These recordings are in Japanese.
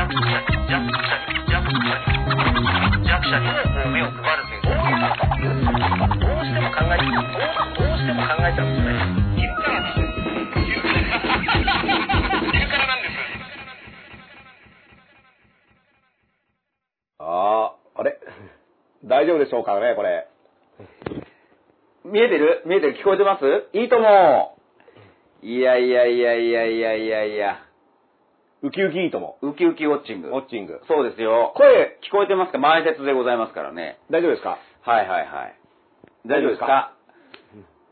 弱者に、弱者に目を配るという、どういうことかっていうと、どうしても考え、どうどうしても考えちゃうんですよね。昼からなんです。昼からなんです。ああ、あれ？大丈夫でしょうかね、これ。見えてる？見えてる？聞こえてます？いいともいやいやいやいやいやいやいや。ウキウキいいとも。ウキウキウォッチング。ウォッチング。そうですよ。声、聞こえてますか？前説でございますからね。大丈夫ですか？はいはいはい。大丈夫ですか？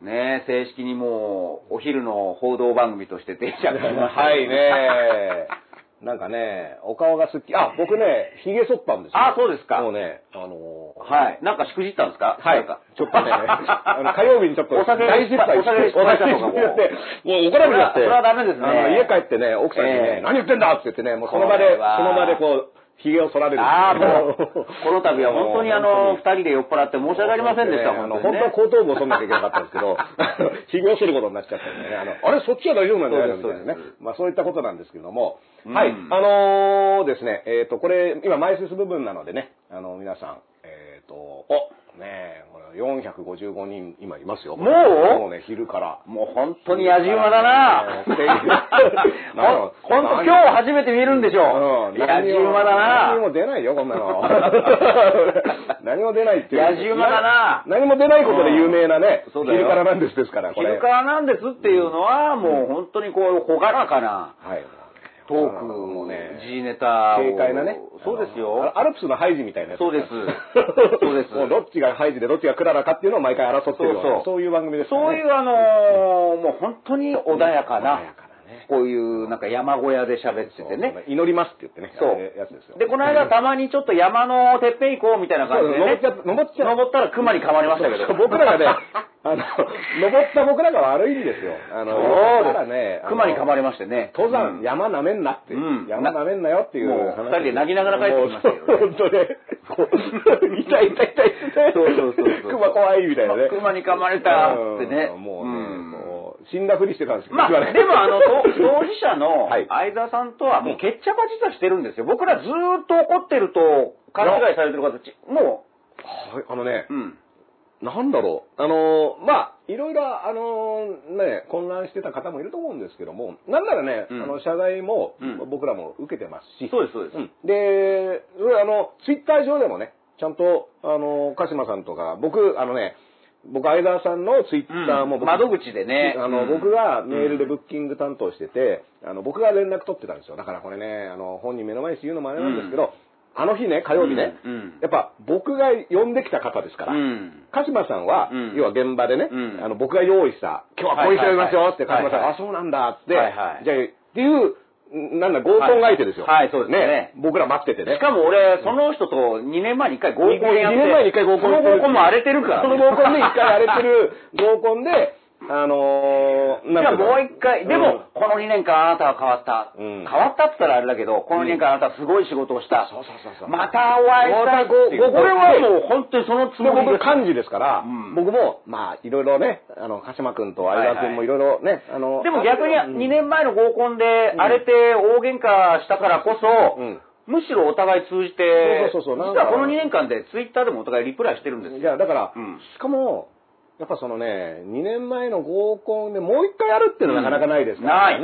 ねえ、正式にもう、お昼の報道番組として定着しました。はいね。なんかね、お顔がすっきり、あ、僕ね、髭剃ったんですよ。あそうですか。もうね、あのーはい。なんかしくじったんですか？はい。ちょっとね、あの火曜日にちょっとお酒大失敗お酒失敗したとかもお酒失敗してもう怒られちゃって。それはダメですね。あの家帰ってね、奥さんにね、ええ。何言ってんだって言ってね、もうその場で、その場でこう、髭を剃られる。ああ、もう、この度は本当にあの、二人で酔っ払って申し訳ありませんでした、あの、本当にね。本当は後頭部を剃んなきゃいけなかったんですけど、髭を剃ることになっちゃったんでね、あの、あれ、そっちは大丈夫なんじゃないの？みたいなね。まあそういったことなんですけども、うん。はい、あのーですね、えっ、と、これ、今、前説部分なのでね、あの、皆さん、えっ、と、お、ねえ、これ455人今いますよ。もう？もうね、昼から。もう本当に野じ馬だな うんほほんと今日初めて見るんでしょうん。野じ馬だな何も出ないよ、こんなの。何も出ないっていう。野じ馬だな何も出ないことで有名なね、そうだよ昼からなんですですから、これ。昼からなんですっていうのは、もう本当にこう、ほがらかなはい。トークもうね、G ネタを。軽快なね。そうですよ。アルプスのハイジみたいなやつ。そうです そうですもうどっちがハイジでどっちがクララかっていうのを毎回争ってるそうそうそういう番組ですね。そういうあのーもう本当に穏やかな穏や、か。こういうなんか山小屋で喋っててね。祈りますって言ってね。そうですよ。で、この間たまにちょっと山のてっぺん行こうみたいな感じでね。登っちゃ登っちゃう登ったら熊に噛まれましたけど。僕らがね、あの、登った僕らが悪いんですよ。あの、そうだからね、熊に噛まれましてね。登山、うん山舐めんなって、うん山舐めんなよっていう二人で泣きながら帰ってきましたけど本当ね、痛い痛い痛い。そうそうそう熊怖いみたいなね。熊に噛まれたってね。うんもうね、死んだふりしてたんですけど。まあ、でもあの、と当事者の はい相沢さんとはもう決着は実はしてるんですよ。僕らずーっと怒ってると勘違いされてる方、ちもはい、あのねう、、うん。なんだろう。あのーまあ、いろいろ、あのーね、混乱してた方もいると思うんですけども、なんならね、うんあの、謝罪も、うん僕らも受けてますし、そうです、そうです。うんで、あの、ツイッター上でもね、ちゃんと、あの、鹿島さんとか、僕、あのね、僕、相沢さんのツイッターも僕、窓口でね。あの、うん。僕がメールでブッキング担当してて、あの、僕が連絡取ってたんですよ。だからこれね、あの、本人目の前に言うのもあれなんですけど、あの日ね、火曜日ね、うん。うん。やっぱ僕が呼んできた方ですから、うん。鹿島さんは、うん。要は現場でね、うん。あの僕が用意した、今日はこういう人いますよって、鹿島さん、はい。はいあ、そうなんだって、はいはい。じゃあ、っていう、んなんだ、合コン相手ですよ。はい。はいそうですね。僕ら待っててね。しかも俺、その人と2年前に1回合コンやって、2年前に一回合コンその合コンも荒れてるから、その合コンで一回荒れてる合コンで、あのー、じゃあもう一回、でも、うん。この2年間あなたは変わった。うん。変わったって言ったらあれだけど、この2年間あなたはすごい仕事をした。そうそうそうそう。またお会いした。いっていこれはもう本当にそのつもりで幹事ですから、うん。僕も、まあ、いろいろね、あの、鹿島君と相沢君もいろいろね、あの、でも逆にうん。2年前の合コンで荒れて大喧嘩したからこそ、うん。むしろお互い通じて、そうそうそう実はこの2年間でツイッターでもお互いリプライしてるんですよ。いや、だから、うん。しかも、やっぱそのね、2年前の合コンでもう一回やるっていうのはなかなかないですからね。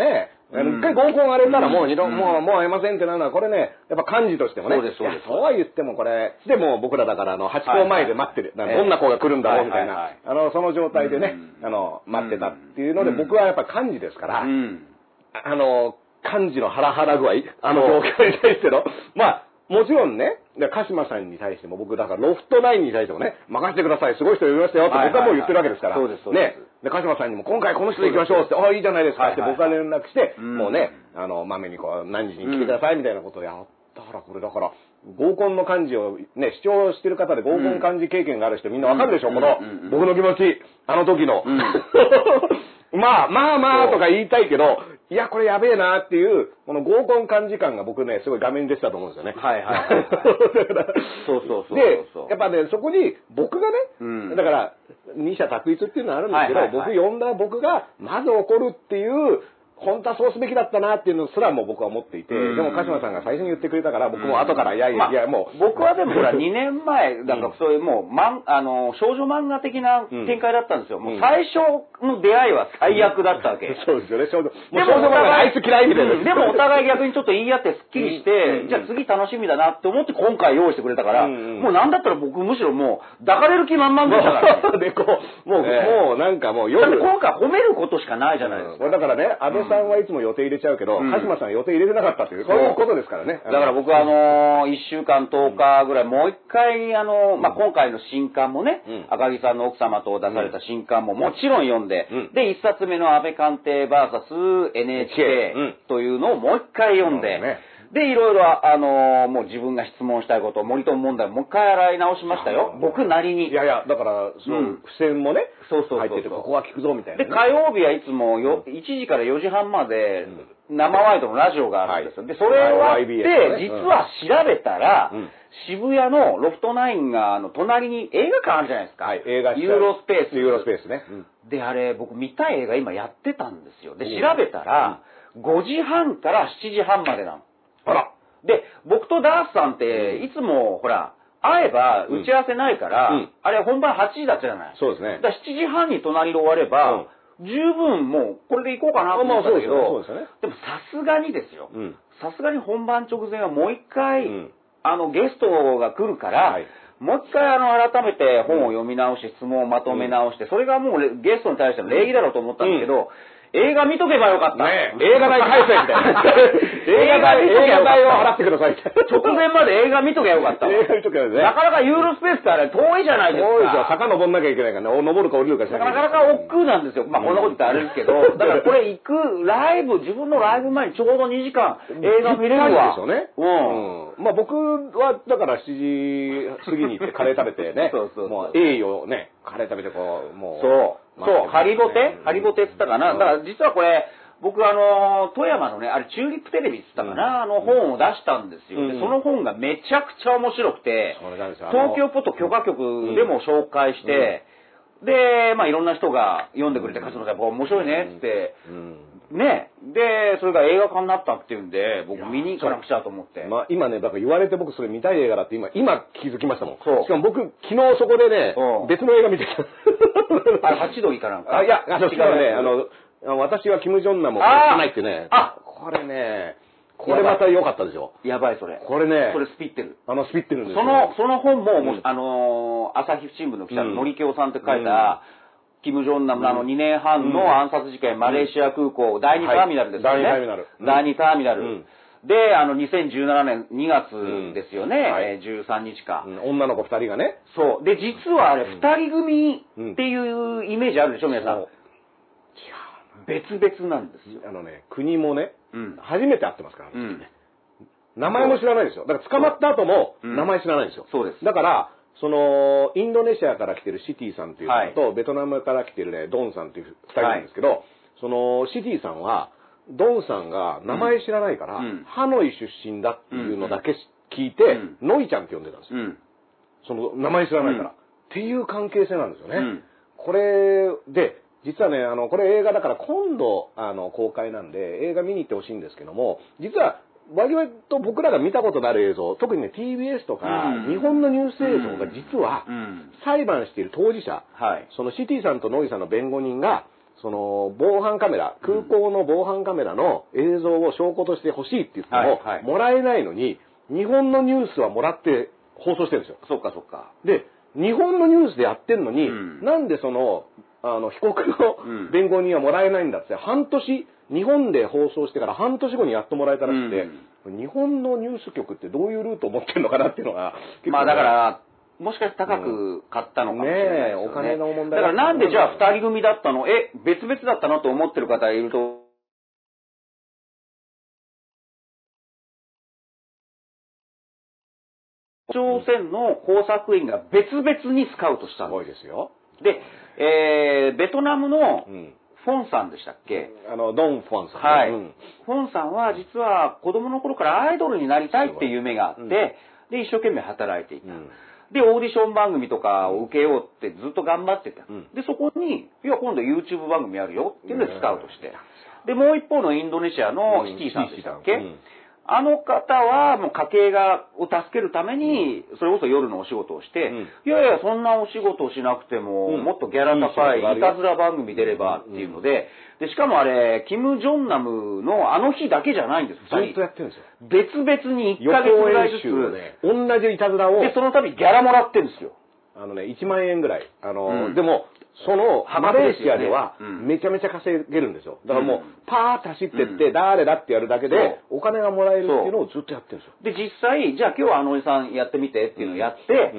ないうん一回合コン荒れたらもう二度、うんもう、もう会えませんってなるのは、これね、やっぱ幹事としてもね。そうですそうですそうは言ってもこれ、でも僕らだから、あの、8校前で待ってる。はいはいどんな子が来るんだろうみたいはいはいはいな。あの、その状態でね、うんあの、待ってたっていうので、うん僕はやっぱ幹事ですから、うん。あの、幹事のハラハラ具合、あの状況に対しての、まあ、もちろんね、で鹿島さんに対しても僕、だからロフトナインに対してもね、任せてください、すごい人呼びましたよってはい僕はもう言ってるわけですから。そうですそうです。ね。で、鹿島さんにも今回この人で行きましょうって、ああ、いいじゃないですか。って僕が連絡して、うん。もうね、あの、まめにこう、何時に来てくださいみたいなことをやったから、これだから、合コンの幹事をね、視聴してる方で合コン幹事経験がある人みんなわかるでしょ、うん。この僕の気持ち、あの時の。うん。まあまあまあとか言いたいけど、いや、これやべえなっていう、この合コン幹事感が僕ね、すごい画面に出てたと思うんですよね。はいはいはい。はいだからそうそうそうそう。で、やっぱね、そこに僕がね、うん。だから、二者択一っていうのはあるんですけど、はいはいはい。僕呼んだ僕が、まず怒るっていう、本当はそうすべきだったなっていうのすらも僕は思っていて、うんでも鹿島さんが最初に言ってくれたから、僕も後から、いやいや、まあいや、もう。僕はでもほら、2年前、だからうんそういうもう、まん、あの、少女漫画的な展開だったんですよ。もううん最初の出会いは最悪だったわけ。そうですよね、少女。もうで少女漫画であいつ嫌いみたいな。うんでもお互い逆にちょっと言い合ってスッキリして、うんじゃあ次楽しみだなって思って今回用意してくれたから、もうなんだったら僕むしろもう抱かれる気満々でしたから、ね。で、こう、もう、ええもうなんかもう夜。今回褒めることしかないじゃないですか。だからね、安倍さんはいつも予定入れちゃうけど、うん。鹿島さん予定入れてなかったっていう、そう。いうことですからね。だから僕はあのー、1週間10日ぐらい、もう一回、あのー、まあ、今回の新刊もね、うん。赤木さんの奥様と出された新刊ももちろん読んで、うん。で、1冊目の安倍官邸 VSNHK うん。というのをもう一回読んで、で、いろいろ、あのー、もう自分が質問したいこと、森友問題もう一回洗い直しましたよ。僕なりに。いやいや、だから、その、うん付箋もね、そうそうそうそう入ってて、ここは聞くぞみたいなで、ね。火曜日はいつもよ、1時から4時半まで生ワイドのラジオがあるんですよ。で、それは、で、実は調べたら、うん渋谷のロフトナインが、あの、隣に映画館あるじゃないですか。はい、映画ユーロスペース。ユーロスペースね。うんで、あれ、僕見たい映画今やってたんですよ。で、うん調べたら、5時半から7時半までなの。あら。で、僕とダースさんって、いつも、ほら、会えば打ち合わせないから、うん。あれ本番8時だったじゃない。そうですね。だから7時半に隣で終われば、十分もうこれで行こうかなと思ったんだけど、でもさすがにですよ。うん。さすがに本番直前はもう一回、うん。あのゲストが来るから、はい。もう一回あの改めて本を読み直し、質問をまとめ直して、それがもうレゲストに対しての礼儀だろうと思ったんだけど、映画見とけばよかった。ねえ映画代返せ みたいな。映画代、映画代を払ってくださいって。直前まで映画見とけばよかったわ。映画見とけばね。なかなかユーロスペースってあれ遠いじゃないですか。多いですよ。坂登んなきゃいけないからね。お登るか降りるかしなきゃなかな。か億劫なんですよ。まあこんなこと言ったらあれですけど、だからこれ行く、ライブ、自分のライブ前にちょうど2時間映画見れるわ。ですよね。うん。うん。まあ僕は、だから7時過ぎに行ってカレー食べてね。そうそうそうもう栄誉ね、カレー食べてこう、もう。そう。そう、ハリボテ？ハリボテって言ったかな？うん。だから実はこれ、僕あの、富山のね、あれチューリップテレビって言ったかな、あの本を出したんですよ。うん。で、その本がめちゃくちゃ面白くて、東京ポット許可局でも紹介して、で、まあいろんな人が読んでくれて、勝野さん、面白いねって、うん。ね。で、それが映画化になったっていうんで、僕見に行かなくちゃと思って。まあ今ね、だから言われて僕それ見たい映画だって今、今気づきましたもん。そうしかも僕、昨日そこでねうん、別の映画見てきた。あれ、8度いいかなんか。あ、いや、あの、違うね、ああの、私はキム・ジョンナンも殺ないってね。あこれね、これまた良かったでしょ。やばい、それ。これねそれスピってる。あの、スピってるんですよ。その、その本も、もううんあのー朝日新聞の記者のうん森京さんって書いた、キム・ジョンナムのあの2年半の暗殺事件、マレーシア空港、第2ターミナルですよね。はい第二ターミナルうん第2ターミナル。うんで、あの、2017年2月ですよね、うんはいえー13日か。うん女の子二人がね。そう。で、実はあれ、二人組っていうイメージあるでしょ、皆さんそう。別々なんですよ。あのね、国もね、うん。初めて会ってますから、うん。名前も知らないんですよ。だから捕まった後もうん名前知らないんですよ。そうですだから、その、インドネシアから来てるシティさんっていうのと、ベトナムから来てるね、ドンさんっていう二人なんですけど、その、シティさんは、ドンさんが名前知らないから、うんハノイ出身だっていうのだけ聞いて、うんノイちゃんって呼んでたんですよ。うん。その、名前知らないから。うんっていう関係性なんですよね。うんこれで、実はね、あの、これ映画だから今度、あの、公開なんで、映画見に行ってほしいんですけども、実は、割と僕らが見たことのある映像、特にね、TBS とか、うん日本のニュース映像が実はう、ん。裁判している当事者、はい。そのシティさんとノイさんの弁護人が、その防犯カメラ、空港の防犯カメラの映像を証拠として欲しいって言っても、はいはいもらえないのに、日本のニュースはもらって放送してるんですよ。そっかそっか。で、日本のニュースでやってるのに、うんなんでその、あの、被告うんの弁護人はもらえないんだって、半年、日本で放送してから半年後にやっともらえたらしくて、日本のニュース局ってどういうルートを持ってるのかなっていうのが、結構まあだから、もしかして高く買ったのかもしれないですよね。ねえお金の問題だからなんでじゃあ二人組だったの？え、別々だったのと思ってる方いると、北朝鮮の工作員が別々にスカウトしたすごんでいですよ。す。で、えー、ベトナムのうん。フォンさんでしたっけ、あの、ドン・フォンさんね。はい、うん。フォンさんは実は子供の頃からアイドルになりたいっていう夢があって、うん。で、一生懸命働いていた。うん。で、オーディション番組とかを受けようってずっと頑張ってた。うん。で、そこに、いや、今度 YouTube 番組あるよっていうのでスカウトして。で、もう一方のインドネシアのシティさんでしたっけ、うんあの方はもう家計が、を助けるために、それこそ夜のお仕事をして、うんいやいや、そんなお仕事をしなくても、うんもっとギャラ高い、いたずら番組出ればっていうので、で、しかもあれ、キム・ジョンナムのあの日だけじゃないんです、ずっ。とやってるんですよ。別々に1予ヶ月ぐらいずつ、ね、同じいたずらを、で、その度ギャラもらってるんですよ。あのね、1万円ぐらい。あの、うんでも、その、マレーシアでは、うん。めちゃめちゃ稼げるんですよ。だからもう、うん。パーッと走ってって、うん。誰だってやるだけで、お金がもらえるっていうのをずっとやってるんですよ。で、実際、じゃあ今日はあのおじさんやってみてっていうのをやって、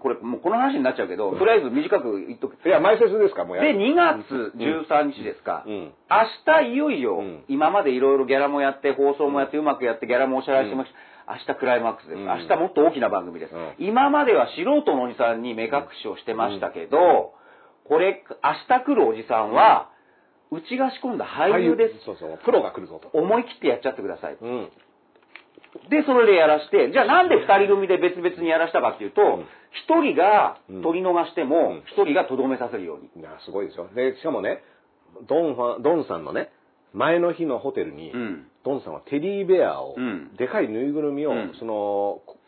これもうこの話になっちゃうけど、とりあえず短く言っとく。いや、前説ですか、もうやで、る。2月13日ですか。うん。明日いよいよ、うん。今までいろいろギャラもやって、放送もやって、うまくやって、ギャラもお支払いしてました。明日クライマックスです。うん。明日もっと大きな番組です。うん。今までは素人のおじさんに目隠しをしてましたけど、これ、明日来るおじさんは、うちが仕込んだ俳優です。そうそう、プロが来るぞと。思い切ってやっちゃってください。うん。で、それでやらして、じゃあなんで二人組で別々にやらしたかっていうとん、一、人がうん取り逃してうんも、一、人がとどめさせるように。いや、すごいですよ。で、しかもね、ドンファン、ドンさんのね、前の日のホテルに、うん。ドンさんはテディベアを、うんでかいぬいぐるみを、うんその、こ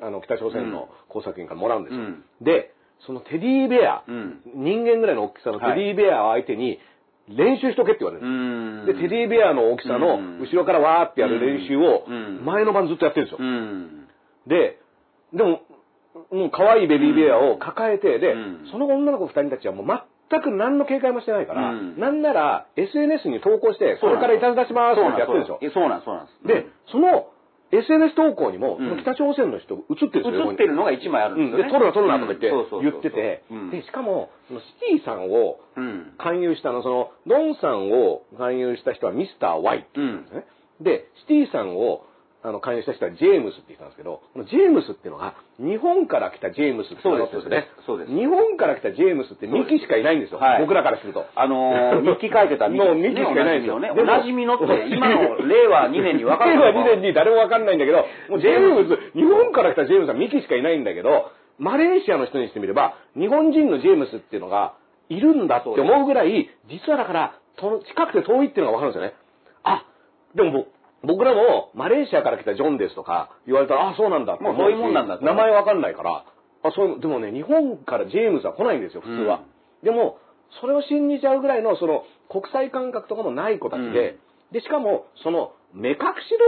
あの、北朝鮮の工作員からもらうんですよ。うんで、そのテディベア、うん人間ぐらいの大きさのテディベアを相手に、練習しとけって言われるんです。で、テディベアの大きさのうん後ろからわーってやる練習をうん前の晩ずっとやってるんですよ。うん。で、でも、もう可愛いベビーベアを抱えて、で、うんその女の子二人たちはもう全く何の警戒もしてないから、うんなんなら SNS に投稿して、これからいたずらしますってやってるでしょ。そうなんです、そうなんです。で、その SNS 投稿にも、うん北朝鮮の人映ってるんですよ。映ってるのが一枚あるんですよね。うんで、撮るな撮るなとか言って、言っててうん、で、しかも、そのシティさんをうん。勧誘したの、その、ドンさんを勧誘した人はミスター Y って言うんですね。で、シティさんをあの勧誘した人はジェームスって言ったんですけど、このジェームスっていうのが、日本から来たジェームスって名乗ってるんですよね。そうです日本から来たジェームスって2期しかいないんですよ。はい僕らからすると。あのー、日記書いてたもう2期しかいないんですよ。ね。おなじみのって、今の令和2年に分かる令和2年に誰もわかんないんだけど、もうジェームス、日本から来たジェームスはミキしかいないんだけど、マレーシアの人にしてみれば、日本人のジェームスっていうのがいるんだって思うぐらい、実はだから、と近くて遠いっていうのがわかるんですよね。あ、でもぼ僕らもマレーシアから来たジョンですとか言われたら、あ、そうなんだ。ってもうそういうもんなんだと名前わかんないから、あ、そういう、でもね、日本からジェームスは来ないんですよ、普通は。でも、それを信じちゃうぐらいの、その、国際感覚とかもない子たちで、で、しかも、その、目隠し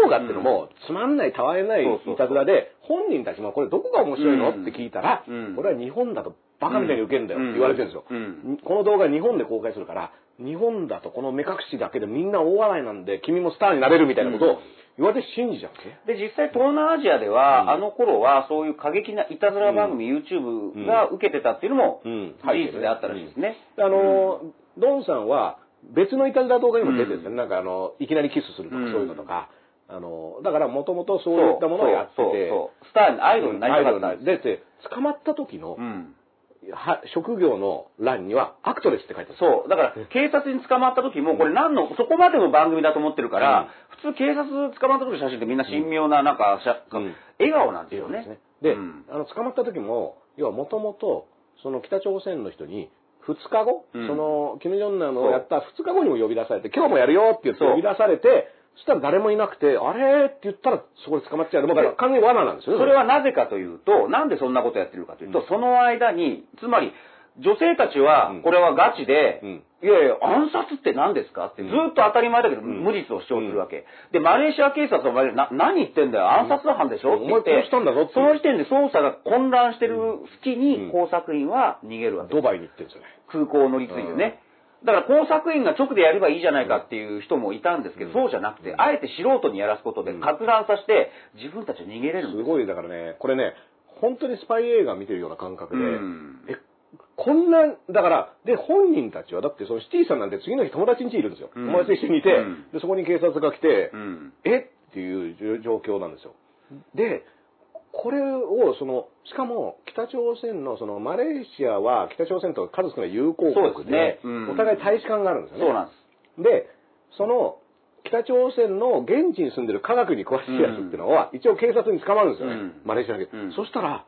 動画っていうのも、つまんない、たわいないいたずらで、本人たちもこれどこが面白いのって聞いたら、うん。これは日本だとバカみたいに受けるんだよって言われてるんですよ。うん。この動画日本で公開するから、日本だとこの目隠しだけでみんな大笑いなんで、君もスターになれるみたいなことを言われて信じちゃうんで実際東南アジアでは、うん。あの頃はそういう過激ないたずら番組、YouTube が受けてたっていうのもうん。事実であったらしいですね。あの、ドンさんは別のいたずら動画にも出てるん。ですよね。なんかあの、いきなりキスするとかうん。そういうのとか。あの、だからもともとそういったものをやってて、スターに、アイドルになりたかったんです。で、で捕まった時の、職業の欄にはアクトレスって書いてある。そう。だから、警察に捕まった時も、これ何の、そこまでの番組だと思ってるから、普通警察捕まった時の写真ってみんな神妙な、なんか、うん。笑顔なんですよね。でうん。あの、捕まった時も、要はもともと、その北朝鮮の人に、2日後、うん。その、キム・ジョンナムをやった2日後にも呼び出されて、今日もやるよって言って呼び出されて、そしたら誰もいなくて、あれ？って言ったらそこで捕まっちゃう。だから完全に罠なんですよね。それはなぜかというと、なんでそんなことやってるかというと、その間に、つまり、女性たちはうん、これはガチで、うんいやいや、暗殺って何ですかって、ずっと当たり前だけど、ん無実を主張するわけ。で、マレーシア警察は、な何言ってんだよ、暗殺犯でしょ？って言って、お前殺したんだぞってその時点で捜査が混乱してる隙うんに、工作員は逃げるわけ。ドバイに行ってるんですよね。空港を乗り継いでね。だから工作員が直でやればいいじゃないかっていう人もいたんですけど、そうじゃなくて、あえて素人にやらすことで、うん。割乱させて、自分たちは逃げれるす。すごい、だからね、これね、本当にスパイ映画見てるような感覚で、うん。え、こんな、だから、で、本人たちは、だってそのシティさんなんて次の日友達ん家いるんですよ。うん。友達と一緒にいて、うん。で、そこに警察が来て、うん。え？っていう状況なんですよ。で、これを、その、しかも、北朝鮮の、その、マレーシアは、北朝鮮と数少ない友好国で、ねうんお互い大使館があるんですよね。そうなんです。で、その、北朝鮮の現地に住んでる科学に詳しいやつっていうのは、一応警察に捕まるんですよね。うんマレーシアだけ、うんそしたら、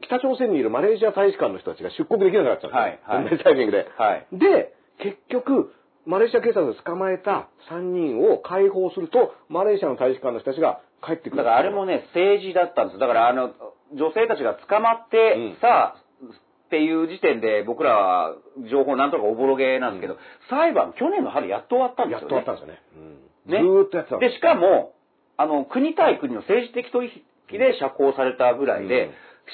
北朝鮮にいるマレーシア大使館の人たちが出国できなくなっちゃったんですよ。はいはい同じタイミングで。はい。で、結局、マレーシア警察が捕まえた3人を解放すると、マレーシアの大使館の人たちが帰ってくる。だからあれもね、政治だったんです。だからあの、女性たちが捕まって、うん。さあ、っていう時点で僕らは情報なんとかおぼろげなんですけど、裁判去年の春やっと終わったんでやっすよね。と終わったんですよね。うんね。ずーっとやってたんで、しかも、あの、国対国の政治的取引で釈放されたぐらいで、うん。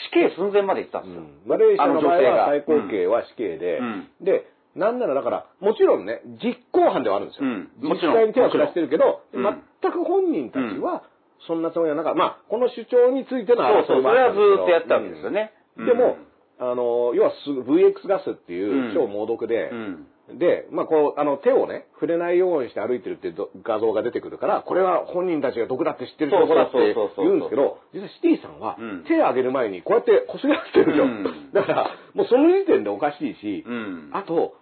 死刑寸前まで行ったんですよ。うん。マレーシアの女性が。は最高刑は死刑で、うん。で、なんならだから、もちろんね、実行犯ではあるんですよ。うん。実もちろん。際に手は下してるけど、うん。全く本人たちは、そんなつもりはなかった。まあ、この主張についてのそうそう、それはずーっとやったわけんですよね。うんでも、あの、要はす VX ガスっていう超猛毒で、うん、で、まあ、こう、あの、手をね、触れないようにして歩いてるっていうど画像が出てくるから、これは本人たちが毒だって知ってる証拠だってそうそうそうそう言うんですけど、実はシティさんはうん、手を挙げる前にこうやってこすり合ってるでしょ。うん だから、もうその時点でおかしいし、うん。あと、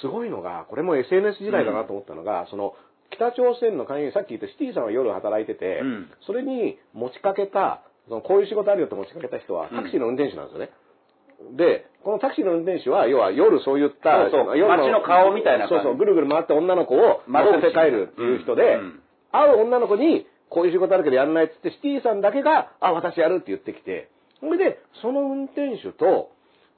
すごいのが、これも SNS 時代だなと思ったのが、その、北朝鮮の会員、さっき言ったシティさんは夜働いてて、うん。それに持ちかけた、そのこういう仕事あるよと持ちかけた人は、タクシーの運転手なんですよね。で、このタクシーの運転手は、要は夜そういった、そうそう。夜街の顔みたいな感じ。そうそう、ぐるぐる回って女の子を窓せて帰るっていう人で、うん。会う女の子に、こういう仕事あるけどやんないっつって、シティさんだけが、あ、私やるって言ってきて、それで、その運転手と、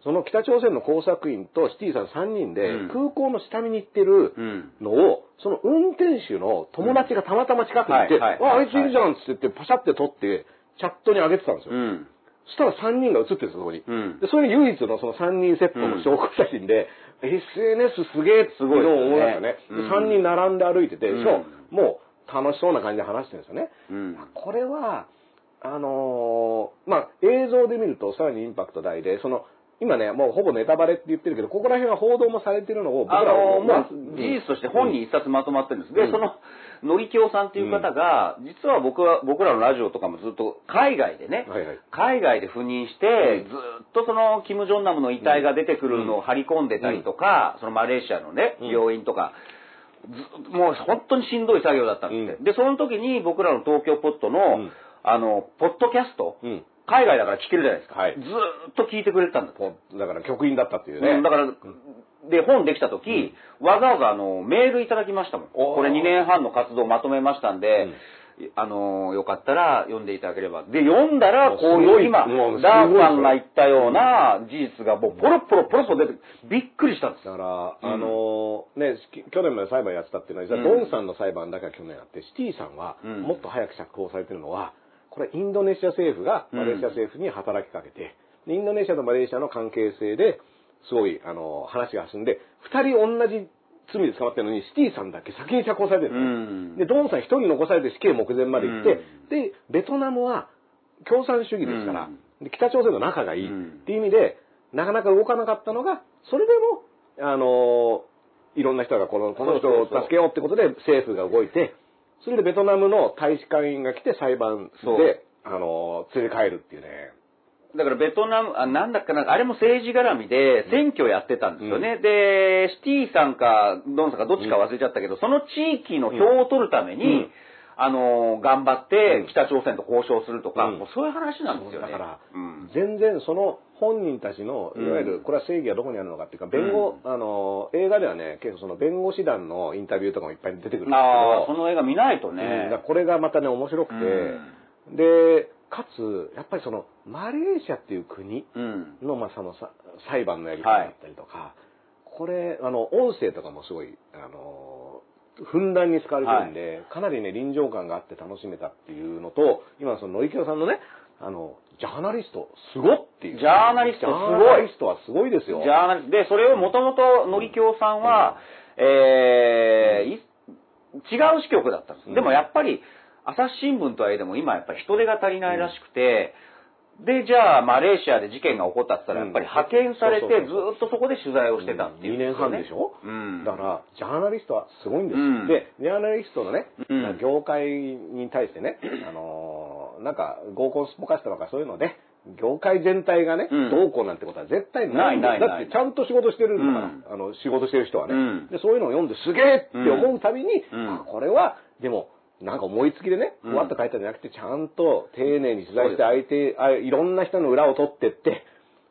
その北朝鮮の工作員とシティさん3人でうん空港の下見に行ってるうん。のを、その運転手の友達がたまたま近くにいて、あ、あいついるじゃんっつって言ってパシャって撮って、チャットに上げてたんですよ。うん。そしたら3人が映ってるんですよ、そこに。うんで、それが唯一のその3人セットの証拠写真で、SNS すげえってすごいですね思いましたね。うん3人並んで歩いてて、うんしかももう楽しそうな感じで話してるんですよね。うん。これは、あのーまあ、映像で見るとさらにインパクト大で、その、今ね、もうほぼネタバレって言ってるけど、ここら辺は報道もされてるのを僕あらはのもううん事実として本に一冊まとまってるんです。で、うんその、のりきおさんっていう方が、実は僕は、僕らのラジオとかもずっと海外でね、はいはい。海外で赴任して、うんずっとその、キム・ジョンナムの遺体が出てくるのを張り込んでたりとか、そのマレーシアのね、うん病院とか、ずもう本当にしんどい作業だったんですって。で、その時に僕らの東京ポットの、うんあの、ポッドキャスト、うん。海外だから聞けるじゃないですか。はい。ずーっと聞いてくれてたんだ。って。こうだから局員だったっていうね。うんだから、で、本できた時、わざわざあの、メールいただきましたもん。これ2年半の活動をまとめましたんで、あの、よかったら読んでいただければ。で、読んだら、こういいう今ダーさんが言ったような事実がもうポロポロポロポロ出て、びっくりしたんですだから、うん。あのね、き去年まで裁判やってたっていうのは、実はうん。ドンさんの裁判だけは去年あって、シティさんはうん。もっと早く釈放されてるのは、これインドネシア政府がうん。マレーシア政府に働きかけて、でインドネシアとマレーシアの関係性ですごい、あの、話が進んで、二人同じ罪で捕まってるのに、シティさんだけ先に釈放されてるんですね。で、ドンさん一人残されて死刑目前まで行って、で、ベトナムは共産主義ですから、で北朝鮮と仲がいい。っていう意味で、なかなか動かなかったのが、それでも、あのいろんな人がこのこの人を助けようってことで政府が動いて、それでベトナムの大使館員が来て裁判で、あの連れ帰るっていうね。だからベトナム、あなんだっけな、あれも政治絡みで選挙やってたんですよね。で、シティさんかドンさんかどっちか忘れちゃったけど、その地域の票を取るために、うんあの、頑張ってうん。北朝鮮と交渉するとか、うん。もうそういう話なんですよね。だからうん。全然その本人たちの、いわゆる、これは正義はどこにあるのかっていうか、弁護、あの、映画ではね、結構その弁護士団のインタビューとかもいっぱい出てくるんですけど、ああ、その映画見ないとうん。ね。これがまたね、面白くて、うん。で、かつ、やっぱりその、マレーシアっていう国うん。の、まあ、そのさ裁判のやり方だったりとか、これ、あの、音声とかもすごい、あの、ふんだんに使われてるんで、かなりね、臨場感があって楽しめたっていうのと、今その、野池さんのね、あの、ジャーナリスト、すごっていう。ジャーナリストすごいジャーナリストはすごいですよ。ジャーナリストで、それをもともと、のりきょうさんは、えーい違う支局だったんです。うんでもやっぱり、朝日新聞とはいえでも今やっぱり人手が足りないらしくて、で、じゃあ、マレーシアで事件が起こったって言ったら、やっぱり派遣されて、ずっとそこで取材をしてたっていう、2年半でしょ？うん。だから、ジャーナリストはすごいんです。うん。で、ジャーナリストのね、うん。業界に対してね、あのーなんか合コンスポカストとかそういうので、業界全体がね、うん。どうこうなんてことは絶対ないんいないない。だってちゃんと仕事してるんだから、うん。あの、仕事してる人はね、うん。で、そういうのを読んですげえって思うたびに、うん。あこれは、でも、なんか思いつきでね、うん。ふわっと書いたんじゃなくて、ちゃんと丁寧に取材して相手、あいろんな人の裏を取ってって、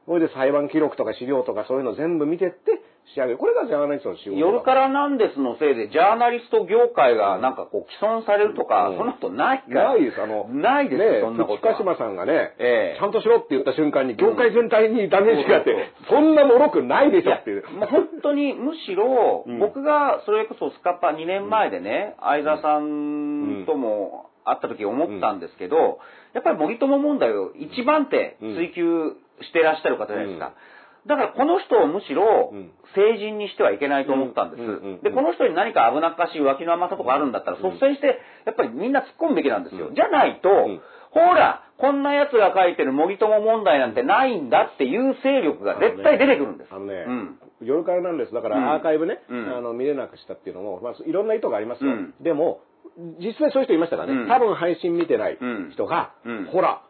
それで裁判記録とか資料とかそういうの全部見てって、仕上げる。これがジャーナリストの仕事だ夜からなんですのせいで、ジャーナリスト業界がなんかこう、既存されるとか、うんそんなことないから。ないです、あの、ないですよ、ねそんなことは。近島さんがね、ええちゃんとしろって言った瞬間に、業界全体にダメージがあって、そんな脆くないでしょっていう。もう本当にむしろ、うん僕がそれこそスカパ2年前でね、相沢さんとも会った時思ったんですけど、やっぱり森友問題を一番手追求してらっしゃる方じゃないですか。だからこの人をむしろうん。成人にしてはいけないと思ったんです。で、この人に何か危なっかしい脇の甘さとかあるんだったら率先して、やっぱりみんな突っ込むべきなんですよ。うん。じゃないと、ん。ほら、こんな奴が書いてる森友問題なんてないんだっていう勢力が絶対出てくるんです。あのね、うん。夜からなんです。だかうん。らアーカイブね、うん。あの見れなくしたっていうのも、まあ、いろんな意図がありますよ。うん。でも、実際そういう人いましたからね、うん。多分配信見てない人が、うん。ほら、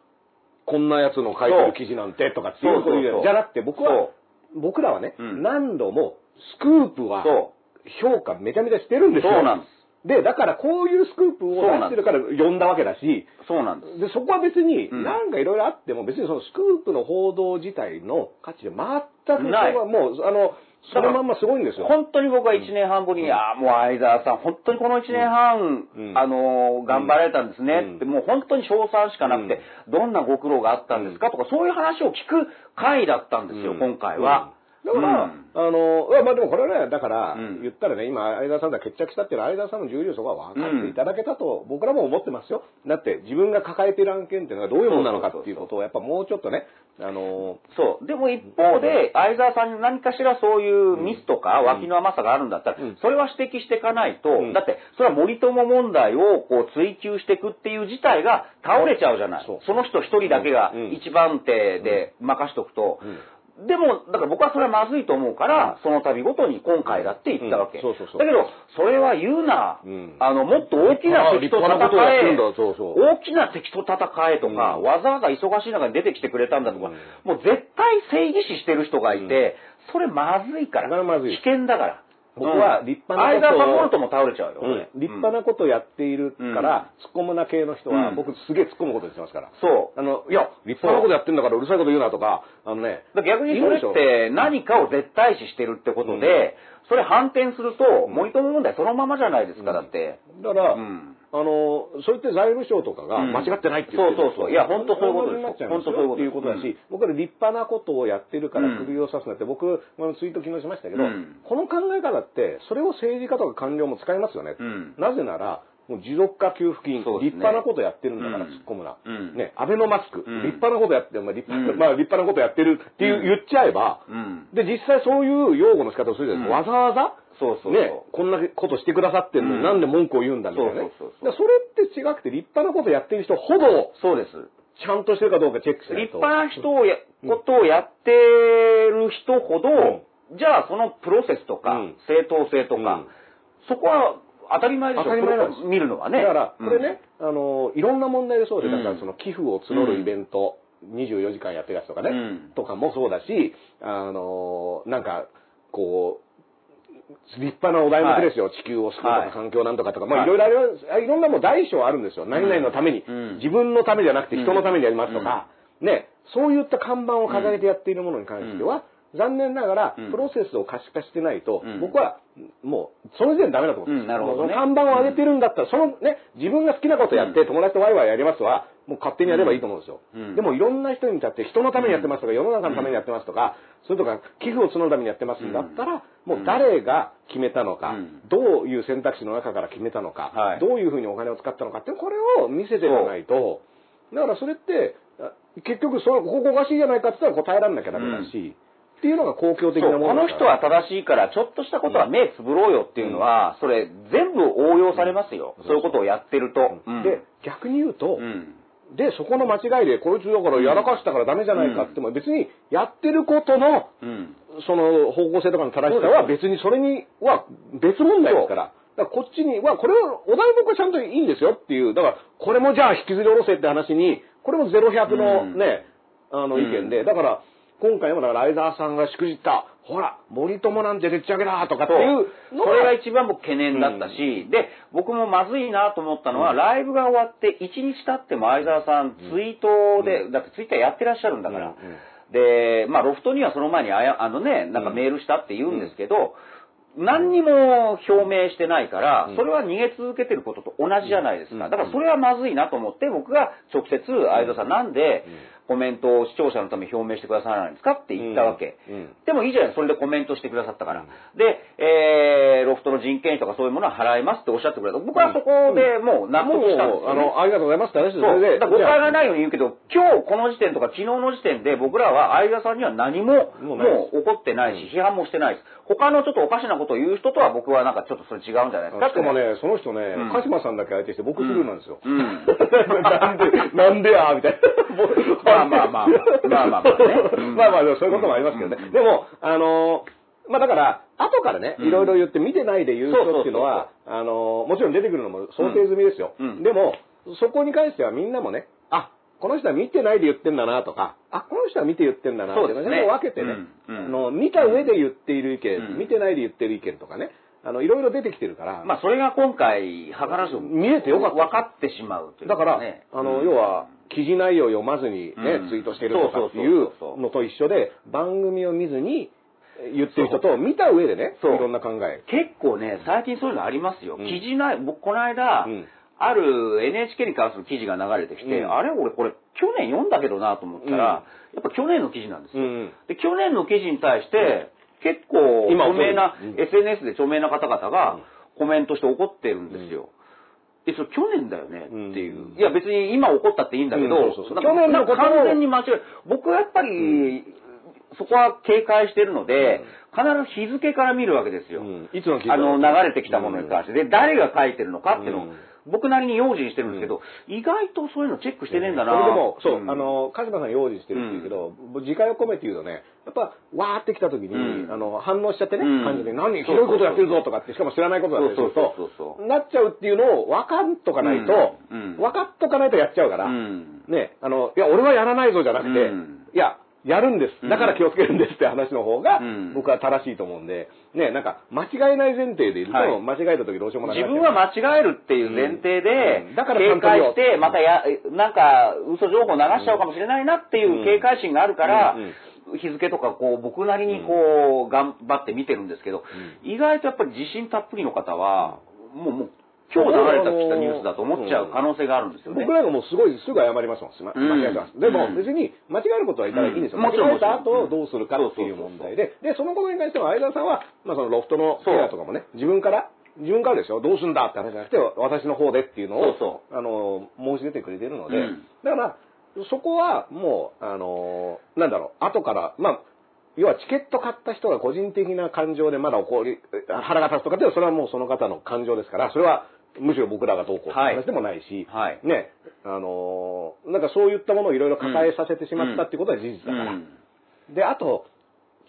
こんなやつの書いてる記事なんてとかっていうじゃなくて、僕はそ、僕らはね、うん。何度もスクープはそ評価めちゃめちゃしてるんですよ。そうなんです。で、だからこういうスクープを出してるから呼んだわけだし、そうなんです。で、そこは別に、うん。なんかいろいろあっても、別にそのスクープの報道自体の価値で全く、それない。はもう、あの、そのまんますごいんですよ。本当に僕は1年半ぶりに、ああ、もう相沢さん、本当にこの1年半、うん。あのー頑張られたんですね。って、うんもう本当に称賛しかなくて、どんなご苦労があったんですかとか、そういう話を聞く回だったんですよ、うん。今回は。だから、うん。あの、まあでもこれはね、だから、うん。言ったらね、今、相田さんが決着したっていうのは、相田さんの重量そこは分かっていただけたと、僕らも思ってますよ。だって、自分が抱えている案件っていうのがどういうものなのかっていうことを、やっぱもうちょっとね、あの、そう。でも一方で、相沢さんに何かしらそういうミスとか脇の甘さがあるんだったら、うん。それは指摘していかないと、うん。だって、それは森友問題をこう追求していくっていう事態が倒れちゃうじゃない。その人一人だけがうん。一番手で任しとくと、うんでも、だから僕はそれはまずいと思うから、その度ごとに今回だって言ったわけ。だけど、それは言うな、うん。あの、もっと大きな敵と戦え。そうそう。大きな敵と戦えとか、うん。わざわざ忙しい中に出てきてくれたんだとか、うん。もう絶対正義視してる人がいて、それまずいから。危険だから。僕は立派なことを相沢サポートも倒れちゃうよ。うん立派なことをやっているから、突っ込むな系の人は、うん僕すげえ突っ込むことにしてますから。そう。あの、いや、立派なことやってんだからうるさいこと言うなとか、あのね、逆にそれって何かを絶対視してるってことで、それ反転すると、森友問題そのままじゃないですか、だって。だから、うんあの、そう言って財務省とかがうん。間違ってないって言ってるそうそうそう。いや本当そういうことですになっちゃいますよ。本当そういうことっていうことだし、うん。僕ら立派なことをやってるからうん。首を刺すなって、僕、あのツイート昨日しましたけど、うん。この考え方って、それを政治家とか官僚も使いますよね。うん。なぜなら、もう持続化給付金、ね。立派なことやってるんだからうん。突っ込むな。うん。ね、アベノマスク、うん。立派なことやって、まあ立派,、うん。まあ、立派なことやってるっていう、うん。言っちゃえば、うん。で、実際そういう擁護の仕方をするじゃないですか。うん。わざわざ、そうそう。ね、こんなことしてくださってんのに、うんなんで文句を言うんだみたいなね。そうそうそうそれって違くて、立派なことやってる人ほど、そうです。ちゃんとしてるかどうかチェックしないと。立派な人をや、ことをやってる人ほど、じゃあそのプロセスとか、うん正当性とか、うんそこは当たり前でしょ。当たり前なんです見るのはね。だから、うんこれね、あの、いろんな問題でそうで、うんだからその寄付を募るイベント、24時間やってるやつとかね、うんとかもそうだし、あの、なんか、こう、立派なお題目ですよ、地球を救うとか、はい。環境なんとかとか、まはい。あいろいろあります、いろんなもう大小あるんですよ。何々のために、うん。自分のためじゃなくて人のためにやりますとか、ね、そういった看板を掲げてやっているものに関しては、残念ながらうん、プロセスを可視化してないと、うん。僕は、もう、その時点でダメだと思うんです。うんなるほどね。看板を上げてるんだったら、そのね、自分が好きなことやって、うん。友達とワイワイやりますは、もう勝手にやればいいと思うんですよ。うん。でもいろんな人に至って人のためにやってますとか、世の中のためにやってますとか、それとか寄付を募るためにやってますんだったら、もう誰が決めたのか、うん。どういう選択肢の中から決めたのか、はい。どういうふうにお金を使ったのかって、これを見せていかないと、だからそれって、あ結局それ、ここおかしいじゃないかって言ったら答えられなきゃダメだし、っていうのが公共的なもこの人のだから。は正しいから、ちょっとしたことは目つぶろうよっていうのは、それ全部応用されますよ。そういうことをやってると。うん。で、逆に言うと、うん。で、そこの間違いで、こいつだからやらかしたからダメじゃないかっても、別にやってることの、うん。その方向性とかの正しさは別にそれには別問題ですから。だからこっちには、これを、お題目はちゃんといいんですよっていう、だから、これもじゃあ引きずり下ろせって話に、これも0100のね、あの意見で、だから、今回もだから相沢さんがしくじった、ほら、森友なんてでっち上げだとかっていうのそれが一番僕懸念だったし、で、僕もまずいなと思ったのは、ライブが終わって1日経っても相沢さんツイートで、だってツイッターやってらっしゃるんだから、うん。うん。で、まあ、ロフトにはその前にあや、あのね、なんかメールしたって言うんですけど、何にも表明してないからうん、それは逃げ続けてることと同じじゃないですか。うん。だからそれはまずいなと思って、僕が直接、相田さんなんでコメントを視聴者のために表明してくださらないんですか？って言ったわけ。うんうんでもいいじゃない、それでコメントしてくださったから。うんで、えー、ロフトの人件費とかそういうものは払いますっておっしゃってくれた。僕はそこでもう納得したんですよ、ね。あの、ありがとうございますって話ですそう。それでだから誤解がないようじに言うけど、今日この時点とか昨日の時点で僕らは相田さんには何もももう怒ってないし、批判もしてないです。他のちょっとおかしなことを言う人とは僕はなんかちょっとそれ違うんじゃないですか？しかもね、その人ねうん、鹿島さんだけ相手して僕スルーなんですよ。うん なんで、なんでやみたいな。まあまあまあまあまあまあまあね。うん。まあまあ、でもそういうこともありますけどね。うんでも、あのー、まあだから、後からね、うん。いろいろ言って見てないで言う人っていうのは、あのー、もちろん出てくるのも想定済みですよ。うん。でも、そこに関してはみんなもね、あ、この人は見てないで言ってんだなとか、あ、この人は見て言ってんだなっていうのを分けてね、あの、見た上で言っている意見、うん。見てないで言ってる意見とかね、あの、いろいろ出てきてるから、まあそれが今回、図らず見えてよかった。分かってしまうというだから、ねあの、うん。要は、記事内容を読まずにね、うん。ツイートしてるとかっていそうのと一緒で、番組を見ずに言ってる人と見た上でね、いろんな考え。結構ね、最近そういうのありますよ。うん。記事内、僕この間、うん。ある NHK に関する記事が流れてきて、うん。あれ俺これ去年読んだけどなと思ったら、やっぱ去年の記事なんですよ。うんで、去年の記事に対して、結構今著名な、うん。SNS で著名な方々がコメントして怒ってるんですよ。え、それ去年だよねっていう。うん。いや別に今怒ったっていいんだけど、去年の完全に間違え、僕はやっぱり、そこは警戒してるので、必ず日付から見るわけですよ。うん。いつのあの、流れてきたものに関して。で、誰が書いてるのかっていうのを、うん僕なりに用心してるんですけど、意外とそういうのチェックしてねえんだな。それでも、そう、ん。あの、鹿島さん用心してるって言うけど、自戒を込めて言うとね、やっぱ、わーってきた時に、うん。あの、反応しちゃってね、うん。感じで、何、ひどいことやってるぞとかって、しかも知らないことだったりするそうそうなっちゃうっていうのを分かっとかないと、うん。うん。分かっとかないとやっちゃうから、うん。ね、あの、いや、俺はやらないぞじゃなくて、うん。いや、やるんです。だから気をつけるんですって話の方がうん、僕は正しいと思うんで、ね、なんか、間違えない前提でいると、はい。間違えた時どうしようもなくな自分は間違えるっていう前提で、うん。だから警戒して、またや、なんか、嘘情報流しちゃうかもしれないなっていう警戒心があるからうん、日付とかこう、僕なりにこう、頑張って見てるんですけど、意外とやっぱり自信たっぷりの方は、もう、もう、今日流れてきたニュースだと思っちゃう可能性があるんですよね。僕らがもうすごいすぐ謝りますもん。間違えてます。でもうん。別に間違えることはいたらいいんですよ。間違えた後どうするかっていう問題で。で、そのことに関しては相田さんは、まあそのロフトのケアとかもね、自分から、自分からでしょどうすんだって話じゃなくて、私の方でっていうのを、そうあの、申し出てくれてるので、うん。だから、そこはもう、あの、なんだろう、後から、まあ、要はチケット買った人が個人的な感情でまだ怒り、腹が立つとかってそれはもうその方の感情ですから、それはむしろ僕らがどうこうって話でもないし、はい。ね、あのーなんかそういったものをいろいろ抱えさせてしまったっていうことは事実だから。うん。で、あと、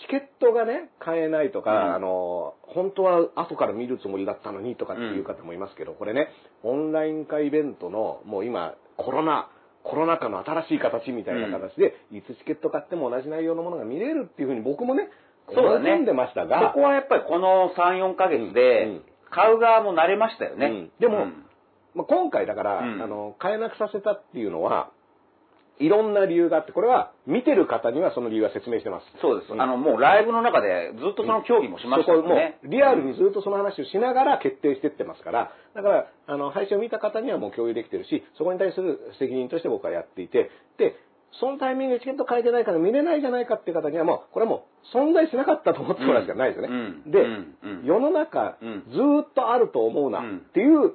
チケットがね、買えないとか、うん。あのー本当は後から見るつもりだったのにとかっていう方もいますけど、これね、オンライン化イベントの、もう今、コロナ、コロナ禍の新しい形みたいな形で、いつチケット買っても同じ内容のものが見れるっていうふうに僕もね、そうだね。んでましたが、そこはやっぱりこの3、4ヶ月でうん、買う側も慣れましたよね。うんでもうんまあ、今回だから、うんあの、買えなくさせたっていうのは、いろんな理由があって、これは見てる方にはその理由は説明してます。そうです。うんあの、もうライブの中でずっとその協議もしましたそこもよね。うリアルにずっとその話をしながら決定してってますから、だから、あの、配信を見た方にはもう共有できてるし、そこに対する責任として僕はやっていて、で、そのタイミングでチケット変えてないから見れないじゃないかっていう方にはもう、これはもう存在しなかったと思ってもらうしかないですよね。で、うん。うん。うん。世の中、うん。ずーっとあると思うなっていう、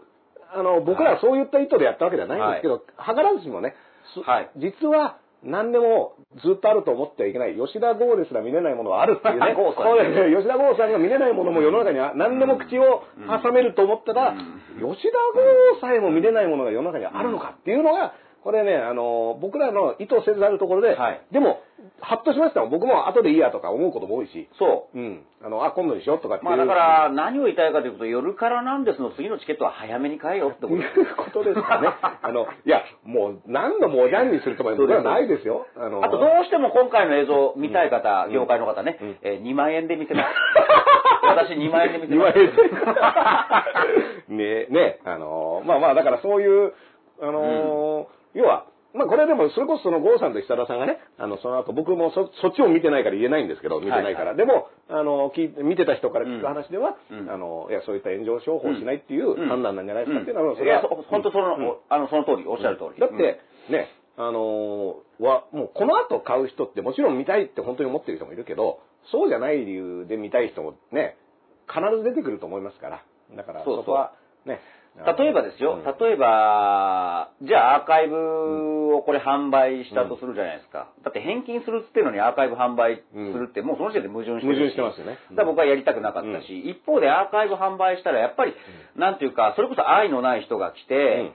あの、僕らはそういった意図でやったわけではないんですけど、図らずしもね、すはい。実は何でもずっとあると思ってはいけない。吉田剛ですら見れないものはあるっていうね。剛さんこれ吉田剛さんが見れないものも世の中には何でも口を挟めると思ったら、うん。吉田剛さえも見れないものが世の中にはあるのかっていうのが、これね、あの、僕らの意図せざるところで、はいでも、ハッとしましたもん。僕も後でいいやとか思うことも多いし、そう。うん。あの、あ、今度にしようとかって。まあだから、何を言いたいかというと、夜からなんですの次のチケットは早めに買えよってことと いうことですかね。あの、いや、もう何度もおじゃんにするとか僕はないですよ。あの、あとどうしても今回の映像見たい方、うん業界の方ね、うんえー2万円で見せます。私2万円で見せます。れて。ねね、あの、まあまあ、だからそういう、あの、要は、まあ、これでも、それこそその郷さんと久田さんがね、あの、その後、僕もそそっちを見てないから言えないんですけど、見てないから。でも、あの、聞いて見てた人から聞く話では、うん。あの、いや、そういった炎上商法をしないっていううん。判断なんじゃないですかっていうのは、いや、それはそ本当その、うん。あの、その通り、おっしゃる通り。だって、ね、あのーは、もうこの後買う人ってもちろん見たいって本当に思ってる人もいるけど、そうじゃない理由で見たい人もね、必ず出てくると思いますから。だから、そこは、ね。例えばですよ、うん。例えば、じゃあアーカイブをこれ販売したとするじゃないですか。だって返金するっつってんのにアーカイブ販売するって、もうその時点で矛盾してる矛盾してますよね。だから僕はやりたくなかったし、一方でアーカイブ販売したらやっぱり、なんていうか、それこそ愛のない人が来て、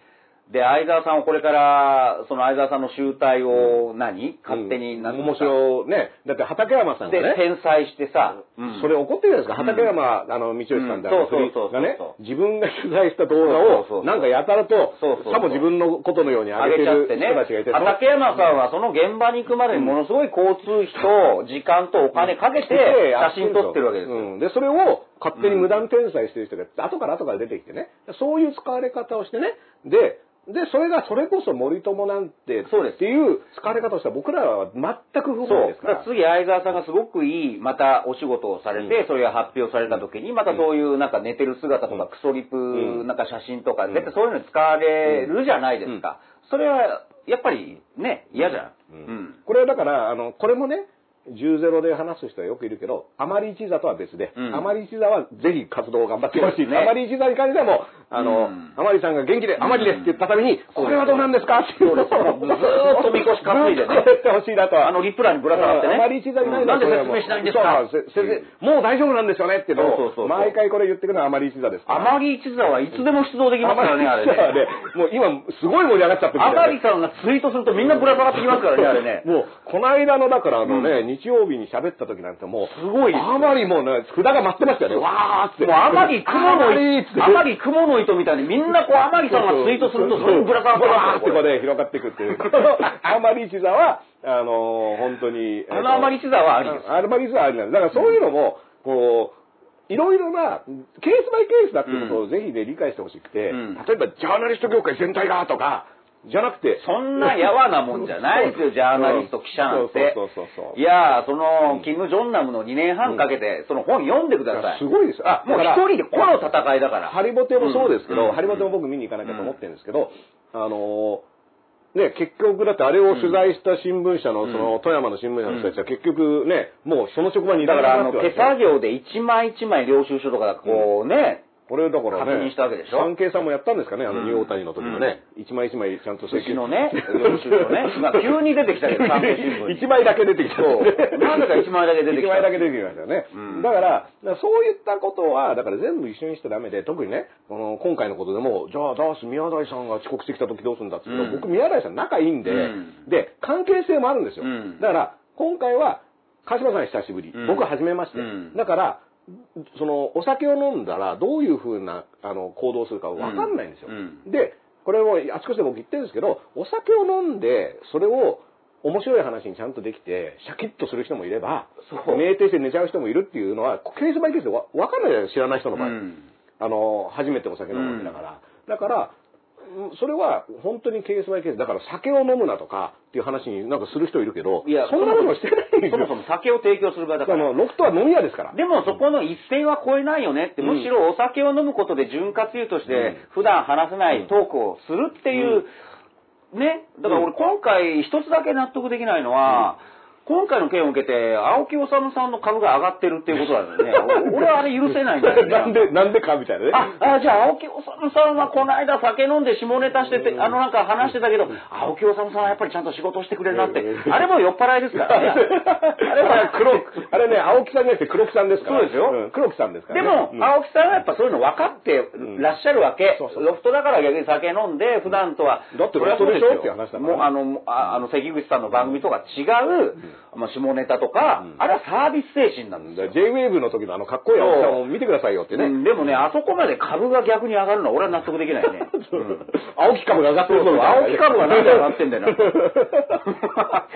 で、相沢さんをこれから、その相沢さんの集大を何、勝手に、なんていう面か白い、ね。だって畠山さんがで、ね、転載してさ、うん。それ怒ってるじゃないですか。うん。畠山、あの、道義さんってあのうん。そうそうそうそう。がね、自分が取材した動画を、なんかやたらとさも自分のことのようにあ上げてるげちゃってね。人たちがいて、。畠山さんはその現場に行くまでにものすごい交通費と時間とお金かけて写真撮ってるわけですよ。うん。で、それを勝手に無断転載してる人が、後から後から出てきてね、そういう使われ方をしてね、で、で、それがそれこそ森友なんて、そうです。っていう使われ方をしたら僕らは全く不そう本意ですから。だから次、相沢さんがすごくいい、またお仕事をされて、それが発表された時に、またそういうなんか寝てる姿とか、クソリプんなん。か写真とか、ん。絶対そういうのに使われるじゃないですか。それは、やっぱりね、嫌じゃん。うん。これはだから、あの、これもね、10-0で話す人はよくいるけど、あまり一座とは別で、うん。あまり一座はぜひ活動を頑張ってほしい。あまり一座に関してはもう、あの、うん。あまりさんが元気で、あまりですって言ったために、これはどうなんですか？っていう。のを、ずーっとみこし担いでね。やってほしいなとは。あのリプランにぶら下がってね。あまり一座にないうん。なんで説明しないんですか？先生もう大丈夫なんですよねっていうのを毎回これ言ってくるのはあまり一座です。あまり一座はいつでも出動できますからね、あれね。もう今、すごい盛り上がっちゃってるあまりさんがツイートするとみんなぶら下がってきますからね、あれね。もう、この間の、だからあのね、日曜日に喋った時なんてもう、すごいあまりもうね、札が待ってましたよね。わーっつって。もうあまり雲の糸、あまり雲の糸みたいにみんなこうあまりさんがツイートするとそれにぶら下がってこれ。ーってこうね、広がっていくっていう。あまり一座は、あのー本当に。あのあまり一座はありです。あまり一座はありなんです。だからそういうのも、こう、いろいろな、ケースバイケースだっていうことをぜひね、理解してほしくて、うん例えば、ジャーナリスト業界全体がとか、じゃなくて、そんなやわなもんじゃないですよ、ジャーナリスト、記者なんて。そうそうそうそう。いやー、その、キム・ジョンナムの2年半かけて、その本読んでください。すごいですよ。あ、もう一人でこの戦いだから。ハリボテもそうですけど、うん。ハリボテも僕見に行かなきゃと思ってるんですけど、あのーね、結局だってあれを取材した新聞社の、その、富山の新聞社の人たちは結局ね、もうその職場にいだから、手作業で一枚一枚領収書とかこうね、これだからね、確認したわけでしょ？産経さんもやったんですかね、あの、うん。ニューオータニの時のね、一枚一枚ちゃんと寿司のね、領収書ね。まあ急に出てきたけど、産経新聞に。一枚だけ出てきた。そう。なんでか一枚だけ出てきた。一枚だけ出てきましたよね。うん。だから、そういったことは、だから全部一緒にしちゃダメで、特にね、この今回のことでも、じゃあダース宮台さんが遅刻してきた時どうするんだって言う僕宮台さん仲いいんで、うん。で、関係性もあるんですよ。うん。だから、今回は、鹿島さん久しぶり、うん。僕は初めまして。うん。だから、その、お酒を飲んだら、どういうふうな、あの、行動をするかわかんないんですよ。うんで、これをあちこちで僕言ってるんですけど、お酒を飲んで、それを面白い話にちゃんとできて、シャキッとする人もいれば、酩酊して寝ちゃう人もいるっていうのは、ケースバイケースでわわかんないじゃないですか、知らない人の場合。うんあの、初めてお酒飲むわけだから。だから、うんそれは本当にケースバイケース。だから酒を飲むなとかっていう話になんかする人いるけど、いや、そんなことしてないんですよ。そもそも酒を提供する場だから。ロフトは飲み屋ですから。でもそこの一線は越えないよねって、うんむしろお酒を飲むことで潤滑油としうんて普段話せないトークをするっていう、ね、だから俺今回一つだけ納得できないのは、今回の件を受けて、青木治さんの株が上がってるっていうことなんですね。お 俺はあれ許せないんだよね。なんで、なんでかみたいなね。あ、あじゃあ、青木治さんはこの間酒飲んで下ネタしてて、あのなんか話してたけど、青木治さんはやっぱりちゃんと仕事してくれるなって、あれも酔っ払いですからね。あれは黒木、あれね、青木さんじゃなくて黒木さんですから。そうですよん黒木さんですからね。でも、うん青木さんはやっぱそういうの分かってらっしゃるわけ。そうそうロフトだから逆に酒飲んで、普段とは。だってロフトでしょって話だからねもうあの、あの、関口さんの番組とか違う、まあ、下ネタとか、あれはサービス精神なんですよ。J-Wave の時のあのかっこいい青木さんを見てくださいよってね。うん。でもね、あそこまで株が逆に上がるのは俺は納得できないね。う。ん。青木株が上がってるぞみたいな。青木株がなんで上がってんだよな。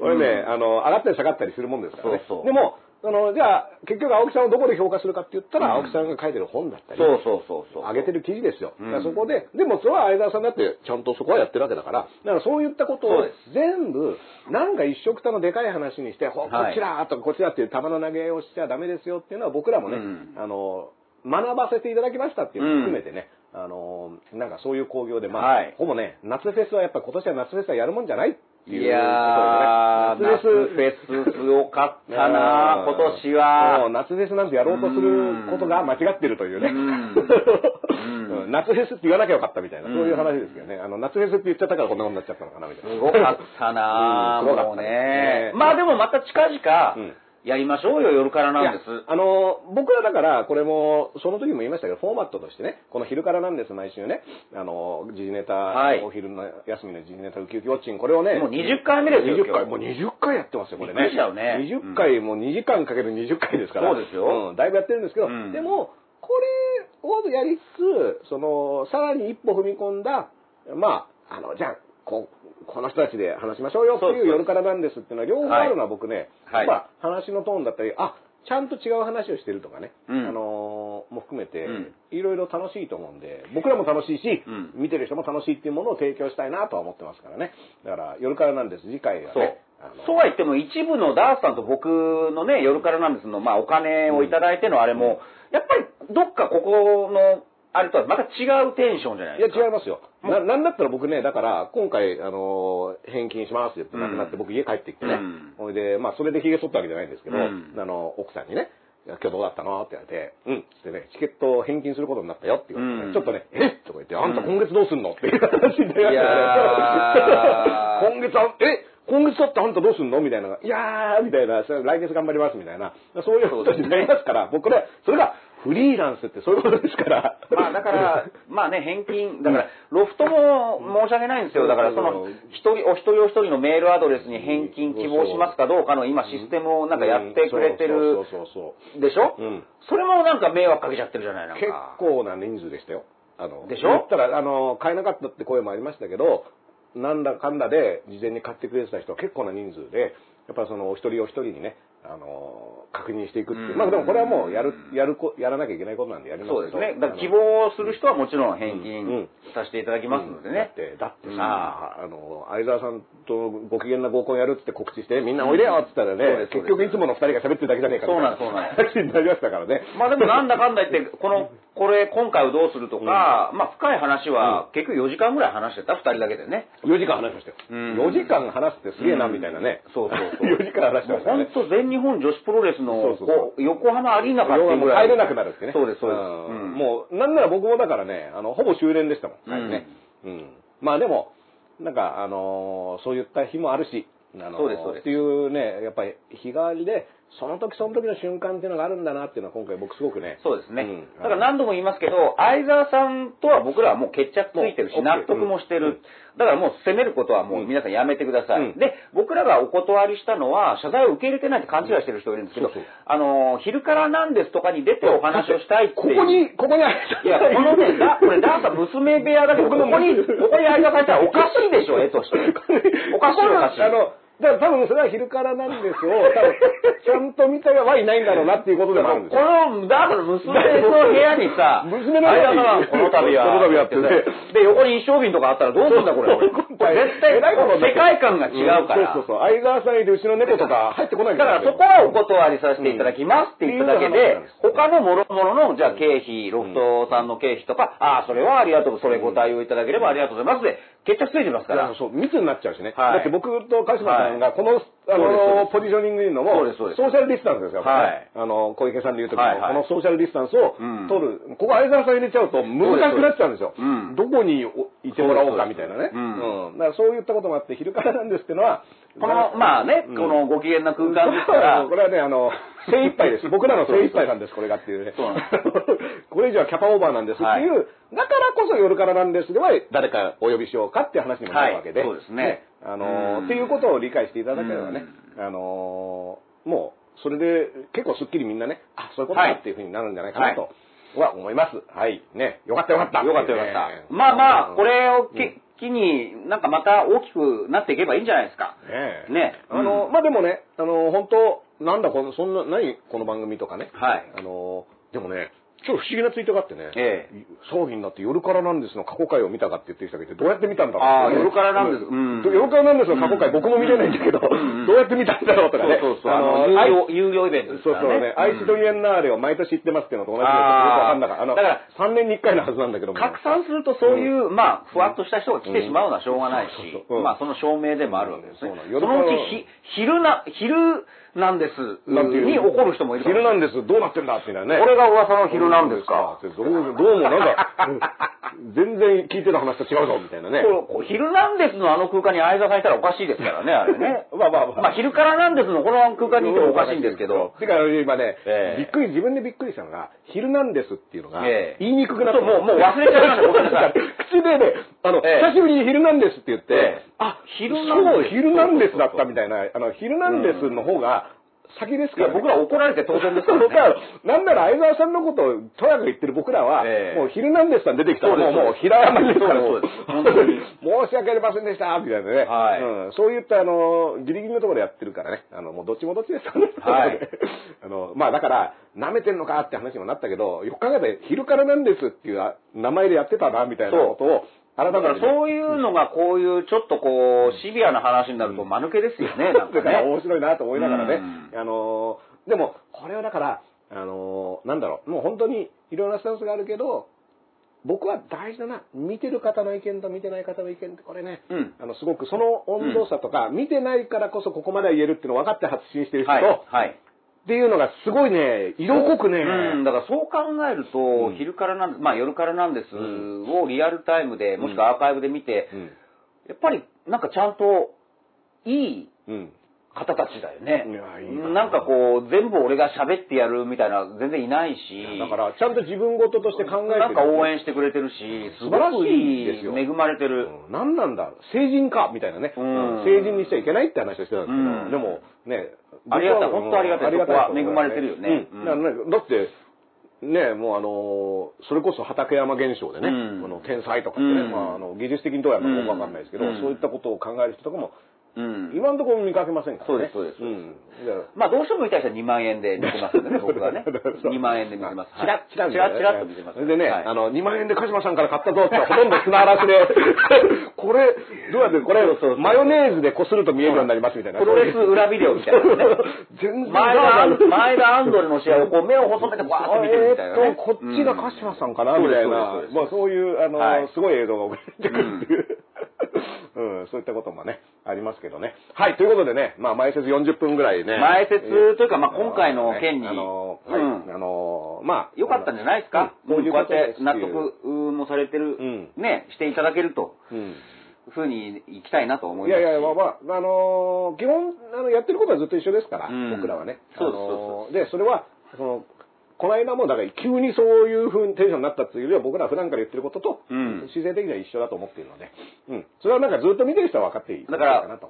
これね、あの、上がったり下がったりするもんですからね。そうそう。でも、あの、じゃあ、結局青木さんをどこで評価するかって言ったら、うん。青木さんが書いてる本だったり、そうそうそうそう。上げてる記事ですよ。うん。そこで、でもそれは相沢さんだってちゃんとそこはやってるわけだから、だからそういったことを全部、なんか一色たのでかい話にして、ほこちだとかこっちだっていう球の投げをしちゃダメですよっていうのは僕らもね、うん。あの、学ばせていただきましたっていうのも含めてね、あの、なんかそういう興行で、まあ、はい。ほぼね、夏フェスはやっぱ今年は夏フェスはやるもんじゃないっていういやー、夏フェスすごかったな今年もうは。夏フェスなんてやろうとすることが間違ってるというね。うん うん夏フェスって言わなきゃよかったみたいな、そういう話ですけどね。あの、夏フェスって言っちゃったからこんなことになっちゃったのかなみたいな。すごかったなうんすごかねね。まあでもまた近々うん、やりましょうよ、夜からなんです。あの、僕らだから、これも、その時も言いましたけど、フォーマットとしてね、この昼からなんです、毎週ね、あの、時事ネタ、はい。お昼の休みの時事ネタ、ウキウキウォッチング、これをね、もう20回目ですよ20回、もう20回やってますよ、これね。ね。20回、もう2時間かける20回ですから。そうですよ。ん、だいぶやってるんですけど、うん。でも、これをやりつつ、その、さらに一歩踏み込んだ、まあ、あの、じゃあ、ここの人たちで話しましょうよ。っていう夜からなんですっていうのは両方あるのは僕ね、はい。やっぱ話のトーンだったり、あ、ちゃんと違う話をしてるとかね、うん。あのーも含めてうん、いろいろ楽しいと思うんで、僕らも楽しいし、うん。見てる人も楽しいっていうものを提供したいなとは思ってますからね。だから、夜からなんです、次回はそう。ね。そうは言っても一部のダースさんと僕のね、夜からなんですの、まあお金をいただいてのあれも、やっぱりどっかここの、あれとはまた違うテンションじゃないいや、ですか。違いますよ。な、なんだったら僕ね、だから、今回、あのー返金しますって言ってなって、うん僕家帰ってきてねうん。ほいで、まあ、それで髭剃ったわけじゃないんですけど、うんあの、奥さんにね、いや今日どうだったの？って言われて、うん。つってね、チケットを返金することになったよって言われてね、うんちょっとね、え？とか言って、あんた今月どうすんの？っていう話になりましたね。今月あ、え？今月だってあんたどうすんの？みたいな。いやーみたいな、来月頑張りますみたいな。そういうことになりますから、僕ら、それがフリーランスってそういうことですから。まあだから、まあね、返金、だから、ロフトも申し訳ないんですよ。だから、その、一人、お一人お一人のメールアドレスに返金希望しますかどうかの今システムをなんかやってくれてるそうそうそうでしょ？それもなんか迷惑かけちゃってるじゃないなん結か。構な人数でしたよ。あの、でしょ？言ったら、あの、買えなかったって声もありましたけど、なんだかんだで事前に買ってくれてた人は結構な人数で、やっぱそのお一人お一人にね、あの、確認していくっていう。うんまあでもこれはもうやる、やるこ、やらなきゃいけないことなんでやりますけど。そうですね。だから希望する人はもちろん返うん金させていただきますのでね。だって、だってさ、あの、相沢さんとご機嫌な合コンやるって告知して、みんなおいでよって言ったらね、結局いつもの二人が喋ってるだけじゃねえかみたいなそうなんです 話になりましたからね。まあでもなんだかんだ言って、この、これ今回をどうするとか、まあ深い話は結局4時間ぐらい話してた、2人だけでね。4時間話しましたよ。うん4時間話すってすげえな、みたいなね。そうそうそう 4時間話してましたね。日本女子プロレスのそうそうそうこう横浜アリーナかっていうぐらい。帰れなくなるってね。そうです、そうです。んうんもう、なんなら僕もだからね、あの、ほぼ終電でしたもん。うんね。うん。まあでも、なんか、あのーそういった日もあるし、あのーそうですそうですっていうね、やっぱり日替わりで、その時その時の瞬間っていうのがあるんだなっていうのは今回僕すごくね。そうですね。んだから何度も言いますけど、相沢さんとは僕らはもう決着ついてるし、納得もしてる。だからもう責めることはもう皆さんやめてください。うんで、僕らがお断りしたのは、謝罪を受け入れてないって勘違いしてる人いるんですけどそうそう、あの、昼からなんですとかに出てお話をしたいっていう。ここに、ここにあいや、このね、だ、これ、ダーさん娘部屋だけど、ここに、ここに相沢さんいたらおかしいでしょ、絵として。おかしいおかしい。あの、だから多分それは昼からなんですよ。多分、ちゃんと見たらはいないんだろうなっていうことでもあるんですよ。この、だから娘の部屋にさ、娘の部屋にこの度は、この度はってねで、横に一升瓶とかあったらどうするんだ、これ。これ絶対、世界観が違うから。そうそうそう。相沢さんいてうちの猫とか入ってこないだからそこはお断りさせていただきますって言っただけうんで、他の諸々の、じゃあ経費、ロフトさんの経費とか、ああ、それはありがとう、それご対応いただければありがとうございますで、決着ついてますから。そう、密になっちゃうしね。はいだって僕と鹿島さんがこの、あの、ポジショニングにいるのも、ソーシャルディスタンスですよ。はい。あの、小池さんで言うときの、このソーシャルディスタンスをうん。取る。ここ相沢さん入れちゃうと難しくなっちゃうんですよ。どこにいてもらおうかみたいなね。そうん。だからそういったこともあって、昼からなんですってのは、この、まあね、うん。このご機嫌な空間ですから、これはね、あの、精一杯です。僕らの精一杯なんです、これがっていうね。これ以上はキャパオーバーなんですっていう、だからこそ夜からなんですでは、誰かお呼びしようかっていう話にもなるわけで。はい。そうですねあのっていうことを理解していただければね、あのーもう、それで結構すっきりみんなね、あ、そういうことだっていうふうになるんじゃないかなとは思います。はい。ね。よかったよかった。よかったよかったね。まあまあ、これをき、機になんかまた大きくなっていけばいいんじゃないですか。ねえねあの、うんまあ、でもね、あの、本当なんだこの、そんな、何この番組とかね。はい。あの、でもね、ちょっと不思議なツイートがあってね、え商品になって夜からなんですの過去回を見たかって言ってる人がいて、どうやって見たんだろう？あーってね夜からなんです。うん。夜からなんですの過去回、僕も見てないんだけど、んどうやって見たんだろう？とかね。そうそうそう。あの有料、イベントですからね。そうそうね、愛知トリエンナーレを毎年行ってますっていうのと同じで、よくわかんなかった。あの、だから3年に1回のはずなんだけども。拡散するとそういう、まあ、ふわっとした人が来てしまうのはしょうがないし。まあ、その証明でもあるわけですね。そののうちひ、昼な、昼なんですなんていうに怒る人もいる。昼なんです、どうなってんだっていうのはね。これが噂の昼なんですか？どうも、なんか、うん。全然聞いてた話と違うぞ、みたいなね。昼なんですのあの空間に相沢さんいたらおかしいですからね、あれね。まあまあまあ。まあ、昼からなんですのこの空間にいてもおかしいんですけど。てか、今ね、ええ。びっくり、自分でびっくりしたのが、昼なんですっていうのが、ええ。言いにくくなった。もうもう忘れちゃいましたごめんなさい 口でね、あの、ええ。久しぶりに昼なんですって言って、ええ。あ、昼なんです。そう、昼なんですだったみたいな、あの、昼なんですの方が、先ですから、いや、僕ら怒られて当然ですからね。だから、なんなら相沢さんのことをとやかく言ってる僕らは、ええ。もう昼なんですさん出てきたら、もう、もう平山ですから、申し訳ありませんでした、みたいなね。はい。うん、そういった、あの、ギリギリのところでやってるからね、あの、もうどっちもどっちですからね。はい。あの、まあだから、舐めてんのかって話にもなったけど、よく考えたら、昼からなんですっていうあ名前でやってたな、みたいなことを、改だめてね、からそういうのがこういうちょっとこう、シビアな話になると間抜けですよね、なんかだからね。面白いなと思いながらね。うあのーでも、これはだから、あのーなんだろう、もう本当にいろんなスタンスがあるけど、僕は大事だな。見てる方の意見と見てない方の意見ってこれね、うんあの、すごくその温度差とか、見てないからこそここまでは言えるっていうのを分かって発信してる人と、はい。はい。っていうのがすごいね、色濃くね、うん、だからそう考えると、うん。昼からなん、まあ夜からなんですん。をリアルタイムで、もしくはアーカイブで見て、うん。やっぱりなんかちゃんといいうん方たちだよね。な。なんかこう、全部俺が喋ってやるみたいな全然いないし、だから、ちゃんと自分事として考えてる。なんか応援してくれてるし、素晴らしくいい、いですよ。恵まれてる。うん。何なんだ成人かみたいなね、うん。成人にしちゃいけないって話をしてたんですけど、うん。でもねありがたい。本当ありがたい。うんそこはと思う恵まれてるよね。だってねもうあのーそれこそ畠山現象でね、うん。あの天才とかってね、うん。まあ、あの技術的にどうやるのかよくわかんないですけど、うん。そういったことを考える人とかもうん。今のところ見かけませんからねそうですそうですんだからまあどうしても見たい人は2万円で見てますんで ね、僕はね。そう2万円で見てます。チラッチラッチラッチラッと見てます。でね、はいあの、2万円で鹿島さんから買ったぞってほとんど砂嵐で、これ、どうやって、これマヨネーズでこすると見えるようになりますみたいな。プロレス裏ビデオみたいなね。全然前田アン、前田アンドレの試合をこう目を細めてバーッと見てるみたいなね。えーっと、こっちが鹿島さんかな、みたいな。まあそういう、あの、はいすごい映像が送られてくるっていう。うん、そういったこともね、ありますけどね。はい、ということでね、まあ、前説40分ぐらいね。前説というかまあ今回の件にあの、はい、うんあの、まあ、よかったんじゃないですか、うんこうやって納得もされてる、うんね、していただけると、うんふうにいきたいなと思いますし。いやいや、まあまあ、あのー基本、あの、やってることはずっと一緒ですから、うん僕らはね。そうですあのーで、それは、その、この間も、だから急にそういう風にテンションになったっていうよりは、僕ら普段から言ってることと、うん自然的には一緒だと思っているので、うん。それはなんかずっと見てる人は分かっていいだから。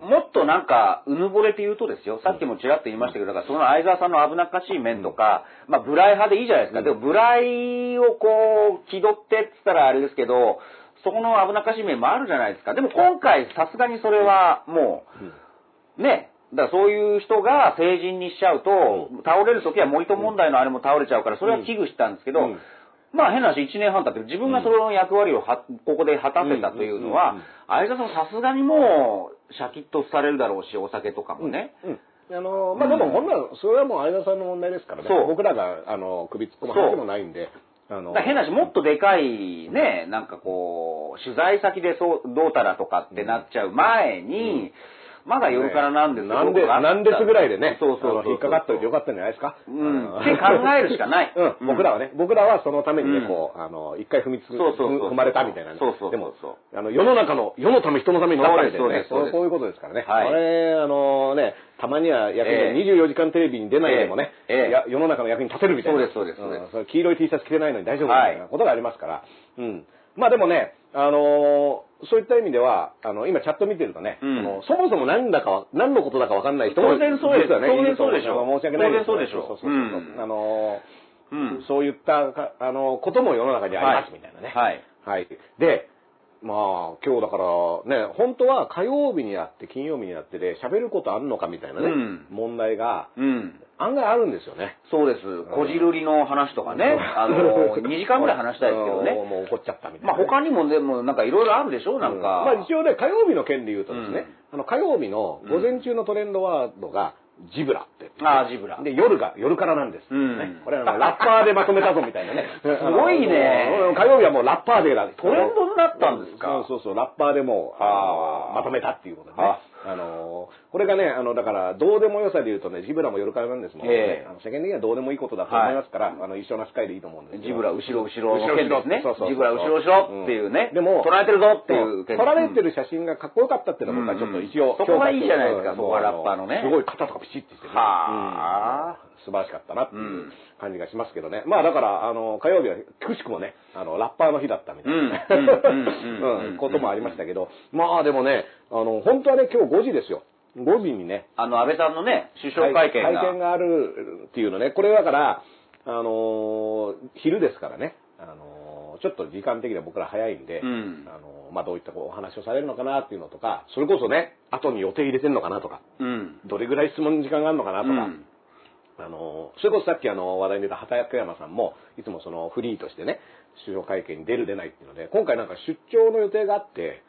もっとなんか、うぬぼれて言うとですよ、さっきもちらっと言いましたけど、だからその相沢さんの危なっかしい面とか、まあ、ブライ派でいいじゃないですか。うんでも、ブライをこう、気取ってって言ったらあれですけど、そこの危なっかしい面もあるじゃないですか。でも今回、さすがにそれはもう、ね、だからそういう人が成人にしちゃうと、倒れる時は森友問題のあれも倒れちゃうから、それは危惧したんですけど、うん。まあ変な話、1年半経って自分がその役割をはここで果たせたというのはうんうんうん、相田さんさすがにもう、シャキッとされるだろうし、お酒とかもね。うん。あのーまあ、でも、こん。なの、それはもう相田さんの問題ですからね。そう。僕らが、あの、首突っ込む話でもないんで、あの変な話、もっとでかいね、なんかこう、取材先でそうどうたらとかってなっちゃう前に、まだ夜からなんですよ。なんで、なんですぐらいでね、そうそう引っかかっといてよかったんじゃないですか？うん。って考えるしかない。うん、僕らはね、僕らはそのためにね、うん。こう、あの、一回踏みつ、そうそうそう踏踏まれたみたいなね。そうそうそうでも、あの、世の中の、世のため人のためになったみたいなね。そうそういうことですからね。はい。これ、あのね、たまには役に、ええ。24時間テレビに出ないでもね、ええ。や世の中の役に立てるみたいな。そうですそうです黄色い T シャツ着てないのに大丈夫みたいなことがありますから。うん。まあでもね、あのーそういった意味では、あの、今チャット見てるとね、うん。そもそも何だかは、何のことだかわかんない人も当然そうです。実はね、当然そうでしょ。申し訳ないです当然そうでしょ。そうそうそうそう。うん。あのうん。ーそういったか、あの、ことも世の中にありますみたいなね。はい。はい。で、まあ、今日だから、ね、本当は火曜日にやって、金曜日にやってで、喋ることあんのかみたいなね、うん問題が、うん。案外あるんですよね。そうです。こじるりの話とかね。あの、2時間ぐらい話したいですけどうんね。もう怒っちゃったみたいな、まあ他にもでもなんかいろいろあるでしょ？なんか。まあ一応ね、火曜日の件で言うとですね、あの火曜日の午前中のトレンドワードが、ジブラって。ああ、ジブラ。で、夜が、夜からなんです。うんねこれはラッパーでまとめたぞみたいなね。すごいね火曜日はもうラッパーデーだ。トレンドになったんですか？そうそうそう、ラッパーでもう、はあまとめたっていうことでねは。あのー、これがね、あの、だから、どうでもよさで言うとね、ジブラも夜からなんですもんね。ええ。あの世間的にはどうでもいいことだと思いますから、あの、一緒の扱いでいいと思うんですジブラ後ろ後ろの件ですね。そうそうそう。ジブラ後ろ後ろっていうね。ん。でも、捉えてるぞっていう件撮られてる写真がかっこよかったっていうのは僕はちょっと一応、うん。うんそこがいいじゃないですかうんそこはラッパーのね。すごい肩とかピシッてしてね。はあ。うん素晴らしかったなっていう感じがしますけどね。まあだから、あの、火曜日はくしくもね、あの、ラッパーの日だったみたいな。ねうん こともありましたけど、まあでもね、あの、本当はね、今日5時ですよ。5時にね、あの、安倍さんのね、首相会見が。会見があるっていうのね、これだから、あのー昼ですからね、あのーちょっと時間的には僕ら早いんで、うん。あのーまあ、どういったこうお話をされるのかなっていうのとか、それこそね、後に予定入れてんのかなとか、うん。どれぐらい質問の時間があるのかなとか、うんあのーそれこそさっきあの話題に出た畑山山さんも、いつもそのフリーとしてね、首相会見に出る出ないっていうので、今回なんか出張の予定があって、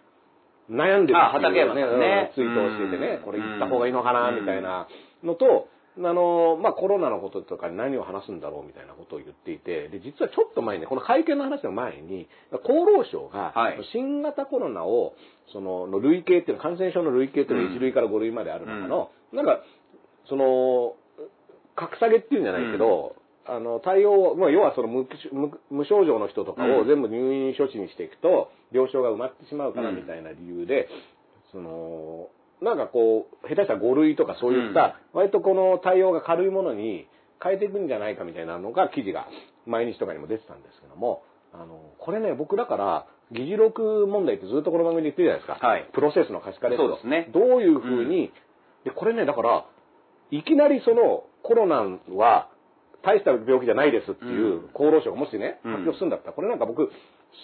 悩んでるあ畠山さんね。うんツイートをしててね、うん。これ行った方がいいのかな、みたいなのと、あの、まあ、コロナのこととかに何を話すんだろうみたいなことを言っていて、で、実はちょっと前に、この会見の話の前に、厚労省がはい、新型コロナを、その、の類型っていうの、感染症の類型っていうのが1類から5類まである中の、なんか、その、格下げっていうんじゃないけど、あの、対応、まあ、要はその無無無症状の人とかをうん。全部入院処置にしていくと、病床が埋まってしまうからうんみたいな理由で、その、なんかこう、下手したら5類とかそういった、割とこの対応が軽いものに変えていくんじゃないかみたいなのが記事が毎日とかにも出てたんですけども、あの、これね、僕だから、議事録問題ってずっとこの番組で言ってるじゃないですか。はい。プロセスの可視化ですよ。そうですね。どういうふうに、で、これね、だから、いきなりそのコロナは大した病気じゃないですっていう厚労省がもしね、うん。発表するんだったら、これなんか僕、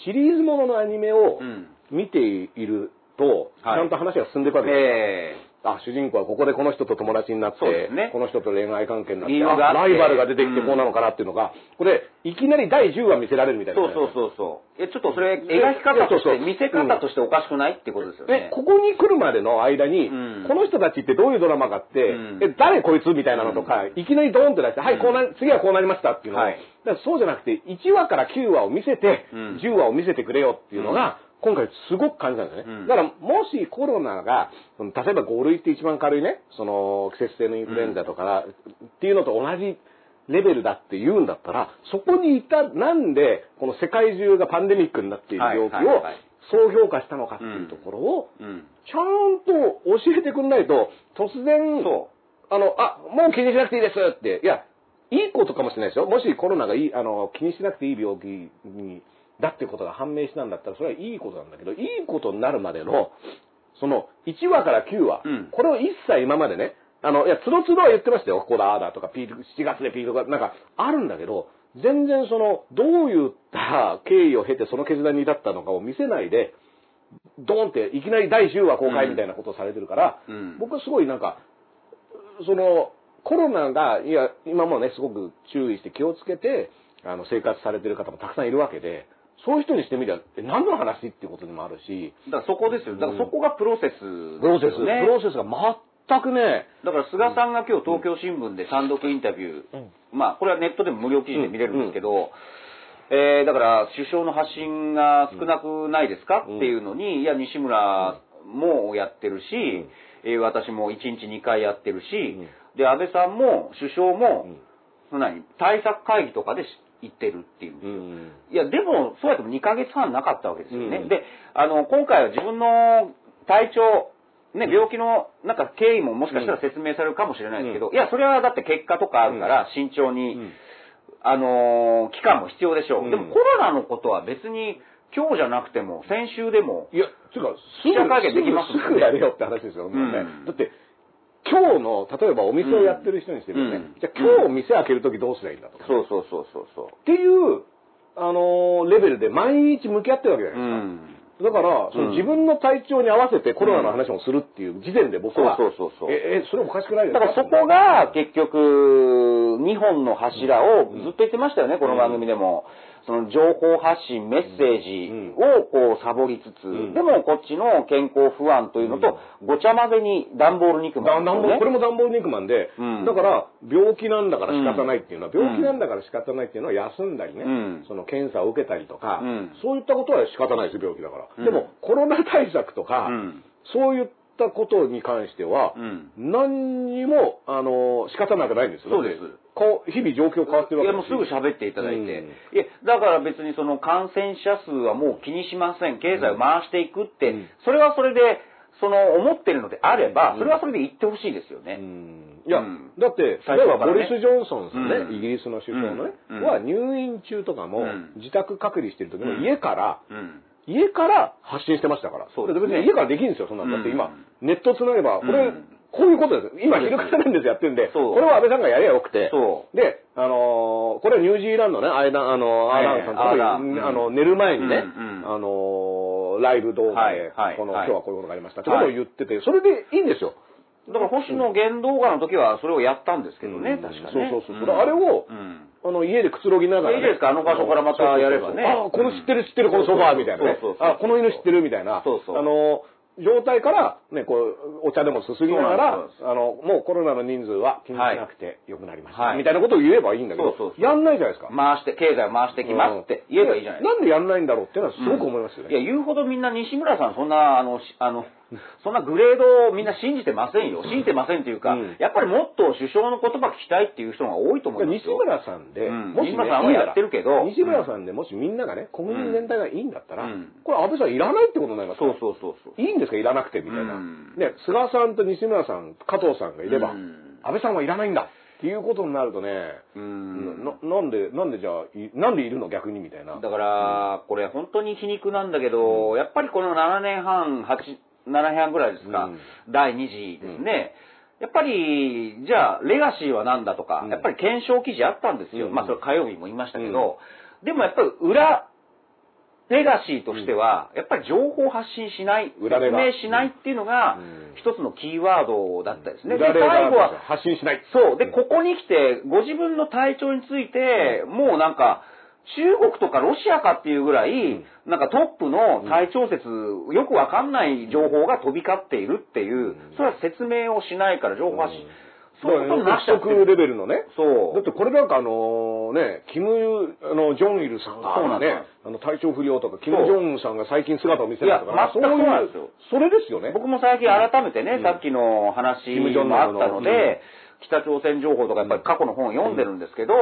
シリーズもののアニメをうん見ていると、ちはい。ゃんと話が進んでいくわけですよ。えあ、主人公はここでこの人と友達になって、ね。この人と恋愛関係になって、ライバルが出てきてうんこうなのかなっていうのが、これ、いきなり第10話見せられるみたいな。そうそうそうそう。え、ちょっとそれ、描き方として、見せ方としておかしくないってことですよでね、。ここに来るまでの間に、うん。この人たちってどういうドラマかって、うん。え、誰こいつみたいなのとか、いきなりドーンって出して、はい、こうな、次はこうなりましたっていうのを、はい。そうじゃなくて、1話から9話を見せて、うん。10話を見せてくれよっていうのが、今回すごく感じたんですね。うんだから、もしコロナが、例えば5類って一番軽いね、その季節性のインフルエンザとか、っていうのと同じレベルだって言うんだったら、そこにいた、なんで、この世界中がパンデミックになっている病気をはいはいはい、そう評価したのかっていうところを、うん。ちゃんと教えてくんないと、突然、そあの、あ、もう気にしなくていいですって、いや、いいことかもしれないですよ。もしコロナがいい、あの、気にしなくていい病気に、だっていうことが判明したんだったら、それはいいことなんだけど、いいことになるまでの、その、1話から9話、うんこれを一切今までね、あの、いや、つどつどは言ってましたよ。ここだ、ああだとか、ピーク、7月でピークが、なんか、あるんだけど、全然その、どういった 経緯を経てその決断に至ったのかを見せないで、ドーンっていきなり第10話公開みたいなことをされてるから、うん僕はすごいなんか、その、コロナが、いや、今もね、すごく注意して気をつけて、あの、生活されてる方もたくさんいるわけで、そういう人にしてみりゃ、え、何の話っていうことでもあるし、う。だからそこですよ。だからそこがプロセスね。プロセス、プロセスが全くね、だから菅さんが今日東京新聞で単独インタビュー、まあこれはネットでも無料記事で見れるんですけど、えーだから首相の発信が少なくないですか、うんっていうのに、いや西村もやってるし、えー私も1日2回やってるし、で安倍さんも首相も、何対策会議とかで行ってるっていう。うん。いや、でも、そうやっても2ヶ月半なかったわけですよね。うん。で、あの、今回は自分の体調、ね、病気の、なんか経緯ももしかしたら説明されるかもしれないですけど、いや、それはだって結果とかあるから、慎重に、うん。あのー期間も必要でしょう。うん。でも、コロナのことは別に、今日じゃなくても、先週でも、いや、つうか、す記者会見できますぐやれよって話ですよ、ね。うん。だって、今日の、例えばお店をやってる人にしてみるとね、うんじゃあ今日店開けるときどうすりゃいいんだとか、そうそうそうそうそう。っていう、あのーレベルで毎日向き合ってるわけじゃうないですか。ん。だから、そのうん自分の体調に合わせてコロナの話もするっていう時点で僕は、そうそうそうそうえ、え、それおかしくないですだからそこが結局、2本の柱をずっと言ってましたよね、この番組でも。その情報発信、メッセージをこうサボりつつ、ん。でもこっちの健康不安というのと、ごちゃ混ぜに段ボール肉まん。ね。これも段ボール肉マンで、うん。だから病気なんだから仕方ないっていうのは、うん。病気なんだから仕方ないっていうのは休んだりね、うん。その検査を受けたりとか、うん。そういったことは仕方ないですよ病気だから、うん。でもコロナ対策とか、うん。そういったことに関しては、うん。何にもあの仕方なくないんですよ。そうですこう日々状況変わってるわいやけだし。もうすぐ喋っていただいて、うん。いやだから別にその感染者数はもう気にしません。経済を回していくって、うん。それはそれでその思ってるのであれば、うん。それはそれで言ってほしいですよね、うん。いや、うんだって、最例えばボリス・ジョンソンさんね、うん。イギリスの首相のね、うん。は入院中とかも、うん。自宅隔離してる時もうん。家から、うん。家から発信してましたから。そうですね。別に家からできるんですよ、そんなの。だって今うん、ネットつなげば、これ、うんこういうことです。今、昼からなんですやってるんで、これは安倍さんがやりゃよくて、そで、あのーこれはニュージーランドね、アイダン、あの、アーランさんとええアーラン。うんあの、寝る前にね、うんうん。あのーライブ動画で、はいはいこの、はい。今日はこういうことがありました。ってことを言ってて、それでいいんですよ。だから星野源動画の時はそれをやったんですけどね、うん。確かね。そうそうそうん。あれをうん。あの、家でくつろぎながら、いいですか？あの場所からまたやればね。あ、この知ってる知ってる、このソファーみたいなね。そうそうそう。あ、この犬知ってるみたいな。そうそうあの、状態から、ね、こう、お茶でもすすぎながらあの、もうコロナの人数は気にしなくてよくなりました。はいみたいなことを言えばいいんだけどそうやんないじゃないですか。回して、経済を回してきますって言えばいいじゃないですか。なんでやんないんだろうっていうのはすごく思いますよね。いや、言うほどみんな西村さん、そんな、あの、しあの、そんなグレードをみんな信じてませんよ。信じてませんっていうか、うん。やっぱりもっと首相の言葉聞きたいっていう人が多いと思います西よ。村さんで、うん。もし、ね、西村さんはやってるけど。西村さんでもしみんながね、国民全体がいいんだったら、うん。これ安倍さんいらないってことになりますから。そうそうそうそう。いいんですかいらなくてみたいな。うん。ね、菅さんと西村さん、加藤さんがいれば、うん。安倍さんはいらないんだっていうことになるとね、うん。ななんで、なんでじゃあ、いなんでいるの逆にみたいな。だから、これ本当に皮肉なんだけど、やっぱりこの7年半、8、7年半ぐらいですか、うん。第2次ですね。やっぱり、じゃあ、レガシーは何だとか、うん。やっぱり検証記事あったんですよ。うん。まあ、それ火曜日も言いましたけど、でもやっぱり裏、レガシーとしては、やっぱり情報発信しない、説明しないっていうのがうん、一つのキーワードだったですね。で最後は、発信しない。そう。で、ここに来て、ご自分の体調について、もうなんか、中国とかロシアかっていうぐらい、んなんかトップの体調説、よくわかんない情報が飛び交っているっていう、それは説明をしないから情報発信。そういうことになっちゃってる。憶測レベルのね。そう。だってこれなんかあのね、キム、あの、ジョンイルさんがね、あの、体調不良とか、キム・ジョンウンさんが最近姿を見せたとか、そうなんですよそれですよね。僕も最近改めてね、うんさっきの話もあったので、北朝鮮情報とかやっぱり過去の本を読んでるんですけど、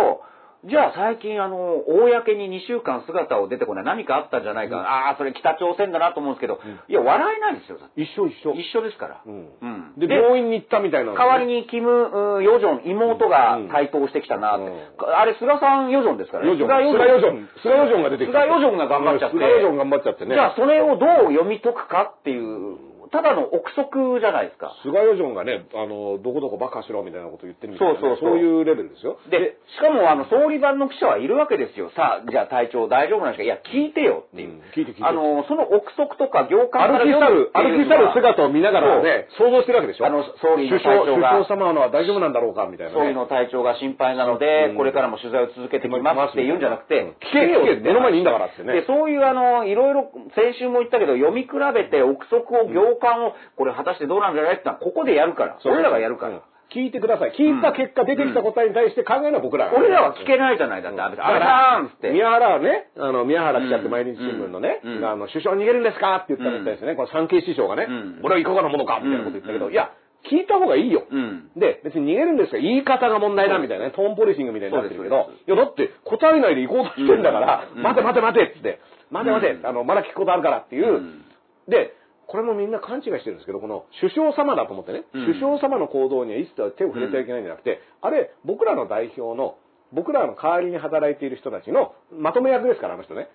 じゃあ最近あの、公に2週間姿を出てこない何かあったんじゃないか、ああ、それ北朝鮮だなと思うんですけど、いや、笑えないですよ。一緒一緒。一緒ですから。うんうんで、病院に行ったみたいなのね、代わりにキム・うんヨジョン、妹が台頭してきたなって。うんあれ、菅さんヨジョンですからね。ヨジョン。菅ヨジョン。菅ヨジョンが出てきた。菅ヨジョンが頑張っちゃって。菅ヨジョン頑張っちゃってね。じゃあ、それをどう読み解くかっていう、ただの憶測じゃないですか。菅ヨジョンがね、あの、どこどこバカしろみたいなこと言ってるみたいなね、そうそうそうそういうレベルですよ。で、しかも、あの、総理番の記者はいるわけですよ。さあ、じゃあ隊長大丈夫なんですか？いや、聞いてよっていう。うん聞いて聞いてあの、その憶測とか行間から歩き去る、歩き去る姿を見ながらね、想像してるわけでしょ？あの総理の首相、体調が首相様のは大丈夫なんだろうかみたいな、ね。総理の体調が心配なので、うんこれからも取材を続けてきますって言うんじゃなくて、聞け聞け目の前にいいんだからってねで、そういうあの、いろいろ、先週も言ったけど、読み比べて憶測を、行間を、これ果たしてどうなんじゃないってのは、ここでやるから。俺らがやるから。うん聞いてください。聞いた結果、出てきた答えに対して考えるのは僕らが。俺らは聞けないじゃない、だって、安倍さん。安倍さんって。宮原はね、あの、宮原記者って毎日新聞のね、うんあの、首相逃げるんですかって言ったみたいですね。これ産経師匠がね、うん俺はいかがなものかみたいなこと言ったけど、うんいや、聞いた方がいいよ。うん。で、別に逃げるんですか言い方が問題だみたいなね、トーンポリシングみたいになってるけどいや、だって答えないで行こうとしてんだから、うん待て待て待てっつって、待て待て、うんあの、まだ聞くことあるからっていう、うんで、これもみんな勘違いしてるんですけど、この首相様だと思ってね、うん。首相様の行動には一切手を触れてはいけないんじゃなくて、あれ、僕らの代表の、僕らの代わりに働いている人たちのまとめ役ですから、あの人ね。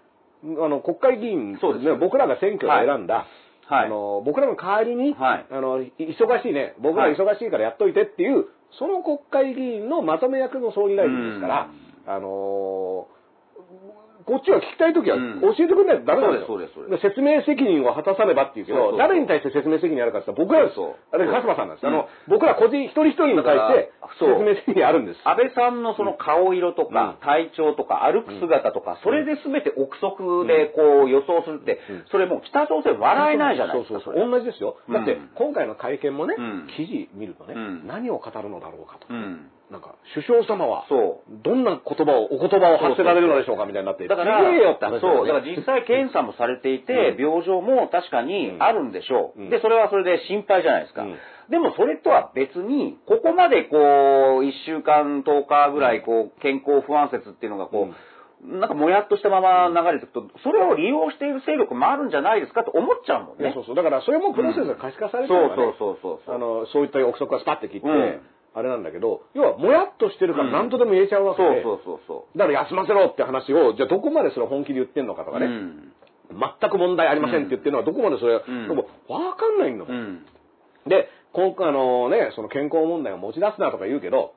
あの、国会議員、ね、僕らが選挙で選んだ、はい。あの、僕らの代わりに、はい。あの、い忙しいね、僕ら忙しいからやっといてっていう、その国会議員のまとめ役の総理大臣ですから、あのこっちは聞きたいときはうん教えてくれないとダメなんですよ。そうですそうです説明責任を果たさねばっていうけど、誰に対して説明責任あるかって言ったら僕らですそうあれ、カスマさんなんです。うんあの、僕ら個人一人一人に対して説明責任あるんです。安倍さんのその顔色とか、うん体調とか、歩く姿とか、それで全て憶測でこう予想するって、うんそれもう北朝鮮笑えないじゃないですか。そうそうそう。同じですよ。うんだって、今回の会見もねうん、記事見るとねうん、何を語るのだろうかとう。ん。なんか、首相様は、そう。どんな言葉を、お言葉を発せられるのでしょうかみたいになって。だから、すげえよって話だよそう、ねだから実際検査もされていて、うん病状も確かにあるんでしょう。うんで、それはそれで心配じゃないですか。うんでもそれとは別に、ここまでこう、1週間、10日ぐらい、こう、健康不安説っていうのがこう、なんかもやっとしたまま流れていくと、それを利用している勢力もあるんじゃないですかと思っちゃうもんね。そうそう。だから、それもプロセスが可視化されてそうるからね。そうそうそう。あの、そういった憶測がスパッて切って、うんあれなんだけど、要は、もやっとしてるから何とでも言えちゃうわけで、そうそうそうそう。だから休ませろって話を、じゃあどこまでそれを本気で言ってんのかとかね、うん全く問題ありませんって言ってるのはどこまでそれ、んでもわかんないんだもん。うん。で、今回あのね、その健康問題を持ち出すなとか言うけど、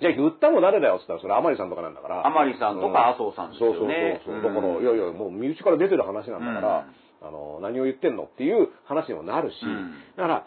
じゃあ言ったの誰だよって言ったら、それ甘利さんとかなんだから。甘利さんとか麻生さんですよねそうそうそう。だから、うんいやいや、もう身内から出てる話なんだから、あの、何を言ってんのっていう話にもなるし、うんだから、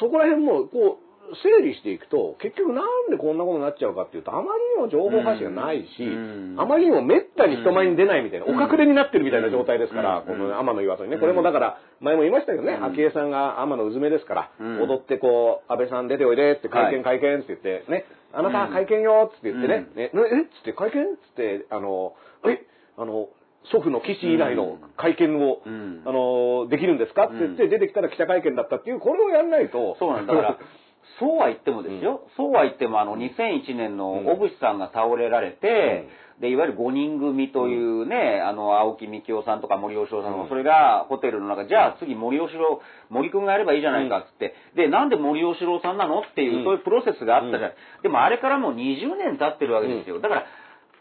そこら辺も、こう、整理していくと、結局なんでこんなことになっちゃうかっていうと、あまりにも情報発信がないし、うん。あまりにも滅多に人前に出ないみたいな、うん。お隠れになってるみたいな状態ですから、うん。この天野岩戸にね。これもだから、前も言いましたけどね、うん。昭恵さんが天野うずめですから、うん。踊ってこう、安倍さん出ておいでって、会見会見って言って、ね、あなた会見よって言ってね、うん。ね、えっつって会見っつって、あの、え、あの、祖父の騎士以来の会見を、うん。あの、できるんですかって言って、うん。出てきたら記者会見だったっていう、これをやんないと。そうなんだ。だから、そうは言ってもですよ、そうは言っても、あの、2001年の小渕さんが倒れられて、で、いわゆる5人組というね、あの、青木幹雄さんとか森喜朗さんとか、うん。それがホテルの中、じゃあ次森喜朗、森くんがやればいいじゃないかっつって、で、なんで森喜朗さんなのっていう、うん。そういうプロセスがあったじゃない。でもあれからもう20年経ってるわけですよ。だから、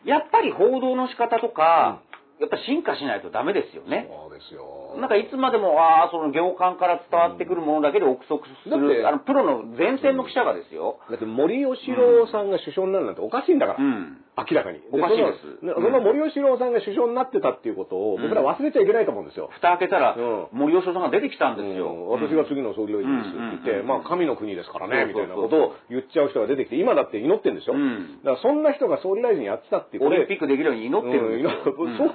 やっぱり報道の仕方とか、やっぱ進化しないとダメですよね。そうですよ。なんかいつまでも、ああ、その行間から伝わってくるものだけで憶測する、あの、プロの前線の記者がですよ。だって森喜朗さんが首相になるなんておかしいんだから。うん。明らかに。おかしいです。その森喜朗さんが首相になってたっていうことを、うん。僕ら忘れちゃいけないと思うんですよ。蓋開けたらうん、森吉さんが出てきたんですよ。うん。私が次の総理大臣ですって言って、うんまあ神の国ですからね、みたいなことを言っちゃう人が出てきて、今だって祈ってるんですよ。うん。だからそんな人が総理大臣やってたっていうオリンピックできるように祈ってるんでそ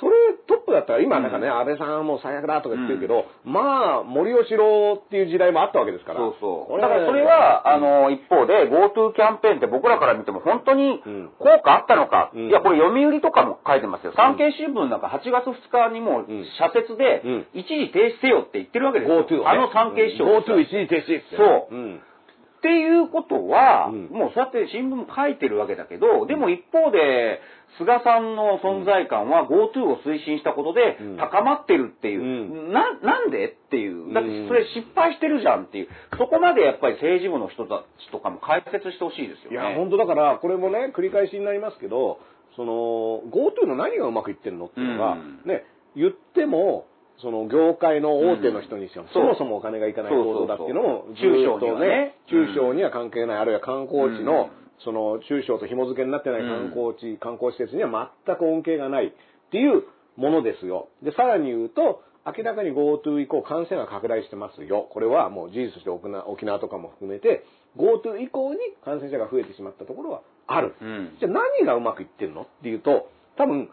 それトップだったら今なんかね、安倍さんはもう最悪だとか言ってるけど、まあ森喜朗っていう時代もあったわけですから。そうそう。だからそれは、あの、一方で GoTo キャンペーンって僕らから見ても本当にうん。効果あったのか。うんいや、これ読売とかも書いてますよ。産経新聞なんか8月2日にもううん社説でうん一時停止せよって言ってるわけですよ。をねあの産経視聴ですから GoTo 一時停止。そううん。っていうことは、うん。もうそうやって新聞も書いてるわけだけど、でも一方で、菅さんの存在感は GoTo を推進したことでうん。高まってるっていう、うん。な、なんでっていう。だってそれ失敗してるじゃんっていう。そこまでやっぱり政治部の人たちとかも解説してほしいですよね。いや、本当だから、これもね、繰り返しになりますけど、その、GoTo の何がうまくいってるのっていうのが、うん。ね、言っても、その業界の大手の人にしても、うん。そもそもお金がいかない行動だっていうのも、中小にはね。中小には関係ない、あるいは観光地の、うんその中小と紐付けになってない観光地、観光施設には全く恩恵がないっていうものですよ。で、さらに言うと、明らかに GoTo 以降感染が拡大してますよ。これはもう事実として沖縄沖縄とかも含めて、GoTo 以降に感染者が増えてしまったところはある。うん。じゃあ何がうまくいってるの？っていうと、多分、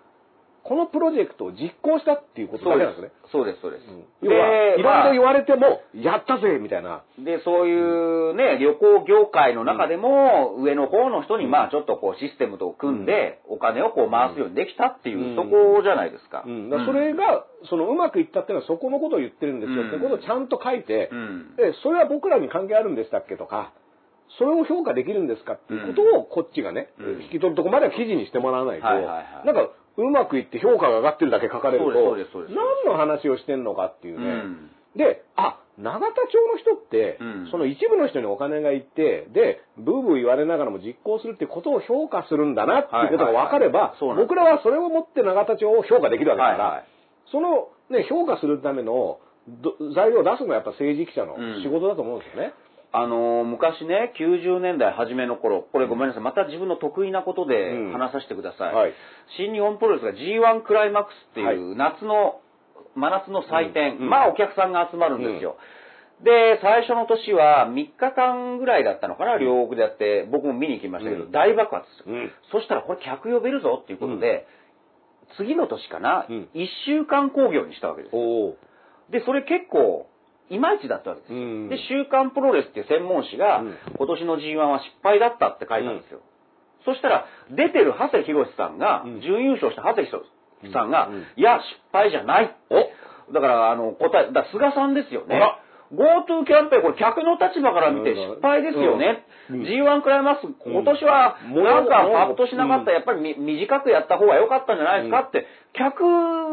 このプロジェクトを実行したっていうことなんですね。す。そうです、そうです。要は、でいろいろ言われても、やったぜみたいな。で、そういうね、旅行業界の中でも、上の方の人に、まあ、ちょっとこう、システムと組んで、お金をこう回すようにできたっていう、うん。そこじゃないですか。うん、それが、そのうまくいったっていうのはそこのことを言ってるんですよ、うん。ってことをちゃんと書いて、うん。で、それは僕らに関係あるんでしたっけとか、それを評価できるんですか？っていうことをこっちがね、うん。引き取るとこまでは記事にしてもらわないと、はいはいはい。なんかうまくいって評価が上がってるだけ書かれると、何の話をしてんのかっていうね。うん。で、あ、永田町の人って、うん。その一部の人にお金がいって、で、ブーブー言われながらも実行するってことを評価するんだなっていうことが分かれば、僕らはそれをもって永田町を評価できるわけだから、はいはい。その、ね、評価するためのど材料を出すのはやっぱ政治記者のうん。仕事だと思うんですよね。あのー昔ね、90年代初めの頃、これごめんなさい、また自分の得意なことでうん。話させてください。はい。新日本プロレスが G1 クライマックスっていう夏の、真夏の祭典、うん。うん。まあお客さんが集まるんですよ。で、最初の年は3日間ぐらいだったのかな、両国でやって、僕も見に行きましたけど、うん。大爆発ですよ。うん。そしたらこれ客呼べるぞっていうことで、次の年かな、うん。1週間興行にしたわけです。で、それ結構、いまいちだったわけですで、週刊プロレスっていう専門誌が、うん。今年の G1 は失敗だったって書いたんですよ。そしたら、出てる長谷博さんが、うん。準優勝した長谷博さんが、いや、失敗じゃない。だから、あの、答え、だ菅さんですよね。GoTo キャンペーン、これ客の立場から見てうん。失敗ですよね。うん。G1 クライマックス、今年は、うんなんかパッとしなかったら、やっぱりみ短くやった方が良かったんじゃないですかって、客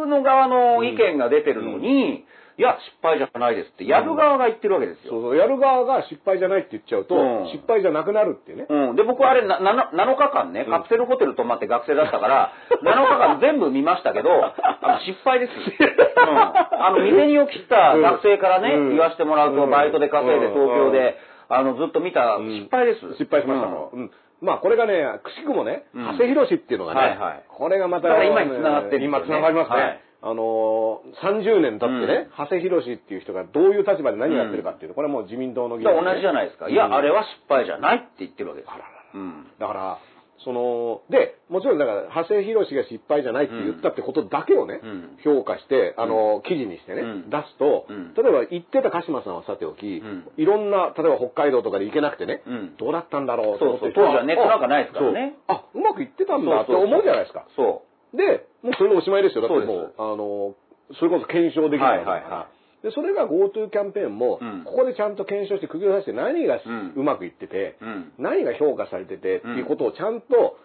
の側の意見が出てるのに、いや、失敗じゃないですって、やる側が言ってるわけですよ。そうそう、やる側が失敗じゃないって言っちゃうと、うん。失敗じゃなくなるっていうね。うん。で、僕はあれな、な7日間ね、カプセルホテル泊まって学生だったから、7日間全部見ましたけど、あの失敗ですよ。うん。あの、未銭を切った学生からね、うん。言わせてもらうと、うん。バイトで稼いでうん。東京で、あの、ずっと見たうん。失敗です。失敗しましたもん。うん。まあこれがね、くしくもね、うん。長谷博っていうのがね、はいはい。これがまた、だから今に繋がってるんですよね。今繋がりますね。はいあのー、30年経ってね、長谷博っていう人がどういう立場で何をやってるかっていうと、これはもう自民党の議員、だから同じじゃないですか。いや、うん。あれは失敗じゃないって言ってるわけです。ららうん。だから、その、で、もちろんだから、長谷博が失敗じゃないって言ったってことだけをね、うん。評価して、あの、記事にしてね、うん。出すと、うん。例えば言ってた鹿島さんはさておき、うん。いろんな、例えば北海道とかで行けなくてね、うん。どうだったんだろうと思ってそうそう。当時はネットなんかないですからね。あ、うまくいってたんだって思うじゃないですか。そで、もうそれでおしまいですよ。だってもそうあの、それこそ検証できるわけだから。はいはいはで、それが GoTo キャンペーンも、うんここでちゃんと検証して釘を出して何がうまくいってて、う。うん。何が評価されててっていうことをちゃんと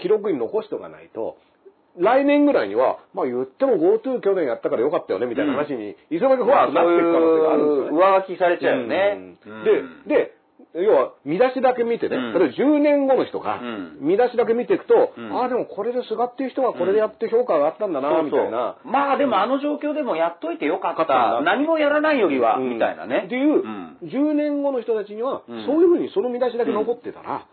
記録に残しておかないと、来年ぐらいには、まあ言っても GoTo 去年やったからよかったよねみたいな話に、いつの間にかふわっとなっていく可能性があるんですよね。上書きされちゃうよね。うんで、で、要は見出しだけ見てね、うん。例えば10年後の人がうん。見出しだけ見ていくと、うん。ああでもこれで菅っていう人がこれでやって評価があったんだな、みたいな。まあでもあの状況でもやっといてよかった。何もやらないよりは、うん。みたいなね。っていう、ん。10年後の人たちには、うん。そういうふうにその見出しだけ残ってたら、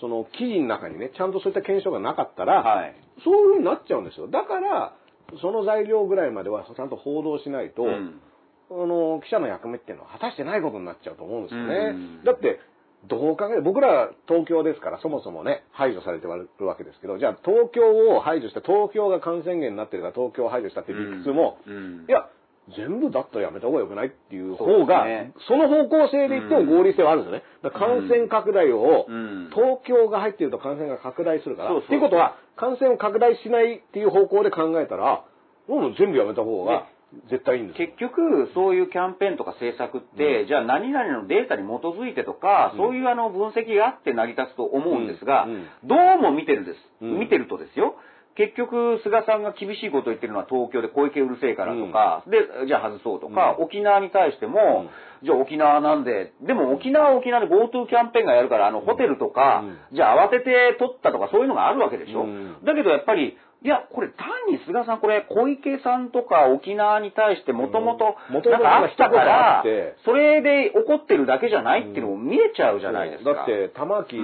その記事の中にね、ちゃんとそういった検証がなかったら、はい。そういうふうになっちゃうんですよ。だから、その材料ぐらいまではちゃんと報道しないと、うん。あの、記者の役目っていうのは果たしてないことになっちゃうと思うんですよね。うん。だって、どう考え僕ら東京ですからそもそもね、排除されてるわけですけど、じゃあ東京を排除して、東京が感染源になってるから東京を排除したっていう理屈も、うん。いや、全部だったらやめた方がよくないっていう方が、その方向性で言っても合理性はあるんですよね。感染拡大を、うん。東京が入ってると感染が拡大するから。っていうことは、感染を拡大しないっていう方向で考えたら、もう全部やめた方が絶対いいんですよ。結局、そういうキャンペーンとか政策って、じゃあ何々のデータに基づいてとか、うん。そういうあの分析があって成り立つと思うんですが、うん。うんどうも見てるです。うん。見てるとですよ。結局、菅さんが厳しいことを言ってるのは東京で小池うるせえからとか、で、じゃあ外そうとか、うん。沖縄に対しても、じゃあ沖縄なんで、でも沖縄は沖縄で GoTo キャンペーンがやるから、あの、ホテルとか、じゃあ慌てて取ったとかそういうのがあるわけでしょ。うん。だけどやっぱり、いや、これ単に菅さん、これ小池さんとか沖縄に対してもともとなんかあったからそれで怒ってるだけじゃないっていうのも見えちゃうじゃないですか。だって、玉木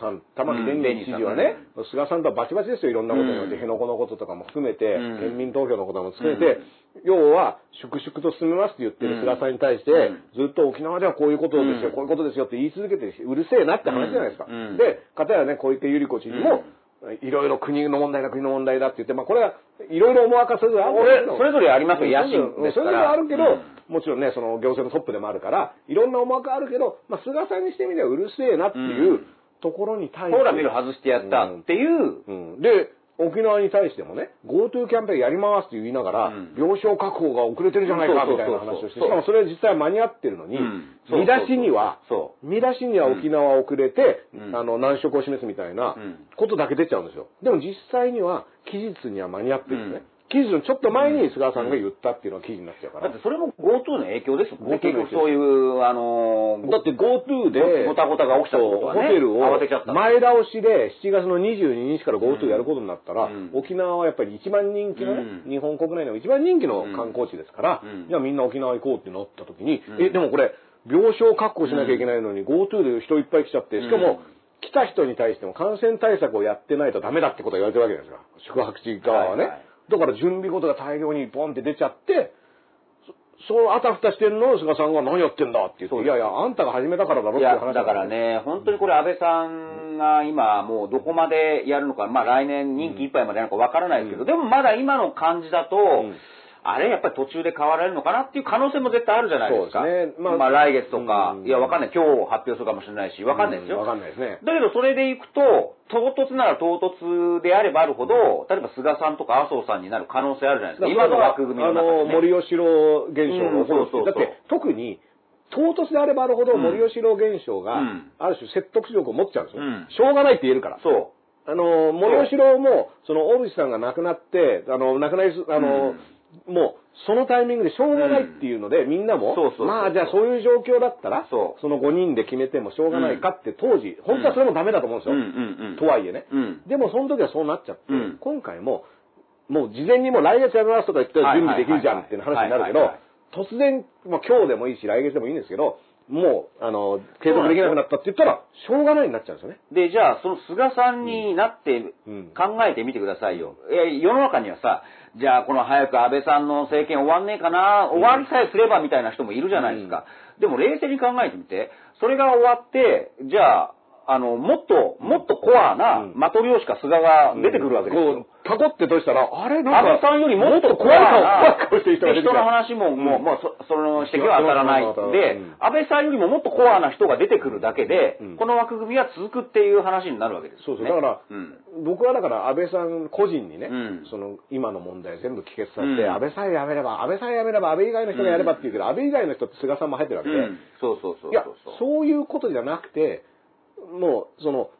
さん、玉木うん。デニー知事はね、菅さんとはバチバチですよ、いろんなことにおいて、うん。辺野古のこととかも含めて、うん。県民投票のことも含めて、要は、粛々と進めますって言ってる菅さんに対して、うん。ずっと沖縄ではこういうことですよ、うん。こういうことですよって言い続けて、うるせえなって話じゃないですか。うん。で、かたやね、小池百合子知事も、いろいろ国の問題だ、国の問題だって言って、まあこれはいろいろ思惑それぞれあるそれぞれありますよ。野心ですから。それぞれあるけど、うんもちろんね、その行政のトップでもあるから、いろんな思惑あるけど、まあ、菅さんにしてみればうるせえなっていううん。ところに対して。ほら見る外してやったっていう、うん。で、沖縄に対してもね、GoTo キャンペーンやりますって言いながら、うん。病床確保が遅れてるじゃないかみたいな話をして、しかもそれは実際間に合ってるのに、うん。見出しには、そ見出しには沖縄遅れて、うん。あの、難色を示すみたいなうん。ことだけ出ちゃうんですよ。でも実際には、期日には間に合ってるんですね。期日のちょっと前に菅さんが言ったっていうのが記事になっちゃうから。だってそれも GoTo の影響ですもんね。結局そういう、あのーだって GoTo で、ごたごたが起きたことはねホテルを前倒しで7月の22日から GoTo やることになったら、うん。沖縄はやっぱり一番人気のね、うん。日本国内の一番人気の観光地ですから、うん。じゃあみんな沖縄行こうってなった時に、うん。え、でもこれ、病床確保しなきゃいけないのに GoTo で人いっぱい来ちゃって、しかも、来た人に対しても感染対策をやってないとダメだってことが言われてるわけですよ。宿泊地側はね。はいはいだから準備事が大量にポンって出ちゃって、そそうあたふたしてるのを菅さんが何やってんだって言って、いやいや、あんたが始めたからだろっていういや、話だから。ね、本当にこれ安倍さんが今もうどこまでやるのか、まあ来年任期いっぱいまでやるのかわからないですけど、でもまだ今の感じだと、んあれやっぱり途中で変わられるのかなっていう可能性も絶対あるじゃないですか。そうですねまあまあ来月とか、うんいやわかんない。今日発表するかもしれないし、わかんないですよ。わかんないですね。だけどそれでいくと、唐突なら唐突であればあるほど、例えば菅さんとか麻生さんになる可能性あるじゃないですか。今の枠組みの中で、ね。あの、森吉郎現象が起こるってうんそうそうそうだって、特に、唐突であればあるほどうん森吉郎現象がうん、ある種説得力を持っちゃうんですよ。うんしょうがないって言えるから。そあの、森吉郎も、その、大渕さんが亡くなって、あの、亡くなりす、あの、もう、そのタイミングでしょうがないっていうので、みんなもそうそうそう、まあ、じゃあそういう状況だったら、そうの5人で決めてもしょうがないかって当時、本当はそれもダメだと思うんですう。うよ。んうんうん。とはいえね。うん。でもその時はそうなっちゃって、うん今回も、もう事前にもう来月やめますとか言ったら準備できるじゃんっていう話になるけど突然、まあ今日でもいいし来月でもいいんですけど、もう、あの、継続できなくなったって言ったら、しょうがないになっちゃうんですよね。で、じゃあ、その菅さんになってうん考えてみてくださいよ。え世の中にはさ、じゃあ、この早く安倍さんの政権終わんねえかな、終わりさえすればみたいな人もいるじゃないですか。でも、冷静に考えてみて、それが終わって、じゃあ、あの、もっと、もっとコアなうんマトリョーシカ菅が出てくるわけですよ。タコってとしたら、あれなんか、安倍さんよりもっと怖い顔、してる人が出てきた人の話も、もう、もうそ、その指摘は当たらない。うんでうん、安倍さんよりももっとコアな人が出てくるだけで、うんこの枠組みは続くっていう話になるわけですよね。そうそう。だから、うん。僕はだから安倍さん個人にね、うんその今の問題全部帰結させて、うん安倍さえやめれば、安倍さえやめれば、安倍以外の人がやればって言うけど、安倍以外の人って菅さんも入ってるわけで、うん。そうそうそうそう。いや、そういうことじゃなくて、もう、その、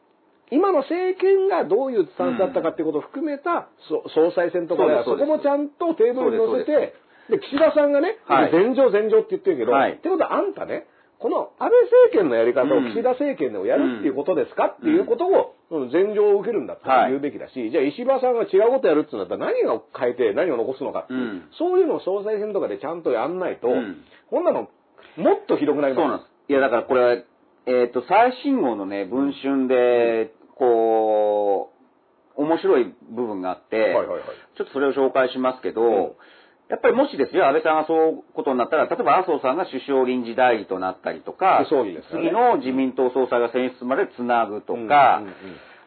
今の政権がどういうスタンスだったかっていうことを含めた、そ総裁選とかでは、そこもちゃんとテーブルに乗せて、で、岸田さんがね、はい。前場前場って言ってるけど、はい。ってことはあんたね、この安倍政権のやり方をうん。岸田政権でもやるっていうことですか？っていうことを、その前場を受けるんだったら言うべきだし、じゃあ石破さんが違うことやるって言うんだったら何が変えて何を残すのかっていう、うん。そういうのを総裁選とかでちゃんとやんないと、うん。こんなのもっとひどくなりますそうなんです。いや、だからこれ、えっ、と、最新号のね、文春で、こう、面白い部分があって、はいはいはい。ちょっとそれを紹介しますけど、ん。やっぱりもしですよ、安倍さんがそういうことになったら、例えば麻生さんが首相臨時代理となったりとか、ね。次の自民党総裁が選出までつなぐとか、うんうんうん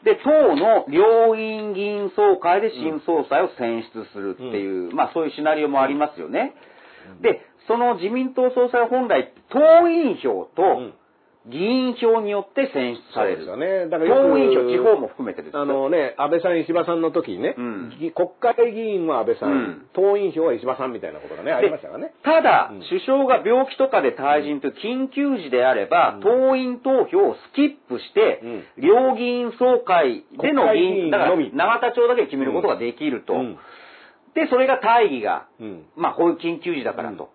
で、党の両院議員総会で新総裁を選出するっていう、まあそういうシナリオもありますよね。で、その自民党総裁は本来、党員票とん議員票によって選出される。そうですよね。だから党員票、地方も含めてですよあのね、安倍さん、石破さんの時にね、うんぎ国会議員は安倍さん、うん党員票は石破さんみたいなことがね、ありましたからね。ただ、うん首相が病気とかで退陣という緊急時であれば、党員投票をスキップして、両議員総会での議員員、だから永田町だけで決めることができると。うんで、それが大義が、うんまあこういう緊急時だからと。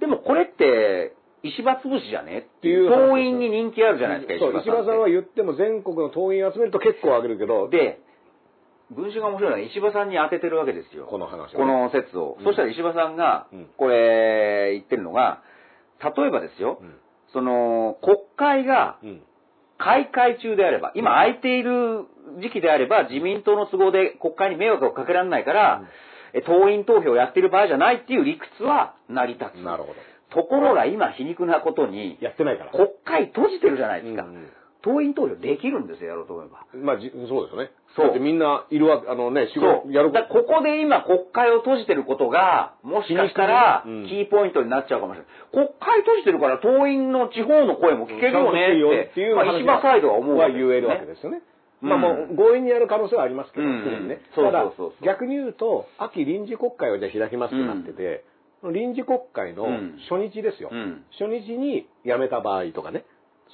でもこれって、石破潰しじゃね？っていう党員に人気あるじゃないですか、そう、石破さん。は言っても全国の党員集めると結構上げるけど、で、文春が面白いのは石破さんに当ててるわけですよ。この話はね。この説を。うん。そしたら石破さんがうん、これ、言ってるのが、例えばですよ、うん。その、国会がうん。開会中であれば、今空いている時期であれば、自民党の都合で国会に迷惑をかけられないから、え党員投票をやってる場合じゃないっていう理屈は成り立つ。なるほど。ところが今皮肉なことに、やってないから。国会閉じてるじゃないですか。うん党員投票できるんですよ、やろうと思えば。まあ、じそうですよね。そうだってみんないるわけ、あのね、仕。事やるここで今国会を閉じてることが、もしかしたらキーポイントになっちゃうかもしれない。国会閉じてるから党員の地方の声も聞けるよねって、いうまあ、石破サイドは思うはわけですよね言えるわけですよね。うんまあもう強引にやる可能性はありますけど、うんね。ただ逆に言うと、秋臨時国会をじゃあ開きますってなってて、臨時国会のうん。初日ですよ。うん。初日に辞めた場合とかね。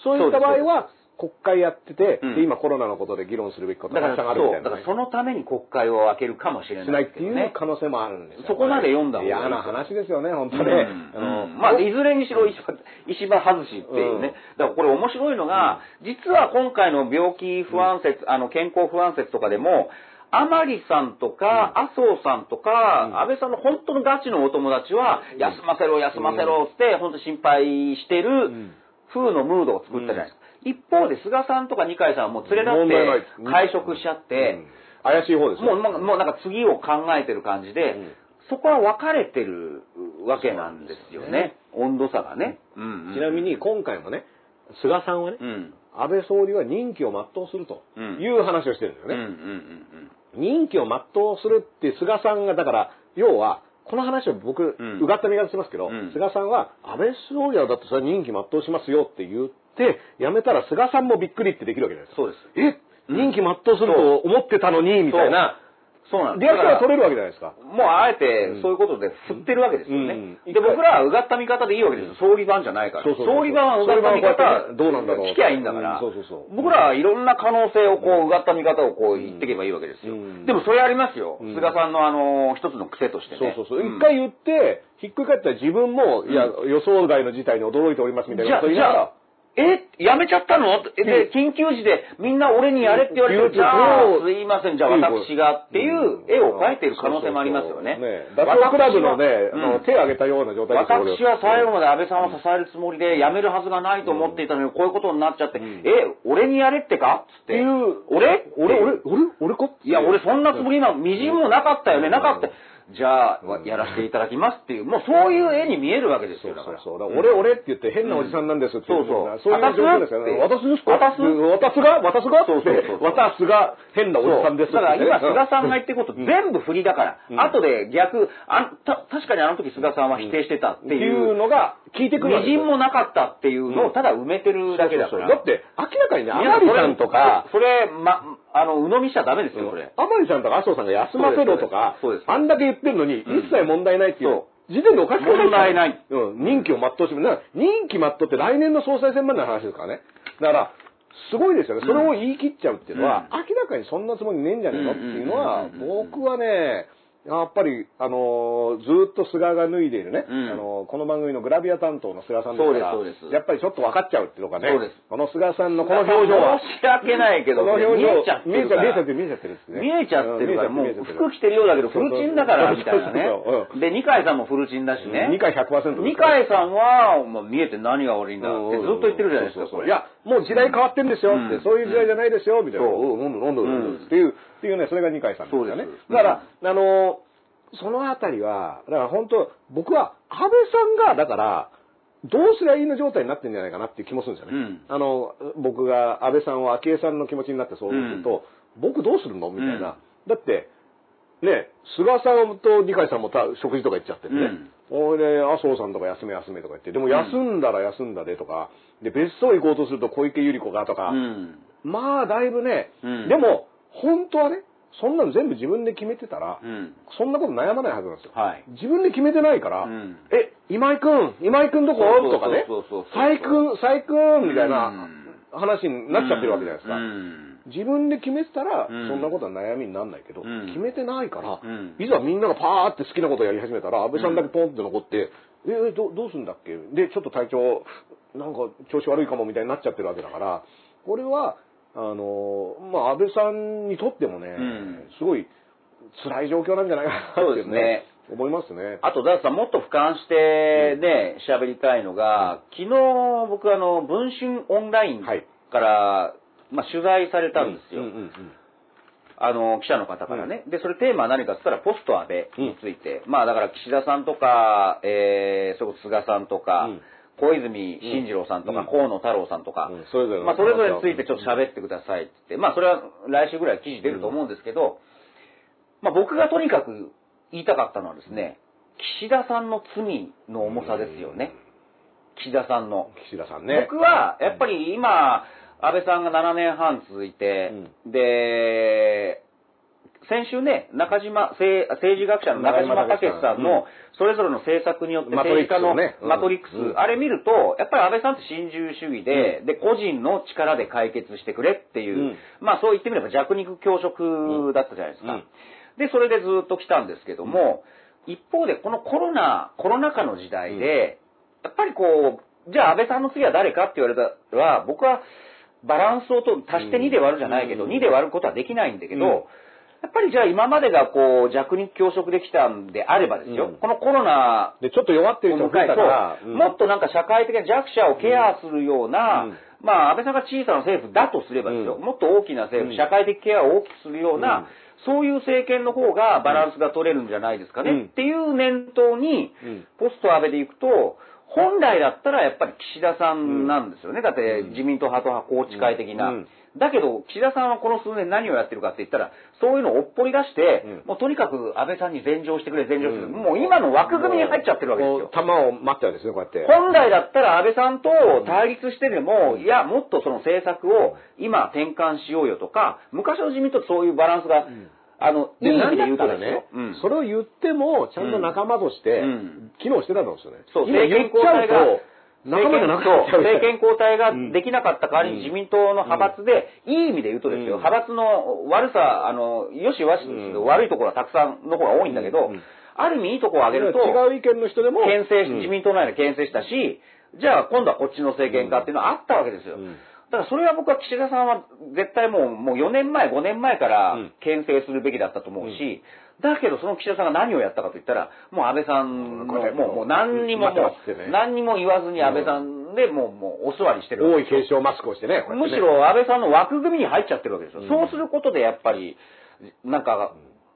そういった場合は、国会やってて、うん。で今コロナのことで議論するべきことがたくさんあるみたいなね、からそのために国会を開けるかもしれしないっていうないですけどね。可能性もあるんですよ。そこまで読んだ方がいい。嫌な話ですよね、本当うん。ね。あの、まあ、いずれにしろ石破、石破外しっていうね。うん。だからこれ面白いのが、実は今回の病気不安説、あの、健康不安説とかでも、甘利さんとか、麻生さんとか、安倍さんの本当のガチのお友達は、休ませろ、休ませろって、本当心配してるん。風のムードを作ったじゃないですか。一方で、菅さんとか二階さんはもう連れ立って会食しちゃって、怪しい方ですよ。もう、もうなんか次を考えてる感じで、うん。そこは分かれてるわけなんですよね。温度差がね。ちなみに今回もね、菅さんはね、うん。安倍総理は任期を全うするとうん。いう話をしてるんだようんうんね。うん任期を全うするって菅さんが、だから、要は、この話を僕、うん。うがった見方しますけど、うん。菅さんは、安倍総理はだってそれは任期全うしますよって言って、辞めたら菅さんもびっくりってできるわけじゃないですか。そうです。え？任期全うすると思ってたのに、みたいな、そうなんです。リアクションが取れるわけじゃないですか。もうあえてそういうことで振ってるわけですよね。うんで、僕らはうがった見方でいいわけですよ。総理版じゃないから。そうそうそう総理版はうがった見方てどうなんだろう聞きゃいいんだから、うんそうそうそう僕らはいろんな可能性をこう、うがった見方をこう言っていけばいいわけですよ。うんでもそれありますよ。うん菅さんのあの、一つの癖としてね。そうそうそう。ん一回言って、ひっくり返ったら自分も、いや、予想外の事態に驚いておりますみたいなこと言いながらえ、やめちゃったの？ってで、緊急時でみんな俺にやれって言われてじゃあうん、すいません、じゃあ私がっていう絵を描いてる可能性もありますよね。ダチョウ倶楽部のね、あうん。の手を挙げたような状態私は最後まで安倍さんを支えるつもりで辞めるはずがないと思っていたのに、こういうことになっちゃって、ん。え、俺にやれってか？つっってて。いう、俺？俺、俺、俺、俺か？いや、俺そんなつもり今、みじんもなかったよね、うん。なかった。じゃあ、やらせていただきますっていう、もうそういう絵に見えるわけですよ。そうそうそう。俺、俺って言って変なおじさんなんですってそうそう。そういう状況ですよね。渡私ですか？渡す私が？私が？そうそうそう。私が？変なおじさんですだから今、菅さんが言っってること全部振りだから、うん。後で逆、あんた確かにあの時菅さんは否定してたってていいうう、のが聞いてくるわみけですよ。じんもなかったっていうのをただ埋めてるだけだから。そうそうそう。だって、明らかにね、皆甘利さんとか、それ、ま、あの、鵜呑みしちゃダメですよ、それ。甘利さんとか麻生さんが休ませろとかあんだけ言ってるのに、うん一切問題ないっていうそ。時点でおかしくない問題ない。うん、任期を全うしても、な任期全うって来年の総裁選までの話ですからね。だから、すごいですよね。それを言い切っちゃうっていうのは、う明らかにそんなつもりねえんじゃねえのっていうのは僕はね、やっぱり、あのーずーっと菅が脱いでいるね、うんあのーこの番組のグラビア担当の菅さんですから、やっぱりちょっと分かっちゃうっていうのがね、この菅さんのこの表情は、申し訳ないけど、この表情見えちゃって見えるから。ちゃってる、見えちゃってる。見えちゃってるから、もう服着てるようだけど、フルチンだから、みたいなね。で、二階さんもフルチンだしね。二回100%二階さんは、もう見えて何が悪いんだってずっと言ってるじゃないですか。そうそうそういや、もう時代変わってんですよ。って、うん。そういう時代じゃないですよ、みたいな。そう。うん、飲ん。で、飲ん。で、飲ん。っていう、っていうね、それが二階さんですよね。だから、あのー、そのあたりは、だから本当、僕は安倍さんが、だから、どうすりゃいいの状態になってんじゃないかなっていう気もするんですよね。うん。あの、僕が安倍さんを昭恵さんの気持ちになってそうすると、僕どうするのみたいな。うん。だって、ね、菅さんと二階さんもた食事とか行っちゃっててね。おいで、麻生さんとか休め休めとか言って、でも休んだら休んだでとか、で、別荘行こうとすると小池百合子がとか、うん。まあ、だいぶね、うんでも、本当はね、そんなの全部自分で決めてたら、うん。そんなこと悩まないはずなんですよ。はい。自分で決めてないから、うんえ、今井くん、今井くんどこ？とかねそうそうそう、佐井くん、佐井くんみたいなうん話になっちゃってるわけじゃないですか。うん。自分で決めてたら、うん。そんなことは悩みにならないけど、うん。決めてないから、うん。いざみんながパーって好きなことをやり始めたら、安倍さんだけポンって残って、えーどどうすんだっけ？で、ちょっと体調、なんか調子悪いかもみたいになっちゃってるわけだから、これは、あのーまあ、安倍さんにとってもね、ん。すごい辛い状況なんじゃないかなってそうですね。思いますね。あと、ダースさん、もっと俯瞰してね、喋りたいのが、昨日僕あの、文春オンラインはいから、まあ、取材されたんですよ。うんうんうんあの、記者の方からね。で、それテーマは何かって言ったら、ポスト安倍について。まあ、だから岸田さんとか、えー、それこそ菅さんとか、うん小泉進次郎さんとか、うん河野太郎さんとか、うんそれぞれのまあ、それぞれについてちょっと喋ってくださいって言って、まあ、それは来週ぐらい記事出ると思うんですけど、まあ、僕がとにかく言いたかったのはですね、岸田さんの罪の重さですよね。岸田さんの。岸田さんね。僕は、やっぱり今、安倍さんが7年半続いて、で、先週ね、中島、政政治学者の中島武さん。の、それぞれの政策によってマトリックス政治家のマトリックス、うん。あれ見ると、やっぱり安倍さんって新自由主義で、で、個人の力で解決してくれっていう、うん。まあそう言ってみれば弱肉強食だったじゃないですか。うん。で、それでずっと来たんですけども、一方でこのコロナ、コロナ禍の時代で、やっぱりこう、じゃあ安倍さんの次は誰かって言われたら、僕はバランスをと足して2で割るじゃないけど、うん。2で割ることはできないんだけど、やっぱりじゃあ今までがこう弱肉強食できたんであればですよ、うん。このコロナで、ちょっと弱ってる人を迎えが増えたから、と、もっとなんか社会的な弱者をケアするような、うん。まあ安倍さんが小さな政府だとすればですよ、うん。もっと大きな政府、うん。社会的ケアを大きくするような、うん。そういう政権の方がバランスが取れるんじゃないですかね、うん。っていう念頭に、うん。ポスト安倍でいくと、本来だったらやっぱり岸田さんなんですよね。だって自民党派と派宏池会的な。うんだけど、岸田さんはこの数年何をやってるかって言ったら、そういうのをおっぽり出して、うんもうとにかく安倍さんに禅譲してくれ、禅譲してくれ。うんもう今の枠組みに入っちゃってるわけですよ。こう球を待ってるわけですね、こうやって。本来だったら安倍さんと対立してでも、いや、もっとその政策を今転換しようよとか、昔の自民党ってそういうバランスが、あの、で、意なんだ味で言うとったらねそれを言っても、ちゃんと仲間としてうん、機能してたんですよね。そう、今言っちゃうと、仲間じゃなくなっちゃうみたい政権交代がうん。できなかった代わりに自民党の派閥で、いい意味で言うとですよ、うん。派閥の悪さ、あの、よし悪し悪いところはたくさんの方が多いんだけど、うん。ある意味いいところを挙げると、違う意見の人でも、牽制自民党内で牽制したし、じゃあ今度はこっちの政権かっていうのはあったわけですよ。うんだからそれは僕は岸田さんは絶対もうもう4年前、5年前からうん。牽制するべきだったと思うし、だけどその岸田さんが何をやったかと言ったら、もう安倍さんの、もうもう何にもも何にも言わずに安倍さんでもうもうお座りしてる多い継承マスクをしてね。ね。むしろ安倍さんの枠組みに入っちゃってるわけですよ。うん。そうすることでやっぱり、なんか、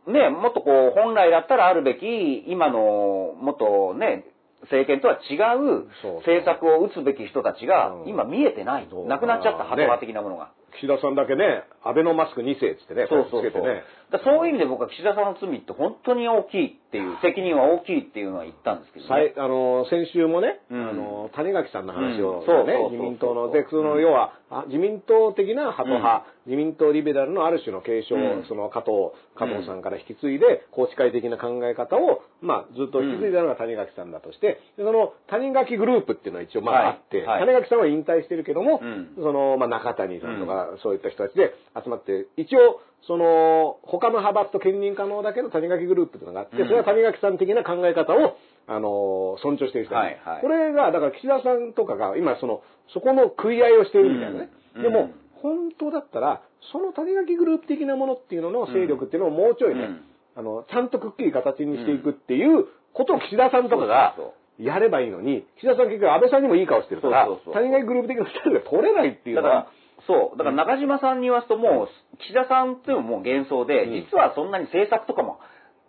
ね、もっとこう、本来だったらあるべき、今の、もっとね、政権とは違う政策を打つべき人たちがうん。今見えてない。なくなっちゃった、ハト派的なものが。岸田さんだけね、安倍のマスク2世っつってね、そうそうそう。ね。だそういう意味で僕は岸田さんの罪って本当に大きいっていう、責任は大きいっていうのは言ったんですけどさね。いあの先週もね、うん。あの谷垣さんの話を、ね自民党のでその要はあ自民党的なハト派、自民党リベラルのある種の継承を、うん。その加藤加藤さんから引き継いで宏池会的な考え方を、まあ、ずっと引き継いだのが谷垣さんだとしてでその谷垣グループっていうのは一応まああって、はいはい。谷垣さんは引退してるけども、うん。そのまあ、中谷さんとか、そういった人たちで集まって一応その他の派閥と兼任可能だけど谷垣グループっていうのがあって、うん。それは谷垣さん的な考え方をあの尊重している人、はいはい。これがだから岸田さんとかが今そのそこの食い合いをしているみたいなね、うん。でも本当だったらその谷垣グループ的なものっていうのの勢力っていうのをもうちょいね、うん。あのちゃんとくっきり形にしていくっていうことを岸田さんとかがやればいいのに岸田さん結局安倍さんにもいい顔してるからそうそうそう。谷垣グループ的な人が取れないっていうのは、そう。だから中島さんに言わすともう、岸田さんっていうのももう幻想で、うん。実はそんなに政策とかも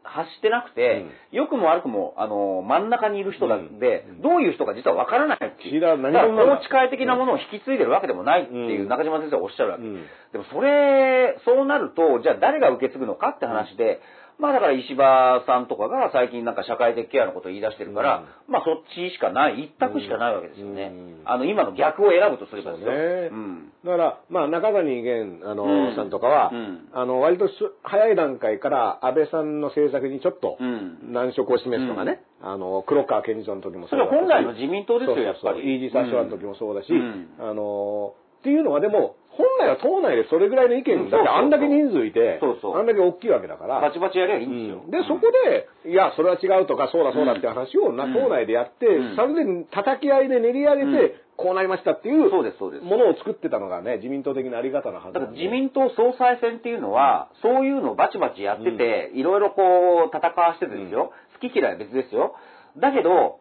発してなくて、良くも悪くも、あの、真ん中にいる人だんで、うん。どういう人か実は分からないっていう。だから者なんだ。宏池会的なものを引き継いでるわけでもないっていううん。中島先生はおっしゃるわけ。うん。でもそれ、そうなると、じゃあ誰が受け継ぐのかって話で、まあだから石破さんとかが最近なんか社会的ケアのことを言い出してるから、まあそっちしかない、一択しかないわけですよね。うん。あの今の逆を選ぶとすればですね。うん。だから、まあ、中谷源あの、うん。さんとかは、うん。あの割とす早い段階から安倍さんの政策にちょっとうん。難色を示すとかね、あの黒川検事長の時もそれは本来の自民党ですよ、そうそうやっぱり。イージス・アショアの時もそうだし、うん。あのっていうのはでも本来は党内でそれぐらいの意見、うんだってあんだけ人数いてそうそう。あんだけ大きいわけだから。バチバチやりゃいいんですよ。うん。で、そこで、いや、それは違うとか、そうだそうだって話を、なうん。党内でやって、うん。それで叩き合いで練り上げうん。て、こうなりましたっていうそうですそうです。ものを作ってたのがね、自民党的なあり方なはず自民党総裁選っていうのは、そういうのをバチバチやってて、いろいろこう戦わしててですよ、好き嫌いは別ですよ。だけど、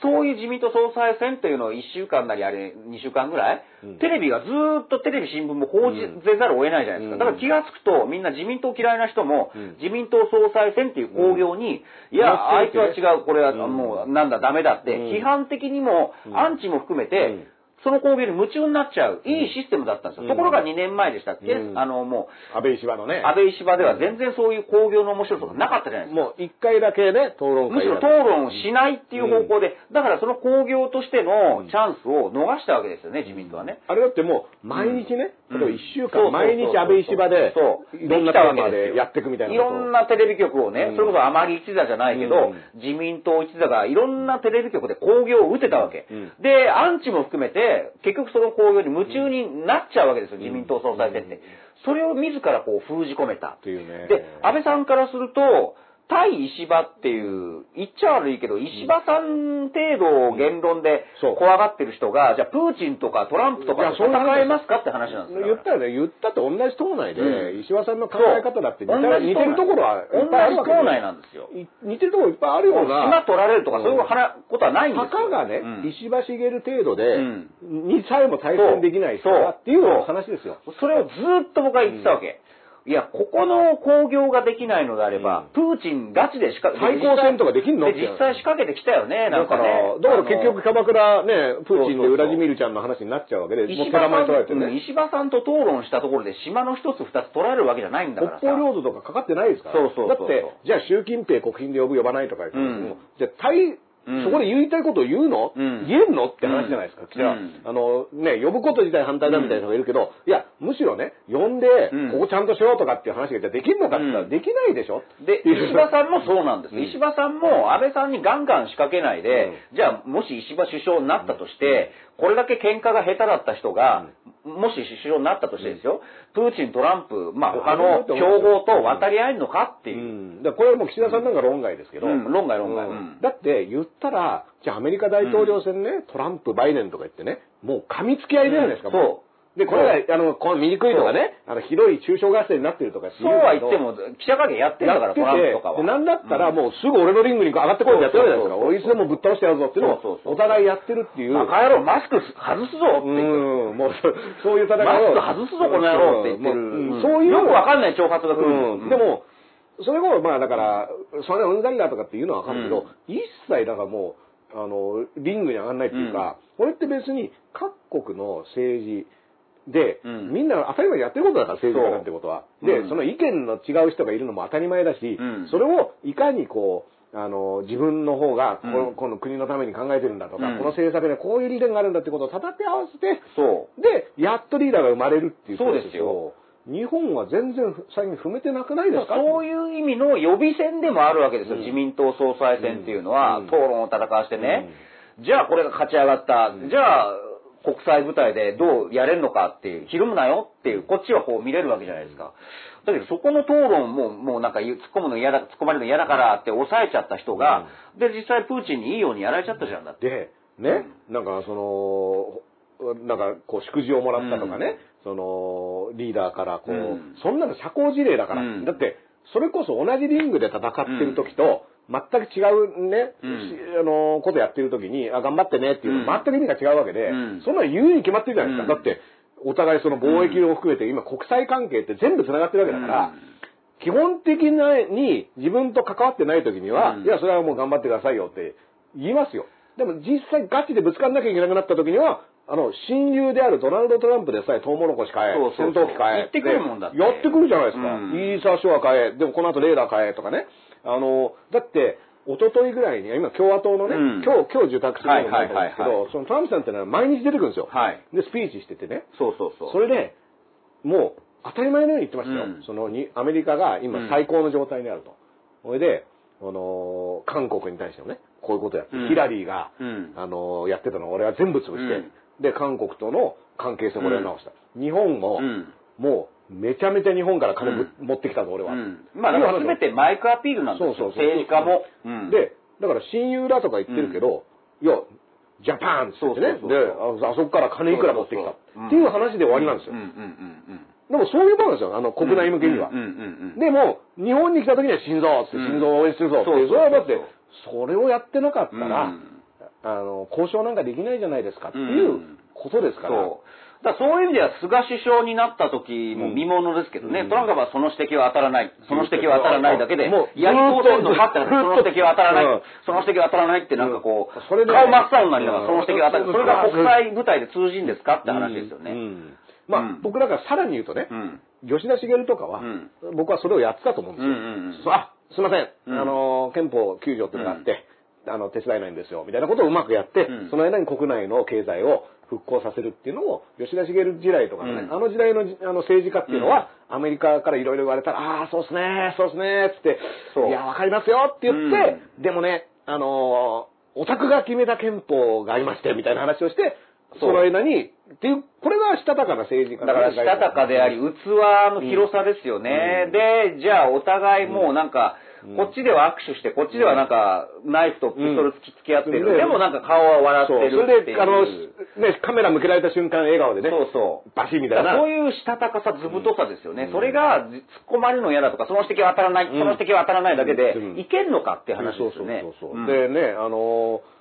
そういう自民党総裁選っていうのを1週間なりあれ2週間ぐらい、うん。テレビがずーっとテレビ新聞も報じぜざるを得ないじゃないですか。うん。だから気がつくとみんな自民党嫌いな人も、うん。自民党総裁選っていう興行に、いや、うん。あいつは違う、これはうん。もうなんだダメだって、うん。批判的にも、うん。アンチも含めて、うんその興行に夢中になっちゃう、いいシステムだったんですよ。うん。ところが2年前でしたっけ、うん。あの、も安倍石破のね。う、、安倍石破では全然そういう興行の面白さがなかったじゃないですか。もう一回だけね、討論会むしろ討論しないっていう方向で、だからその興行としてのチャンスを逃したわけですよね、自民党はね。あれだってもう、毎日ね、うん。例えば一週間、毎日安倍石破でそう、いろんなテーマでやっていくみたいないろんなテレビ局をね、うん。それこそ天城一座じゃないけど、うん。自民党一座がいろんなテレビ局で興行を打てたわけ。うん。で、アンチも含めて、結局その興行に夢中になっちゃうわけですよ、自民党総裁選って。うんそれを自らこう封じ込めた。というね。で、安倍さんからすると、対石破っていう、言っちゃ悪いけど、石破さん程度を言論で怖がってる人が、じゃあプーチンとかトランプとかと戦えますかって話なんですよ。言ったよね、言ったって同じ党内で、うん石破さんの考え方だって似てるところはいっぱいあるわけ同じ党内なんですよ。い似てるところいっぱいあるような。今取られるとかそういう話ことはないんですよ。たかがね、うん石破茂程度で、うんにさえも対戦できない人だっていう話ですよ。それをずっと僕は言ってたわけ。いや、ここの興行ができないのであれば、プーチンガチでしか、対抗戦とかできんの？で実際仕掛けてきたよね、なんかだから、ね。だから結局キャバクラね、プーチンでそうそうそうウラジミールちゃんの話になっちゃうわけで、もう石破さん、に取られてね。うん石破さんと討論したところで島の一つ二つ取られるわけじゃないんだからさ。北方領土とかかかってないですから。そうそうだって、じゃあ習近平国賓で呼ぶ呼ばないとか言っても、うんじゃあ対、うんそこで言いたいことを言うの、うん。言えんの？って話じゃないですか。うん。じゃあ、うん。あの、ね、呼ぶこと自体反対だみたいな人がいるけど、いや、むしろね、呼んで、うん。ここちゃんとしようとかっていう話がじゃあできるのかって言ったら、うん。できないでしょ？で、石破さんもそうなんです。うん。石破さんも安倍さんにガンガン仕掛けないで、じゃあもし石破首相になったとして、これだけ喧嘩が下手だった人が、もし首相になったとしてですよ、プーチン、トランプ、まあ他の競合と渡り合えるのかってういう。ん、だからこれはもう岸田さんなんか論外ですけど、うん。論外論外。ううん。んだって言ったら、じゃあアメリカ大統領選ね、トランプ、バイデンとか言ってね、もう噛みつき合いじゃないですか、うん。もうで、これが、あの、この醜いとかね、あの、ひどい中小合戦になってるとかそうは言っても、記者会見やってんだから、トランプとかは。で、なんだったらもうすぐ俺のリングに上がってこいってやってるじゃないですか。俺いつでもぶっ倒してやるぞっていうのを、お互いやってるっていう。バカ野郎、マスク外すぞってう言って。ん、もうそ、そういう戦いを。マスク外すぞ、この野郎って言ってる。うんそういう。よくわかんない挑発が来る。うん、でも、それも、まあだから、それがうんざりだとかっていうのはわかるけど、一切だからもう、あの、リングに上がんないっていうか、これって別に各国の政治で、うん。みんな当たり前にやってることだから、政治家なんてことは。で、うん。その意見の違う人がいるのも当たり前だし、うん。それをいかにこう、あの、自分の方がこの、うん。この国のために考えてるんだとか、うん。この政策でこういう理念があるんだってことを立て合わせて、そう。で、やっとリーダーが生まれるっていうそうですよ。日本は全然最近踏めてなくないですか？そういう意味の予備選でもあるわけですよ、うん。自民党総裁選っていうのは、うん。討論を戦わしてね、じゃあこれが勝ち上がった、じゃあ国際舞台でどうやれるのかっていう、ひるむなよっていう、こっちはこう見れるわけじゃないですか。だけどそこの討論も、もうなんか突っ込むの嫌だ、突っ込まれるの嫌だからって抑えちゃった人が、で、実際プーチンにいいようにやられちゃったじゃんだって。で、ね、なんかその、なんかこう祝辞をもらったとかね、そのリーダーからこう、うん。そんなの社交辞令だから、うん。だってそれこそ同じリングで戦ってる時と、全く違うね、うんしあのことやってる時に、あ、頑張ってねっていう全く意味が違うわけで、うんそんなの言うに決まってるじゃないですか。うんだって、お互いその貿易を含めて、今国際関係って全部繋がってるわけだから、基本的なに自分と関わってない時には、うんいや、それはもう頑張ってくださいよって言いますよ。でも実際ガチでぶつかんなきゃいけなくなった時には、あの、親友であるドナルド・トランプでさえトウモロコシ買え、そうそうそう戦闘機買え。言ってくるもんだってやってくるじゃないですか。うんイーサー・ショア買え、でもこの後レーダー買えとかね。あの、だって、一昨日ぐらいに、今共和党のね、うん今日、今日受託するのがあったんですけはいはいはいど、そのトランプさんってのは毎日出てくるんですよ。はい。で、スピーチしててね。そうそうそう。それで、もう当たり前のように言ってましたよ。うんそのに、アメリカが今最高の状態にあると。それで、あのー韓国に対してもね、こういうことやって、うんヒラリーが、うんあのーやってたのを俺は全部潰して、で、韓国との関係性を俺は直した。日本も、うんもう、めちゃめちゃ日本から金ぶ、持ってきたぞ、俺は。うん。まあ、だから全てマイクアピールなんですよ。そうそうそう政治家も。うん、で、だから親友だとか言ってるけど、いや、ジャパンって言ってね、そうそうそうであ、あそこから金いくら持ってきた。そうそうそう。っていう話で終わりなんですよ。うん。うん。うん。でもそういうもんなんですよ、あの、国内向けには。うん。うん。うん。うん。でも、日本に来た時には心臓って、うん。心臓を応援するぞってそれはだって、それをやってなかったら、うん。あの、交渉なんかできないじゃないですかっていうことですから。そう。だそういう意味では菅首相になった時も見ものですけどね、うん。トランプはその指摘は当たらない、その指摘は当たらないだけで、もうやり通せるのかってなったらその指摘は当たらない、うん。その指摘は当たらないってなんかこう、うんそれで顔真っ青になりながらうん。その指摘は当たる、それが国際舞台で通じんですかって話ですよね。うん。うん。まあ、うん。僕だからさらに言うとね、うん。吉田茂とかは、うん。僕はそれをやってたと思うんですよ。うんあ、すいません、うん。あの、憲法9条っていうのがあって、あの、手伝えないんですよ、みたいなことをうまくやって、うん。その間に国内の経済を復興させるっていうのを、吉田茂時代とかのね、うん。あの時代のじあの政治家っていうのは、アメリカからいろいろ言われたら、ああ、そうっすね、そうっすね、つって、いや、わかりますよって言って、でもね、あのー、オタクが決めた憲法がありまして、みたいな話をして、その間に、っていう、これがしたたかな政治家だからしたたかであり、器の広さですよね。で、じゃあお互いもうなんか、こっちでは握手して、こっちではなんか、ナイフとピストル突きつけ合ってる。うんでもなんか顔は笑って。るそ。れで、あの、ね、カメラ向けられた瞬間笑顔でね、そうそう。バシッみたいな。そういうしたたかさ、ずぶとさですよね。うんそれが突っ込まれるの嫌だとか、その指摘は当たらない、うんその指摘は当たらないだけで、うんいけるのかっていう話ですよね。そうそうそうそう、うんでね、あのー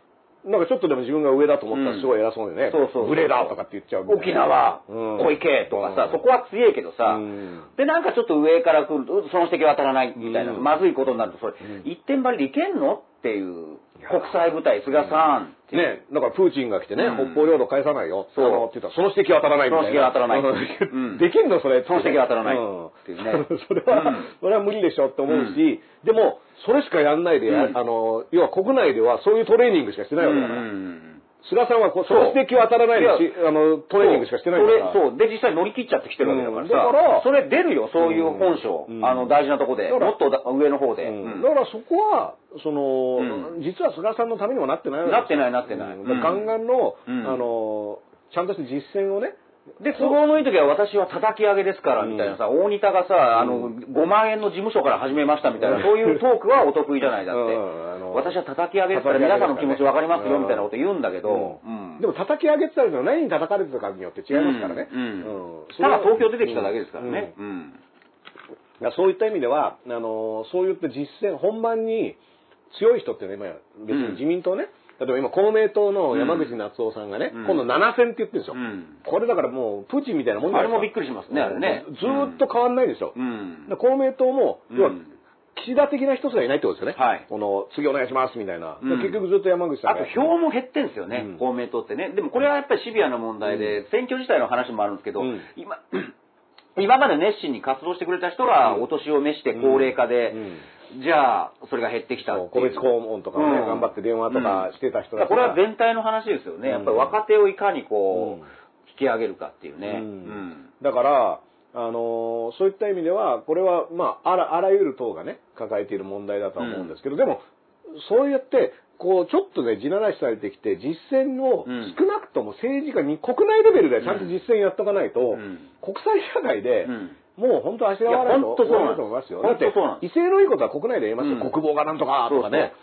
なんかちょっとでも自分が上だと思ったらすごい偉そうにね、そうそうそう無礼だとかって言っちゃう沖縄、うん。小池とかさ、うん。そこは強いけどさ、うん。で、なんかちょっと上から来ると、その指摘は当たらないみたいな、うん。まずいことになると、それ、ん。一点張りでいけんの？っていう、国際部隊、菅さんっていう。ね、だからプーチンが来てね、うん。北方領土返さないよ。そう。って言ったら、その指摘は当たらないみたいな。その指摘は当たらない。できんのそれ。その指摘は当たらない。うんっていうね。それは、うん。それは無理でしょって思うし、でも、それしかやんないで、うん。あの、要は国内ではそういうトレーニングしかしてないわけだから。うん菅さんはこうその指摘は当たらないし、あの、トレーニングしかしてないから。それそう。で、実際乗り切っちゃってきてるわけだからさ。うんだからそれ出るよ、そういう本性。うんあの、大事なとこで。もっとだ上の方で。うんうんだからそこは、その、うん実は菅さんのためにもなってないなってないなってないガンガンの、うんあの、ちゃんとした実践をね、で、都合のいい時は私は叩き上げですから、みたいなさ、大仁田がさ、あの、5万円の事務所から始めましたみたいな、そういうトークはお得意じゃないだって。私は叩き上げですから、皆さんの気持ちわかりますよ、みたいなこと言うんだけど、うん。でも叩き上げてたのは何に叩かれてたかによって違いますからね。ただ東京出てきただけですからね。そういった意味では、あの、そういった実践、本番に強い人っていうのは今、別に自民党ね、例えば今公明党の山口夏夫さんがね、うん。今度7選って言ってるんですよ。うん。これだからもうプーチンみたいなもんじゃないですか。あれもびっくりしますね、あれね。ずーっと変わんないでしょ。公明党も、うん。要は岸田的な人すらいないってことですよね。はい。この、次お願いしますみたいな。うん。結局ずっと山口さんあと票も減ってんですよね、うん。公明党ってね。でもこれはやっぱりシビアな問題で、選挙自体の話もあるんですけど、うん。今、今まで熱心に活動してくれた人がお年を召して高齢化で、じゃあ、それが減ってきたて個別訪問とかをね、うん。頑張って電話とかしてた人だたちが。からこれは全体の話ですよね。やっぱり若手をいかにこう、うん。引き上げるかっていうね。うん。うん。だから、あのーそういった意味では、これは、まあ、あら、あらゆる党がね、抱えている問題だとは思うんですけど、でも、そうやって、こう、ちょっとね、地ならしされてきて、実践をうん。少なくとも政治家に、国内レベルでちゃんと実践やっとかないと、ん。国際社会で、うんもう本当足が悪いいや本当そうなんですと思いますよ。だって威勢のいいことは国内で言いますよ。うん国防がなんとかとかね。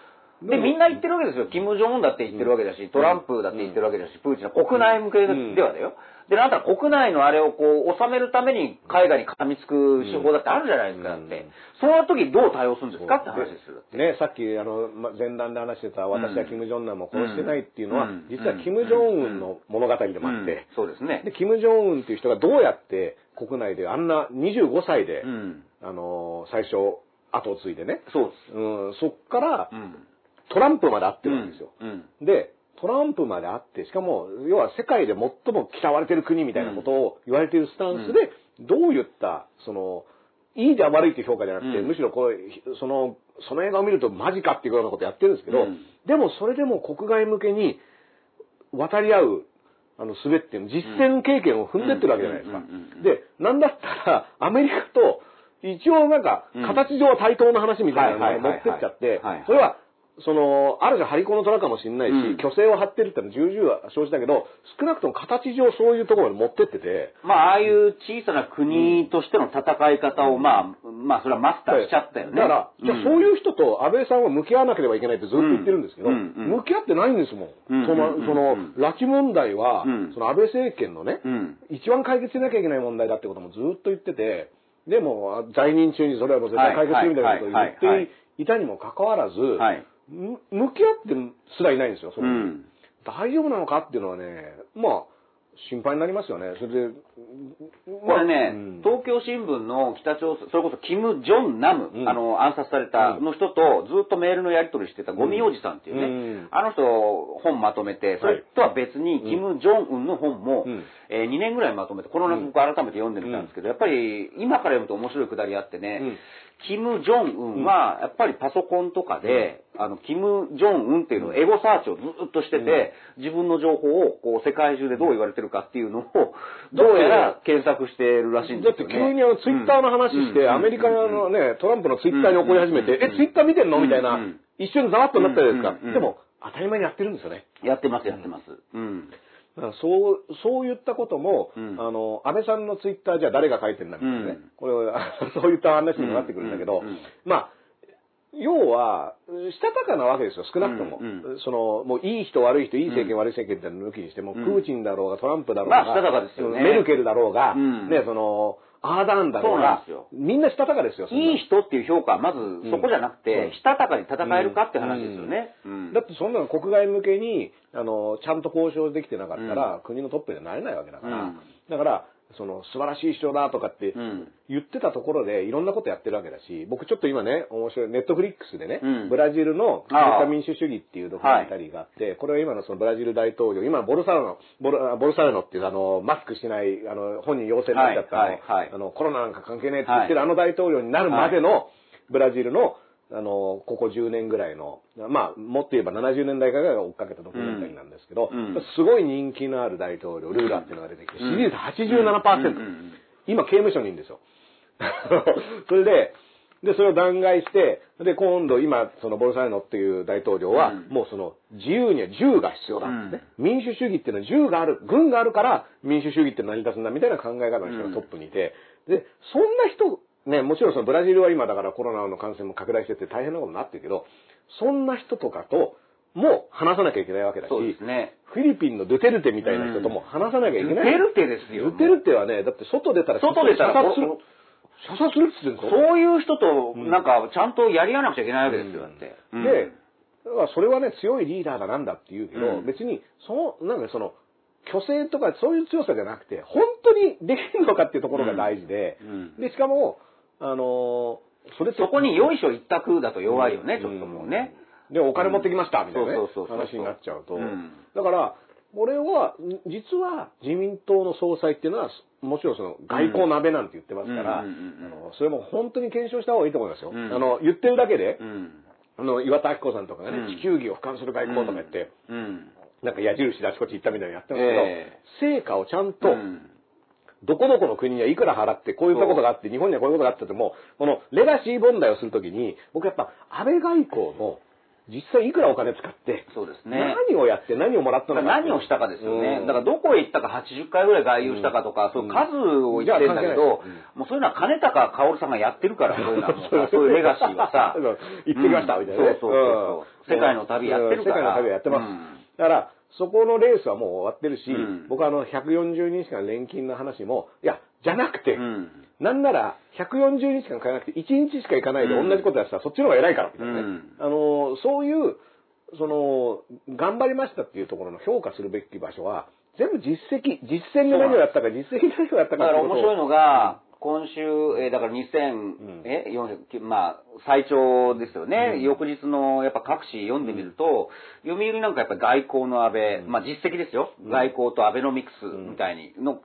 で、みんな言ってるわけですよ。キム・ジョンウンだって言ってるわけだし、トランプだって言ってるわけだし、プーチンは国内向けではだよ。で、あなた国内のあれをこう、収めるために海外に噛みつく手法だってあるじゃないですか、だって。その時どう対応するんですか？って話ですよ。ね、さっきあのま前段で話してた私はキム・ジョンナンも殺してないっていうのは、うん実はキム・ジョンウンの物語でもあって、うんそうですねで。キム・ジョンウンっていう人がどうやって国内であんな25歳で、うん。あの最初後を継いでね、そうです。うん、そっからうん。トランプまで会ってるんですよ。うん。で、トランプまで会って、しかも、要は世界で最も嫌われてる国みたいなことを言われているスタンスで、どういった、その、いいでは悪いっていう評価じゃなくて、うん。むしろこう、その、その映画を見るとマジかっていうようなことやってるんですけど、うん。でもそれでも国外向けに渡り合う、あの、術って実践経験を踏んでってるわけじゃないですか。で、なんだったら、アメリカと、一応なんかうん、形上は対等の話みたいなのを持ってっちゃってそれは、その、ある種張り子の虎かもしれないし、うん。虚勢を張ってるってのは重々は生じたけど、少なくとも形上そういうところまで持ってってて、まあ、ああいう小さな国としての戦い方を、まあ、まあ、それはマスターしちゃったよね。だから、じゃあそうういう人と安倍さんは向き合わなければいけないってずっと言ってるんですけど、うん。うん。うん。向き合ってないんですもん。うん。その、うん。そのうん、拉致問題は、うん。その安倍政権のね。一番解決しなきゃいけない問題だってこともずっと言ってて、でも、在任中にそれはもう絶対解決するみたいなことを言はいはいはいってい。たにもかかわらず、はい。む向き合ってすらいないんですよ、そこに。うん。大丈夫なのかっていうのはね、まあ、心配になりますよね。それで、これね、うん。東京新聞の北朝鮮、それこそキム・ジョンナム、うん。あの、暗殺されたうん。の人とずっとメールのやり取りしてたゴミおじさんっていうね、うん。あの人本まとめて、それとは別に、キム・ジョンウンの本も、うん。え2年ぐらいまとめて、この夏僕改めて読んでみたんですけど、やっぱり今から読むと面白いくだりあってね、うん。キム・ジョンウンは、やっぱりパソコンとかで、あの、キム・ジョンウンっていうのをエゴサーチをずっとしてて、自分の情報を、こう、世界中でどう言われてるかっていうのを、どうやら検索してるらしいんだってですよね。急にあのツイッターの話して、うん。アメリカのね、トランプのツイッターに怒り始めて、うん。え、ツイッター見てんのみたいなうん、一瞬ざわっとなったじゃないですか。うん。でも、当たり前にやってるんですよね。やってます、やってます。うん。そう、そういったことも、うん。あの、安倍さんのツイッターじゃあ誰が書いてるんだみたいなね。うん。これは、そういった話にもなってくるんだけど、うん。うん。まあ、要は、したたかなわけですよ、少なくとも。うんうその、もういい人悪い人、いい政権、悪い政権って抜きにしても、うん。プーチンだろうが、トランプだろうが、まあしたたかですよね。メルケルだろうが、うん。ね、その、アーダーンだろうがそうみんなしたたかですよ、いい人っていう評価はまずそこじゃなくうん。て、したたかに戦えるかって話ですよね。うん。だってそんなの国外向けに、あの、ちゃんと交渉できてなかったら、国のトップにはなれないわけだから、うん。だから、その、素晴らしい首相だとかってうん。言ってたところで、いろんなことやってるわけだし、僕ちょっと今ね、面白い、ネットフリックスでね、うん。ブラジルのああ。民主主義っていうドキュメンタリーがあって、これは今のそのブラジル大統領、今ボルサルノ、ボルボルサルノっていうあの、マスクしない、あの、本人陽性になっちゃったあの、コロナなんか関係ねえって言ってるあの大統領になるまでの、ブラジルの、あの、ここ10年ぐらいの、まあ、もっと言えば70年代から追っかけたドキュメンタリーなんですけど、うん。すごい人気のある大統領、ルーラーっていうのが出てきて、支うん。持率87%、うんうん今刑務所にいるんですよ。それで、で、それを弾劾して、で、今度、今、そのボルサルノっていう大統領は、うん。もうその、自由には銃が必要だってね、民主主義っていうのは銃がある、軍があるから民主主義って成り立つんだみたいな考え方の人がトップにいて、で、そんな人、ね、もちろんそのブラジルは今だからコロナの感染も拡大してて大変なことになってるけど、そんな人とかとも話さなきゃいけないわけだし、そうですね。フィリピンのドゥテルテみたいな人とも話さなきゃいけない。ドゥテルテですよドゥテルテはね、だって外出たら外出たら射殺する。射殺するって言ってるん。そういう人と、なんか、ちゃんとやり合わなくちゃいけないわけですよ、だって。うんで、それはね、強いリーダーがなんだって言うけど、うん別に、その、なんかその、虚勢とかそういう強さじゃなくて、本当にできるのかっていうところが大事で、うんで、しかも、あのーそれそこによいしょ一択だと弱いよね、ちょっともうね。で、お金持ってきました、みたいな話になっちゃうと。うんだから、俺は、ん実は自民党の総裁っていうのは、もちろんその外交鍋なんて言ってますから、うんうんうんうんあのそれも本当に検証した方がいいと思いますよ。うんあの、言ってるだけでう、ん。あの、岩田明子さんとかがね、うん地球儀を俯瞰する外交とか言って、うん。なんか矢印であちこち行ったみたいにやってますけど、え成果をちゃんと、うんどこどこの国にはいくら払って、こういったことがあって、日本にはこういうことがあってても、このレガシー問題をするときに、僕やっぱ安倍外交の実際いくらお金使って、そうですね。何をやって何をもらったのか。何をしたかですよね。うん。だからどこへ行ったか80回ぐらい外遊したかとか、そういう数を言ってんだけど、もうそういうのは金高薫さんがやってるから、そういうのは そういうレガシーはさ。行ってきましたみたいなね。そうそうそう世界の旅やってるから。世界の旅はやってます。うん。だから、そこのレースはもう終わってるし、うん。僕はあの、140日間連勤の話も、いや、じゃなくて、うん。なんなら、140日間通わなくて、1日しか行かないでうん。同じことやってたら、そっちの方が偉いから、みたいなね。うん。あの、そういう、その、頑張りましたっていうところの評価するべき場所は、全部実績、実践で何をやったか、実績で何をやっただかかってことをら面白いのが、今週、えーだから2000、ん。え、400まあ、最長ですよね。翌日の、やっぱ各紙読んでみると、読売なんかやっぱ外交の安倍、まあ実績ですよ。外交とアベノミクスみたいにの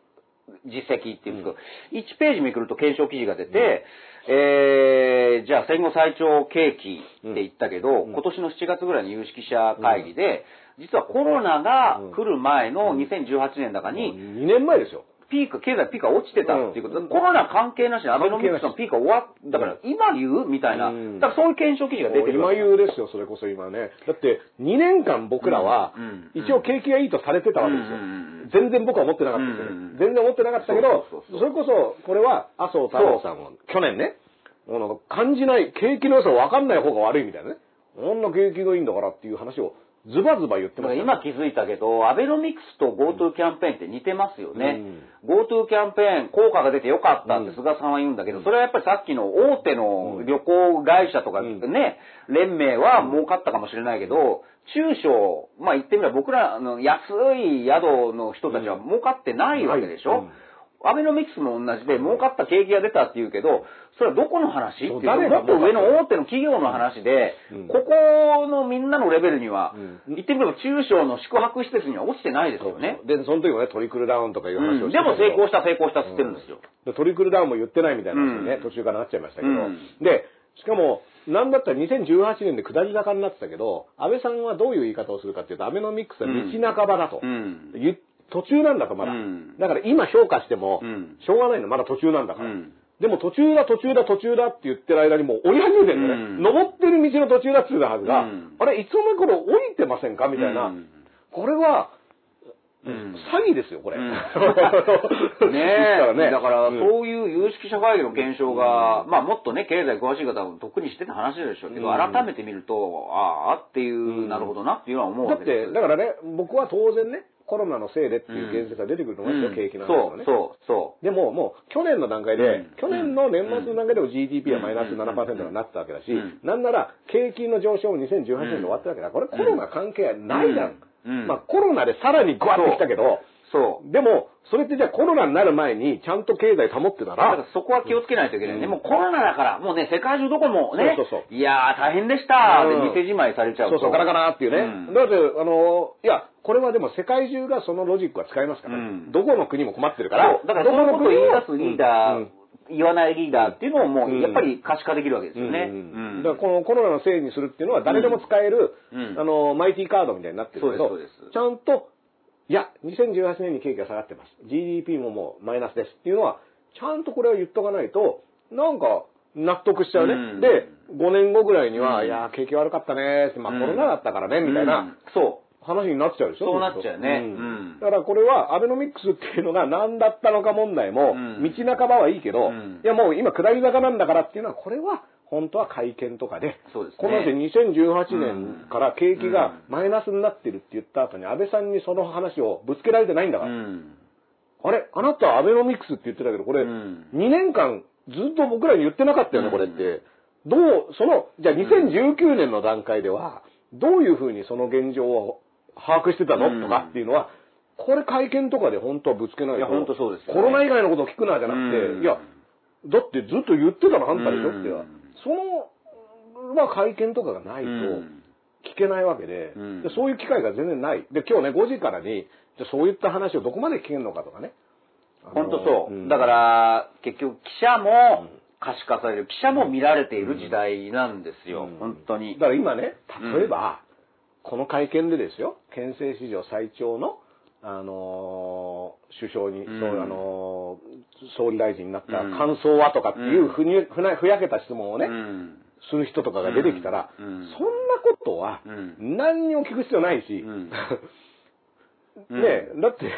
実績っていうんですけど、1ページめくると検証記事が出て、えー、じゃあ戦後最長景気って言ったけど、今年の7月ぐらいの有識者会議で、実はコロナが来る前の2018年だかに、2年前ですよ。ピーク、経済ピークが落ちてたっていうことで、うん。コロナ関係なしにアベノミクスのピークが終わっだから今言うみたいな、うん。だからそういう検証記事が出てる今言うですよ、それこそ今ね。だって、2年間僕らはうん、一応景気がいいとされてたわけですよ。うん。うん。全然僕は思ってなかったですようん。うん。ね。全然思ってなかったけどそれこそ、これは麻生太郎さんを、去年ね、あの感じない、景気の良さを分かんない方が悪いみたいなね。こんな景気がいいんだからっていう話をズバズバ言ってましたね。今気づいたけど、アベノミクスと GoTo キャンペーンって似てますよね。GoTo キャンペーン、効果が出てよかったって菅さんは言うんだけど、それはやっぱりさっきの大手の旅行会社とかうん。ね、連盟は儲かったかもしれないけど、中小、まあ言ってみれば僕らの安い宿の人たちは儲かってないわけでしょ、うんアベノミクスも同じで、儲かった景気が出たって言うけど、それはどこの話？っていうもっと上の大手の企業の話で、うん。ここのみんなのレベルには、うん。言ってみれば中小の宿泊施設には落ちてないですよね。で、その時もね、トリクルダウンとかいう話うん。をしてでも成功した成功したっつってるんですよ。でトリクルダウンも言ってないみたいな話にね、うん。途中からなっちゃいましたけど、うん。で、しかも、なんだったら2018年で下り坂になってたけど、安倍さんはどういう言い方をするかっていうと、アベノミクスは道半ばだと。うん。言途中なんだと、まだ。うんだから今評価してもうん、しょうがないの、まだ途中なんだから。うんでも途中だ、途中だ、途中だって言ってる間にもう降り始めてるんだよね。うん登ってる道の途中だって言ってたはずが、うんあれ、いつの間にこれ降りてませんかみたいな。うんこれは、うん詐欺ですよ、これ。うんね ねえ、ね。だから、うんそういう有識者会議の検証が、まあもっとね、経済詳しい方は特にしてた話でしょうけど、うん改めて見ると、ああっていう、んなるほどなっていうのは思うだって、わけです。だからね、僕は当然ね、コロナのせいでっていう現実が出てくると思いますよ、うん景気の話はね。そう、そう、そでも、もう、去年の段階で、うん去年の年末の段階でも GDP はマイナス7%になったわけだし、うんなんなら、景気の上昇も2018年で終わったわけだ。これコロナ関係ないじゃん。うんまあ、コロナでさらにグワッときたけど、う。そう。でも、それってじゃあコロナになる前にちゃんと経済保ってただからら、そこは気をつけないといけないね。うん。もうコロナだから、もうね、世界中どこもね、そうそうそう。いやー大変でしたでうん。店じまいされちゃうと。そうそう、ガラガラっていうね。うん。だって、あの、いや、これはでも世界中がそのロジックは使いますから、うん。どこの国も困ってるから、だからそういうことを言い出すリーダー、うん。言わないリーダーっていうのをもうん。う、やっぱり可視化できるわけですよね。うん。うん。だからこのコロナのせいにするっていうのは誰でも使える、うん。あの、マイティーカードみたいになってるけどそうですそうです。ちゃんと、いや、2018年に景気が下がってます。GDP ももうマイナスです。っていうのは、ちゃんとこれは言っとかないと、なんか、納得しちゃうね。うん。で、5年後ぐらいには、うん。いや、景気悪かったねって、まあうん。コロナだったからね、みたいうん。なそ話になっちゃうでしょそうなっちゃうね。ん。うん。だからこれはアベノミクスっていうのが何だったのか問題も、うん。道半ばはいいけど、うん。いやもう今下り坂なんだからっていうのは、これは本当は会見とかで、そうですね。この後2018年から景気がマイナスになってるって言った後に安倍さんにその話をぶつけられてないんだう。から、うん。あれ？あなたはアベノミクスって言ってたけど、これ、うん。2年間ずっと僕らに言ってなかったよね、うん。これって。どう、その、じゃあ2019年の段階では、どういうふうにその現状を把握してたの、うん。とかっていうのは、これ会見とかで本当はぶつけないと。いや本当そうですよね。コロナ以外のことを聞くなじゃなくて、うん。いや、だってずっと言ってたのあんたでしょって、うん。その、まあ会見とかがないと、うん。聞けないわけで,、うん。でそういう機会が全然ない。で、今日ね、5時からに、じゃあそういった話をどこまで聞けるのかとかね。本当そう。ん。だから、結局記者も可視化される、記者も見られている時代なんですよ。うん。本当に。だ。から今ね、例えば、この会見でですよ、憲政史上最長の、あのー首相に、うん。あのー総理大臣になったうん。感想はとかっていううん。ふにふなふやけた質問をね、うん。する人とかが出てきたら、うん。うん。そんなことはうん。何にも聞く必要ないし、うん。ねだって、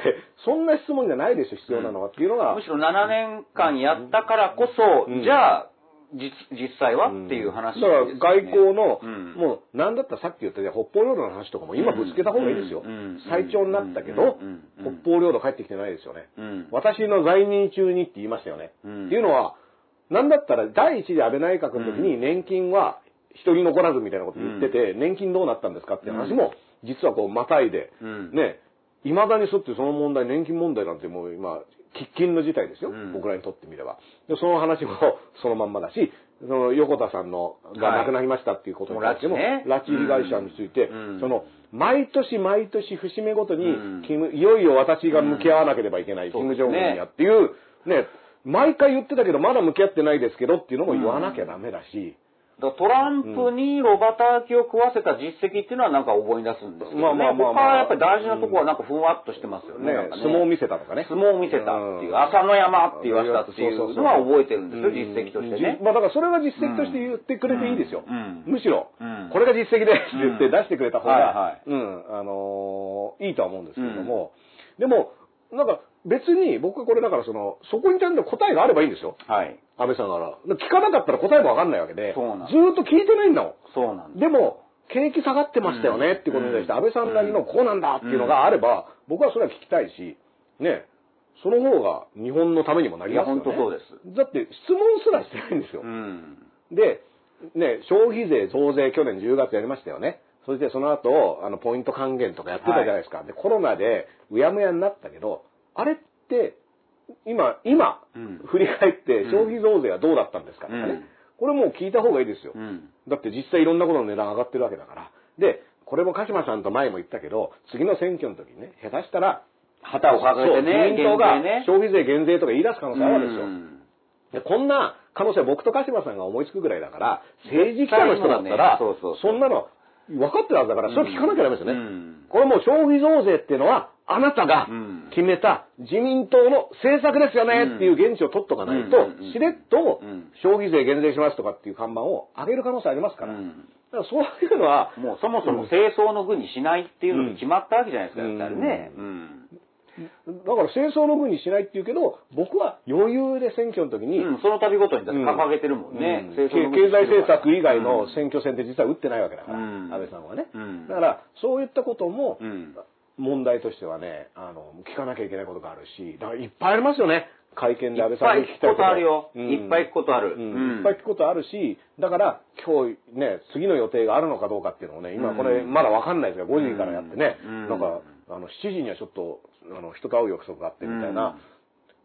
そんな質問じゃないでしょ、必要なのはっていうのが。む、しろ7年間やったからこそ、うん。じゃあ、実実際はっていう話だから外交の、うん。もうなんだったらさっき言った北方領土の話とかも今ぶつけた方がいいですよ。うん。最長になったけど、うん。うん。北方領土帰ってきてないですよね。うん。私の在任中にって言いましたよね。うん。っていうのは、なんだったら第一次安倍内閣の時に年金は一人残らずみたいなこと言ってて、年金どうなったんですかっていう話も、実はこうまたいで、うん。ね、未だに沿ってその問題、年金問題なんてもう今、喫緊の事態ですよ、うん。僕らにとってみれば。で、その話も そのまんまだし、その横田さんのが亡くなりましたっていうことに関しても、もう拉致被害者について、うん。その、毎年毎年節目ごとに、うん。いよいよ私が向き合わなければいけない、うん。キム・ジョンウンやっていう、ね、毎回言ってたけど、まだ向き合ってないですけどっていうのも言わなきゃダメだし、だトランプにロバターキを食わせた実績っていうのはなんか思い出すんですけど、ね、まあまあまあまあやっぱり大事なところはなんかふんわっとしてますよね。ねね。相撲を見せたとかね。相撲を見せたっていう、うん。朝の山って言わせたっていうのは覚えてるんですよ、うん。実績としてね。じ。まあだからそれは実績として言ってくれていいですよ。うん。むしろ、うん。これが実績ですって言ってうん。出してくれた方が、うん、あのーいいとは思うんですけれども、でも、なんか別に僕はこれだからその、そこにちゃんと答えがあればいいんですよ。はい。安倍さんから。聞かなかったら答えもわかんないわけで、ずっと聞いてないんだもん。そうなんでも、景気下がってましたよねっていうことに対して、安倍さんなりのこうなんだっていうのがあれば、僕はそれは聞きたいし、ね、その方が日本のためにもなりますよね。本当そうですだって質問すらしてないんですよ。うん。で、ね、消費税増税去年10月やりましたよね。そしてその後、あの、ポイント還元とかやってたじゃないですか。で、コロナでうやむやになったけど、あれって、今、今、うん振り返ってうん消費増税はどうだったんですかとかね。うんこれもう聞いた方がいいですよ。うん。だって実際いろんなことの値段上がってるわけだから。で、これも鹿島さんと前も言ったけど、次の選挙の時にね、下手したら、旗を掲げてね、自民党が。消費税減税とか言い出す可能性あるわけですよ。うんでこんな可能性は僕と鹿島さんが思いつくぐらいだから、政治記者の人だったら、ねそうそうそんなの分かってるはずだから、それ聞かなきゃダメですよね。うんこれもう消費増税っていうのは、あなたがうん。決めた自民党の政策ですよねっていう現地を取っとかないとしれっとうん。消費税減税しますとかっていう看板を上げる可能性ありますから。だうん。からそういうのは、もうそもそも清掃の具にしないっていうのが決まったわけじゃないですか、だってあれね。うん。だから戦争の軍にしないって言うけど、僕は余裕で選挙の時に、うん、その度ごとに掲げてるもんね。うん。経済政策以外うのん選挙戦って実は打ってないわけだから、うん。安倍さんはね。うん。だから、そういったこともうん。問題としてはね、あの、聞かなきゃいけないことがあるし、だからいっぱいありますよね。会見で安倍さんにいっぱい聞くことあるよ。うん。いっぱい聞くことある。うん。うん。いっぱい聞くことあるし、だから今日ね、次の予定があるのかどうかっていうのをね、今これうん。まだわかんないですが、5時からやってね、うん。なんか、あの、7時にはちょっと、あの、人と会う約束があってみたいな、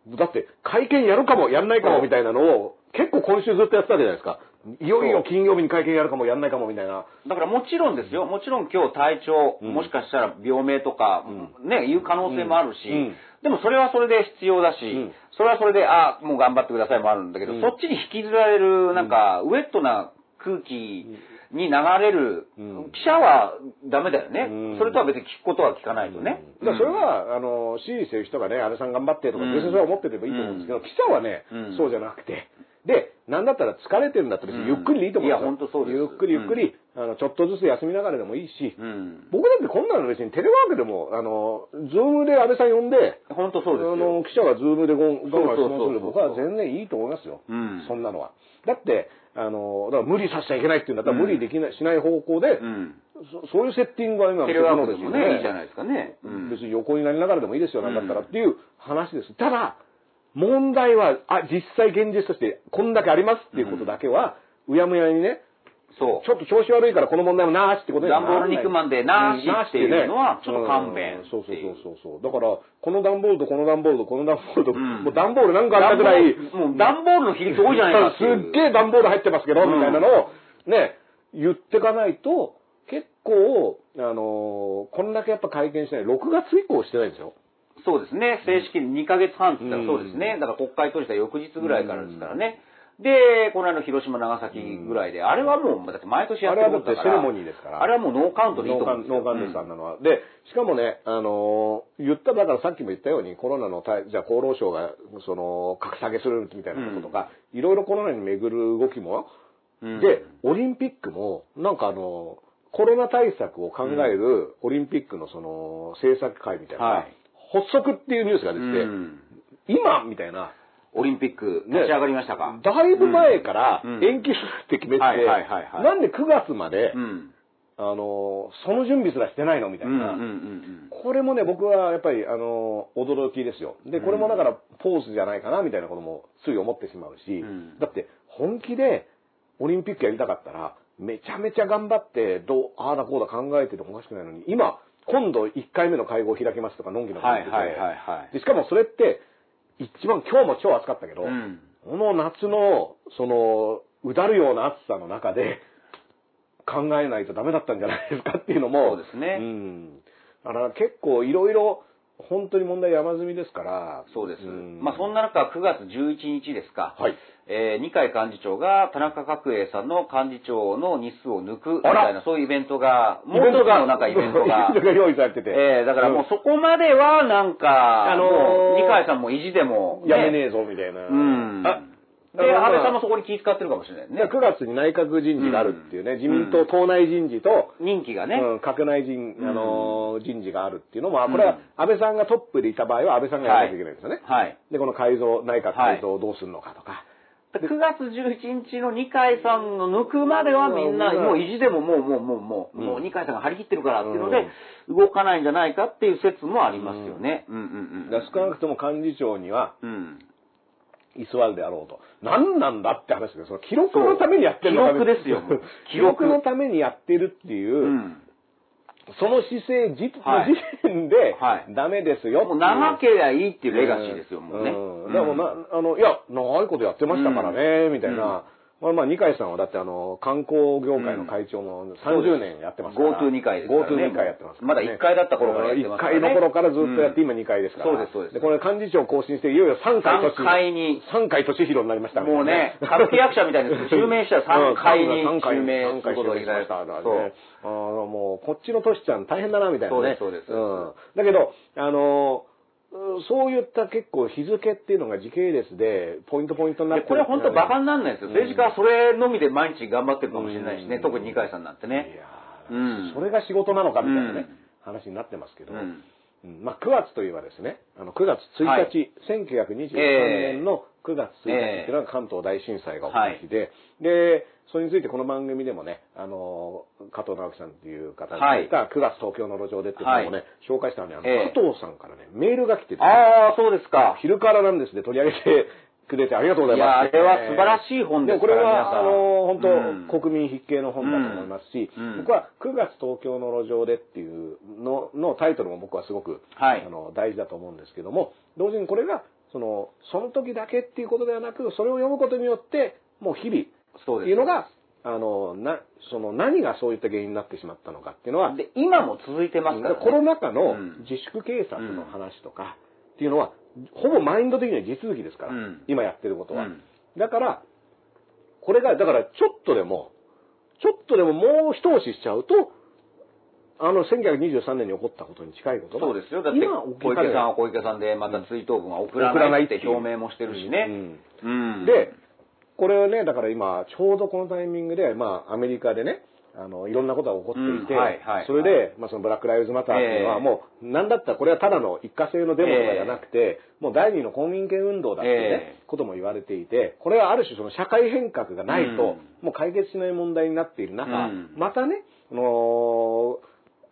だって会見やるかもやんないかもみたいなのを結構今週ずっとやってたじゃないですか。いよいよ金曜日に会見やるかもやんないかもみたいな。だからもちろんですよ。もちろん今日体調、うん。もしかしたら病名とか、うね、いう可能性もあるし、うん。でもそれはそれで必要だし、ん。それはそれで、あもう頑張ってくださいもあるんだけど、うん。そっちに引きずられる、なんか、ウェットな空気に流れる、うん。記者はダメだよね、うん。それとは別に聞くことは聞かないとね。だからそれは、あの、支持してる人がね、安倍さん頑張ってとか、うん。別にそれは思ってればいいと思うんですけど、記者はね、うん。そうじゃなくて、で、なんだったら疲れてるんだったらゆっくりでいいと思うんですよ。いや本当そうですゆっくりゆっくり、あの、ちょっとずつ休みながらでもいいし、うん。僕だってこんなの別にテレワークでも、あの、 Zoom で安倍さん呼んで、本当そうですよ。あの、記者が Zoom でガンガン質問する僕は全然いいと思いますよ。うんそんなのは。だって、あの、だから無理させちゃいけないっていうんだったら無理できない、しない方向で、うん。そそういうセッティングは今のテレワークでもテクノロジーね、いいじゃないですかね。うん別に横になりながらでもいいですよ、なんだったらっていう話です。ただ、問題は、あ、実際現実として、こんだけありますっていうことだけは、うやむやにね、そう。ちょっと調子悪いからこの問題もなーしってことにはならない段ボール肉まんでなーしっていうのはちょっと勘弁。うん。そうそうそうそう。だから、この段ボールとこの段ボールとこの段ボールと、ん。もう段ボールなんかあったぐらい、もう段ボールの比率多いじゃないかっていう。すっげえ段ボール入ってますけど、うんみたいなのを、ね、言ってかないと、結構、あのーこんだけやっぱ会見しない、6月以降してないんですよ。そうですね。正式に2ヶ月半って言ったらうんそうですね。だから国会閉じた翌日ぐらいからですからね。で、この間の広島、長崎ぐらいで、あれはもう、だって毎年やってあれはだ。ってセレモニーですから。あれはもうノーカウントでいいと思うんですよ。ノーカウンです、あんなのは。で、しかもね、あのー言った、だからさっきも言ったように、コロナの対、じゃあ厚労省が、その、格下げするみたいなこととか、いろいろコロナに巡る動きも、うんで、オリンピックも、なんかあの、コロナ対策を考えるオリンピックのその、政策会みたいな、はい発足っていうニュースが出てて、うん。今みたいな、オリンピック立ち上がりましたか、だいぶ前からうん。延期するって決めてなんで9月まで、うん。あの、その準備すらしてないのみたいな。これもね、僕はやっぱり、あの、驚きですよ。で、これもだから、ポーズじゃないかな、みたいなこともつい思ってしまうし、うん。だって、本気で、オリンピックやりたかったら、めちゃめちゃ頑張って、どう、ああだこうだ考えててもおかしくないのに、今、今度1回目の会合を開きますとか、のんきなこと言ってて、はいはいはいはい。で、しかもそれって、一番、今日も超暑かったけど、うん。この夏の、その、うだるような暑さの中で、考えないとダメだったんじゃないですかっていうのも、そうですね。ん。だから結構いろいろ、本当に問題山積みですから。そうです。んまあそんな中、9月11日ですか。はい。えー二階幹事長が田中角栄さんの幹事長の日数を抜くみたいな、そういうイベントが、もう一つのなんかイベントがトが用意されてて。えーだからもうそこまではなんか、あのー二階さんも意地でも、やめねえぞ、みたいな。うん。あで、安倍さんもそこに気遣ってるかもしれないね。9月に内閣人事があるっていうね、うん自民党党内人事と、任期がね。うん、閣内人、うんあのー人事があるっていうのも、これは安倍さんがトップでいた場合は安倍さんがやらなきゃいけないんですよね。はい。で、この改造、内閣改造をどうするのかとか。9月11日の二階さんの抜くまではみんな、うんもう意地でももうもうもうもう、うんもう二階さんが張り切ってるからっていうので、動かないんじゃないかっていう説もありますよね。うんうんうん。少なくとも幹事長にはうん。居座るであろうと。何なんだって話で。その記録のためにやってるのか記録ですよ 記録のためにやってるっていう、うん。その姿勢自はいの時点ではいダメですよもう長ければいいっていうレガシーですよ、もうね。んでもな、あの、いや、長いことやってましたからね、みたいな。まあまあ、二階さんはだってあの、観光業界の会長の30年やってますから。GoTo 二階ですからね GoTo 二階やってますから、まだ一階だった頃からやってますからね1階の頃からずっとやって、うん今2階ですから。そうですそうですで、これ幹事長更新して、いよいよ3階3階に、3階年広になりましたもうね、歌舞伎役者みたいです 襲名したら3階に3階襲名3階することができた襲名しました。そうね。あのもう、こっちのトシちゃん大変だな、みたいなね。そうですそうですん。だけど、あの、うんそういった結構日付っていうのが時系列で、ポイントポイントになってでこれ本当バカにならないですよ。うん。政治家はそれのみで毎日頑張ってるかもしれないしね。うん。特に二階さんなんていね。やうん。ーそれが仕事なのかみたいなね、うん。話になってますけど、まあ、9月といえばですね、あの9月1日、1923年の9月1日っていうのが関東大震災が起きた日で、で、それについてこの番組でもね、あの、加藤直樹さんっていう方が言った9月東京の路上でっていうのをね、紹介したのに、あの、ええ。加藤さんからね、メールが来てて、ああ、そうですか。昼からなんですで取り上げてくれてありがとうございます。いやあれは素晴らしい本ですからもこれは、あの、本当、うん。国民必見の本だと思いますし、うん。僕は9月東京の路上でっていうののタイトルも僕はすごく、はい。あの大事だと思うんですけども、同時にこれが、その、その時だけっていうことではなく、それを読むことによって、もう日々そうです。っていうのが、あの、な、その何がそういった原因になってしまったのかっていうのは、で、今も続いてますから、ね。コロナ禍のうん自粛警察の話とかっていうのは、ほぼマインド的には地続きですから、うん今やってることは。うんだから、これが、だからちょっとでも、ちょっとでももう一押ししちゃうと、あの、1923年に起こったことに近いことが、そうですよ。だって、小池さんは小池さんで、また追悼文は送らないって表明もしてるしね。うん。で、これをね、だから今、ちょうどこのタイミングで、まあ、アメリカでね、あの、いろんなことが起こっていて、うんはいはいそれで、まあ、そのブラック・ライブズ・マターっていうのは、ええ。もう、なんだったらこれはただの一過性のデモとかじゃなくて、もう第二の公民権運動だっていうね、ええ。ことも言われていて、これはある種その社会変革がないと、もう解決しない問題になっている中、うん。またね、あの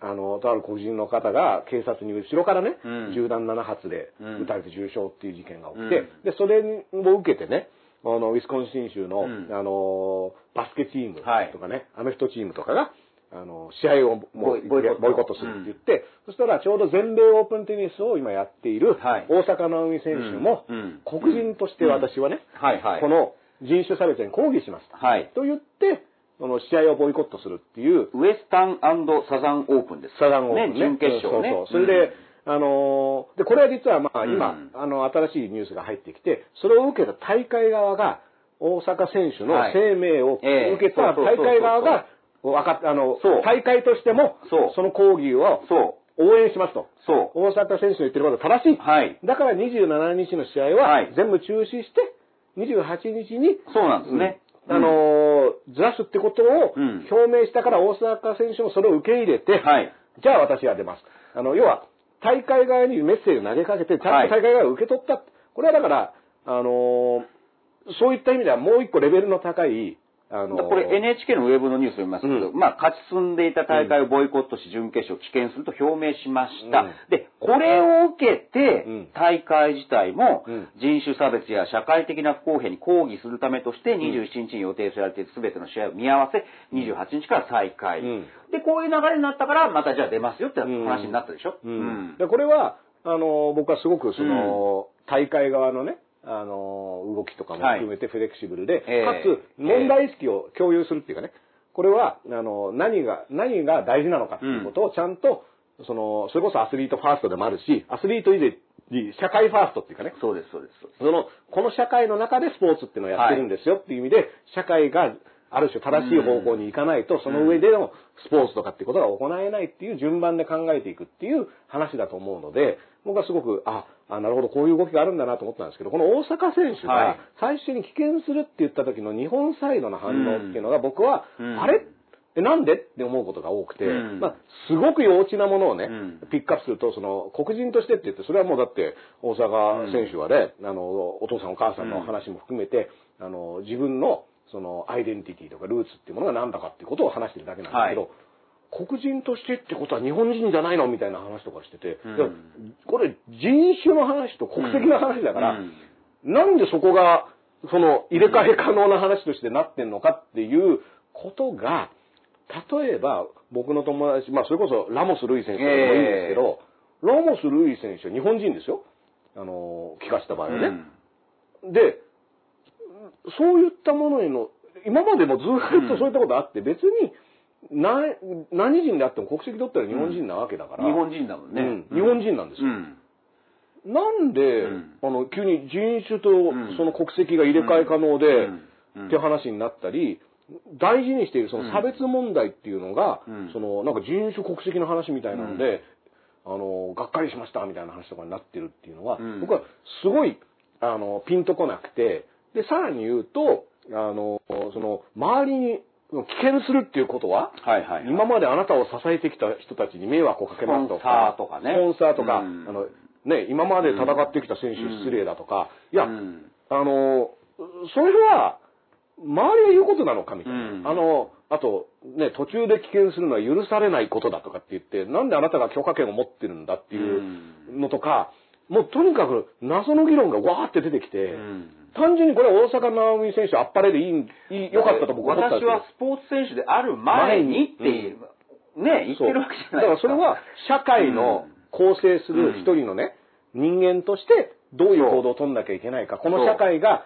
あの、とある黒人の方が警察に後ろからね、うん。銃弾7発でうん撃たれて重傷っていう事件が起きて、うん。で、それを受けてね、あの、ウィスコンシン州の、うんあの、バスケチームはいとかね、アメフトチームとかが、あの、試合をもうボイコットするって言って、そしたらちょうど全米オープンテニスを今やっているはい大坂なおみ選手も、うんうん黒人として私はね、はいはい。この人種差別に抗議しました。はい。と言って、その試合をボイコットするっていう、ウエスタンサザンオープンです。サザンオープンね。ね、準決勝ね。そうそう。それで、あのーで、これは実はまあうん今、あの、新しいニュースが入ってきて、それを受けた大会側が、大阪選手のはい声明をええ受けた大会側が、わかっあの大会としてもその抗議を。応援しますと。そ大阪選手の言ってることは正しい。う。はい。だから27日の試合ははい全部中止して、28日に、そうなんですね。うんあのーずらすってことをうん表明したから大阪選手もそれを受け入れて、はい。じゃあ私は出ます。あの、要は、大会側にメッセージを投げかけて、ちゃんと大会側が受け取った。これはだから、あのーそういった意味ではもう一個レベルの高い、あのーこれ NHK のウェブのニュースを読みますけど、うまあ、勝ち進んでいた大会をボイコットし、準決勝を棄権すると表明しました。うん。で、これを受けて、うん。大会自体もうん。人種差別や社会的な不公平に抗議するためとして、27日に予定されている全ての試合を見合わせ、28日から再開。うん。で、こういう流れになったから、またじゃあ出ますよって話になったでしょ？うん。でこれは、あのー僕はすごくその、大会側のね、あのー動きとかも含めてフレキシブルで、ええ。かつ問題意識を共有するっていうかね、これは、あのー何が、何が大事なのかっていうことをちゃんと、その、それこそアスリートファーストでもあるし、アスリート以前に社会ファーストっていうかね、そうです、そうです。そうです。その、この社会の中でスポーツっていうのをやってるんですよっていう意味で、社会がある種正しい方向に行かないと、その上でのスポーツとかっていうことが行えないっていう順番で考えていくっていう話だと思うので、僕はすごく、あ、あなるほど、こういう動きがあるんだなと思ったんですけど、この大阪選手はい。が最初に棄権するって言った時の日本サイドの反応っていうのが僕は、うん。あれ？えなんで？って思うことが多くて、うん。まあ、すごく幼稚なものをね、うん。ピックアップすると、その、黒人としてって言って、それはもうだって、大阪選手はね、あの、お父さんお母さんの話も含めて、あの、自分の、その、アイデンティティとかルーツっていうものが何だかっていうことを話してるだけなんだけど、はい黒人としてってことは日本人じゃないのみたいな話とかしてて、うん。これ人種の話と国籍の話だから、うん。なんでそこが、その、入れ替え可能な話としてなってんのかっていうことが、例えば、僕の友達、まあ、それこそラモス・ルイ選手とかでもいいんですけど、ラモス・ルイ選手は日本人ですよ。あの、聞かした場合はね。で、そういったものへの、今までもずっとそういったことあって、別に、な、何人であっても国籍取ったら日本人なわけだから。日本人だもんね。うん。日本人なんですよ。うん。なんで、うん。あの、急に人種とん。その国籍が入れ替え可能で、って話になったり、大事にしているその差別問題っていうのが、うん。その、なんか人種国籍の話みたいなので、あの、がっかりしましたみたいな話とかになってるっていうのは、うん。僕はすごい、あの、ピンとこなくて、で、さらに言うと、あの、その、周りに危険するっていうことは、はいはいはい。今まであなたを支えてきた人たちに迷惑をかけますとか、スポンサーとかね。スポンサーとか、うん。あの、ね、今まで戦ってきた選手失礼だとか、いや、うん。あの、それは、周りが言うことなのかみたいな。うん。あの、あと、ね、途中で危険するのは許されないことだとかって言って、なんであなたが許可権を持ってるんだっていうのとか、もうとにかく謎の議論がわーって出てきて、うん単純にこれは大坂なおみ選手あっぱれでいい良かったと僕は思ったんです。よ私はスポーツ選手である前にっていう、ね、言ってるわけじゃないですか。だからそれは社会の構成する一人のね、人間としてどういう行動を取んなきゃいけないか。この社会が、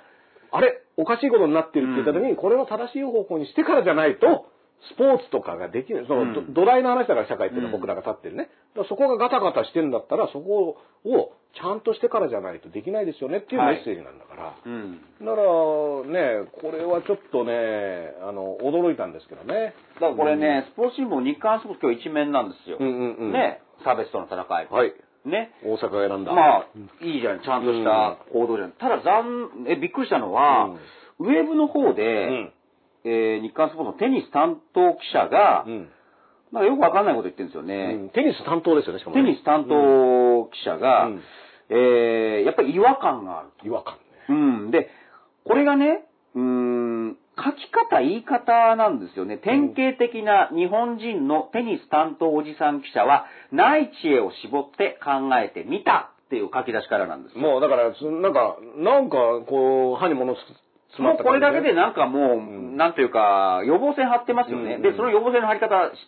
あれ、おかしいことになってるって言った時に、これを正しい方向にしてからじゃないと、スポーツとかができない。その、うんど土台の話だから社会っていうのは僕らが立ってるね。だからそこがガタガタしてんだったら、そこをちゃんとしてからじゃないとできないですよねっていうメッセージなんだから。うん。だからね、これはちょっとね、あの、驚いたんですけどね。だからこれね、スポーツ新聞日刊スポーツ今日一面なんですよ。うんうんうん。。ね、差別との戦い。はい。ね。大阪が選んだ。まあ、いいじゃん、ちゃんとした行動じゃん。ただ残、え、びっくりしたのは、ウェブの方で、うん。えー日刊スポーツのテニス担当記者が、うん。なんかよくわかんないこと言ってるんですよね。うんテニス担当ですよね、しかもテね。ニス担当記者が、うんえーやっぱり違和感がある。違和感ね。うん。で、これがね、うーん、書き方、言い方なんですよね。典型的な日本人のテニス担当おじさん記者は、ない知恵を絞って考えてみたっていう書き出しからなんですよ。もうだから、すなんか、なんか、こう、歯に物つもうこれだけでね。なんかもう、ん。なんというか、予防線張ってますよね。うん。で、その予防線の張り方、し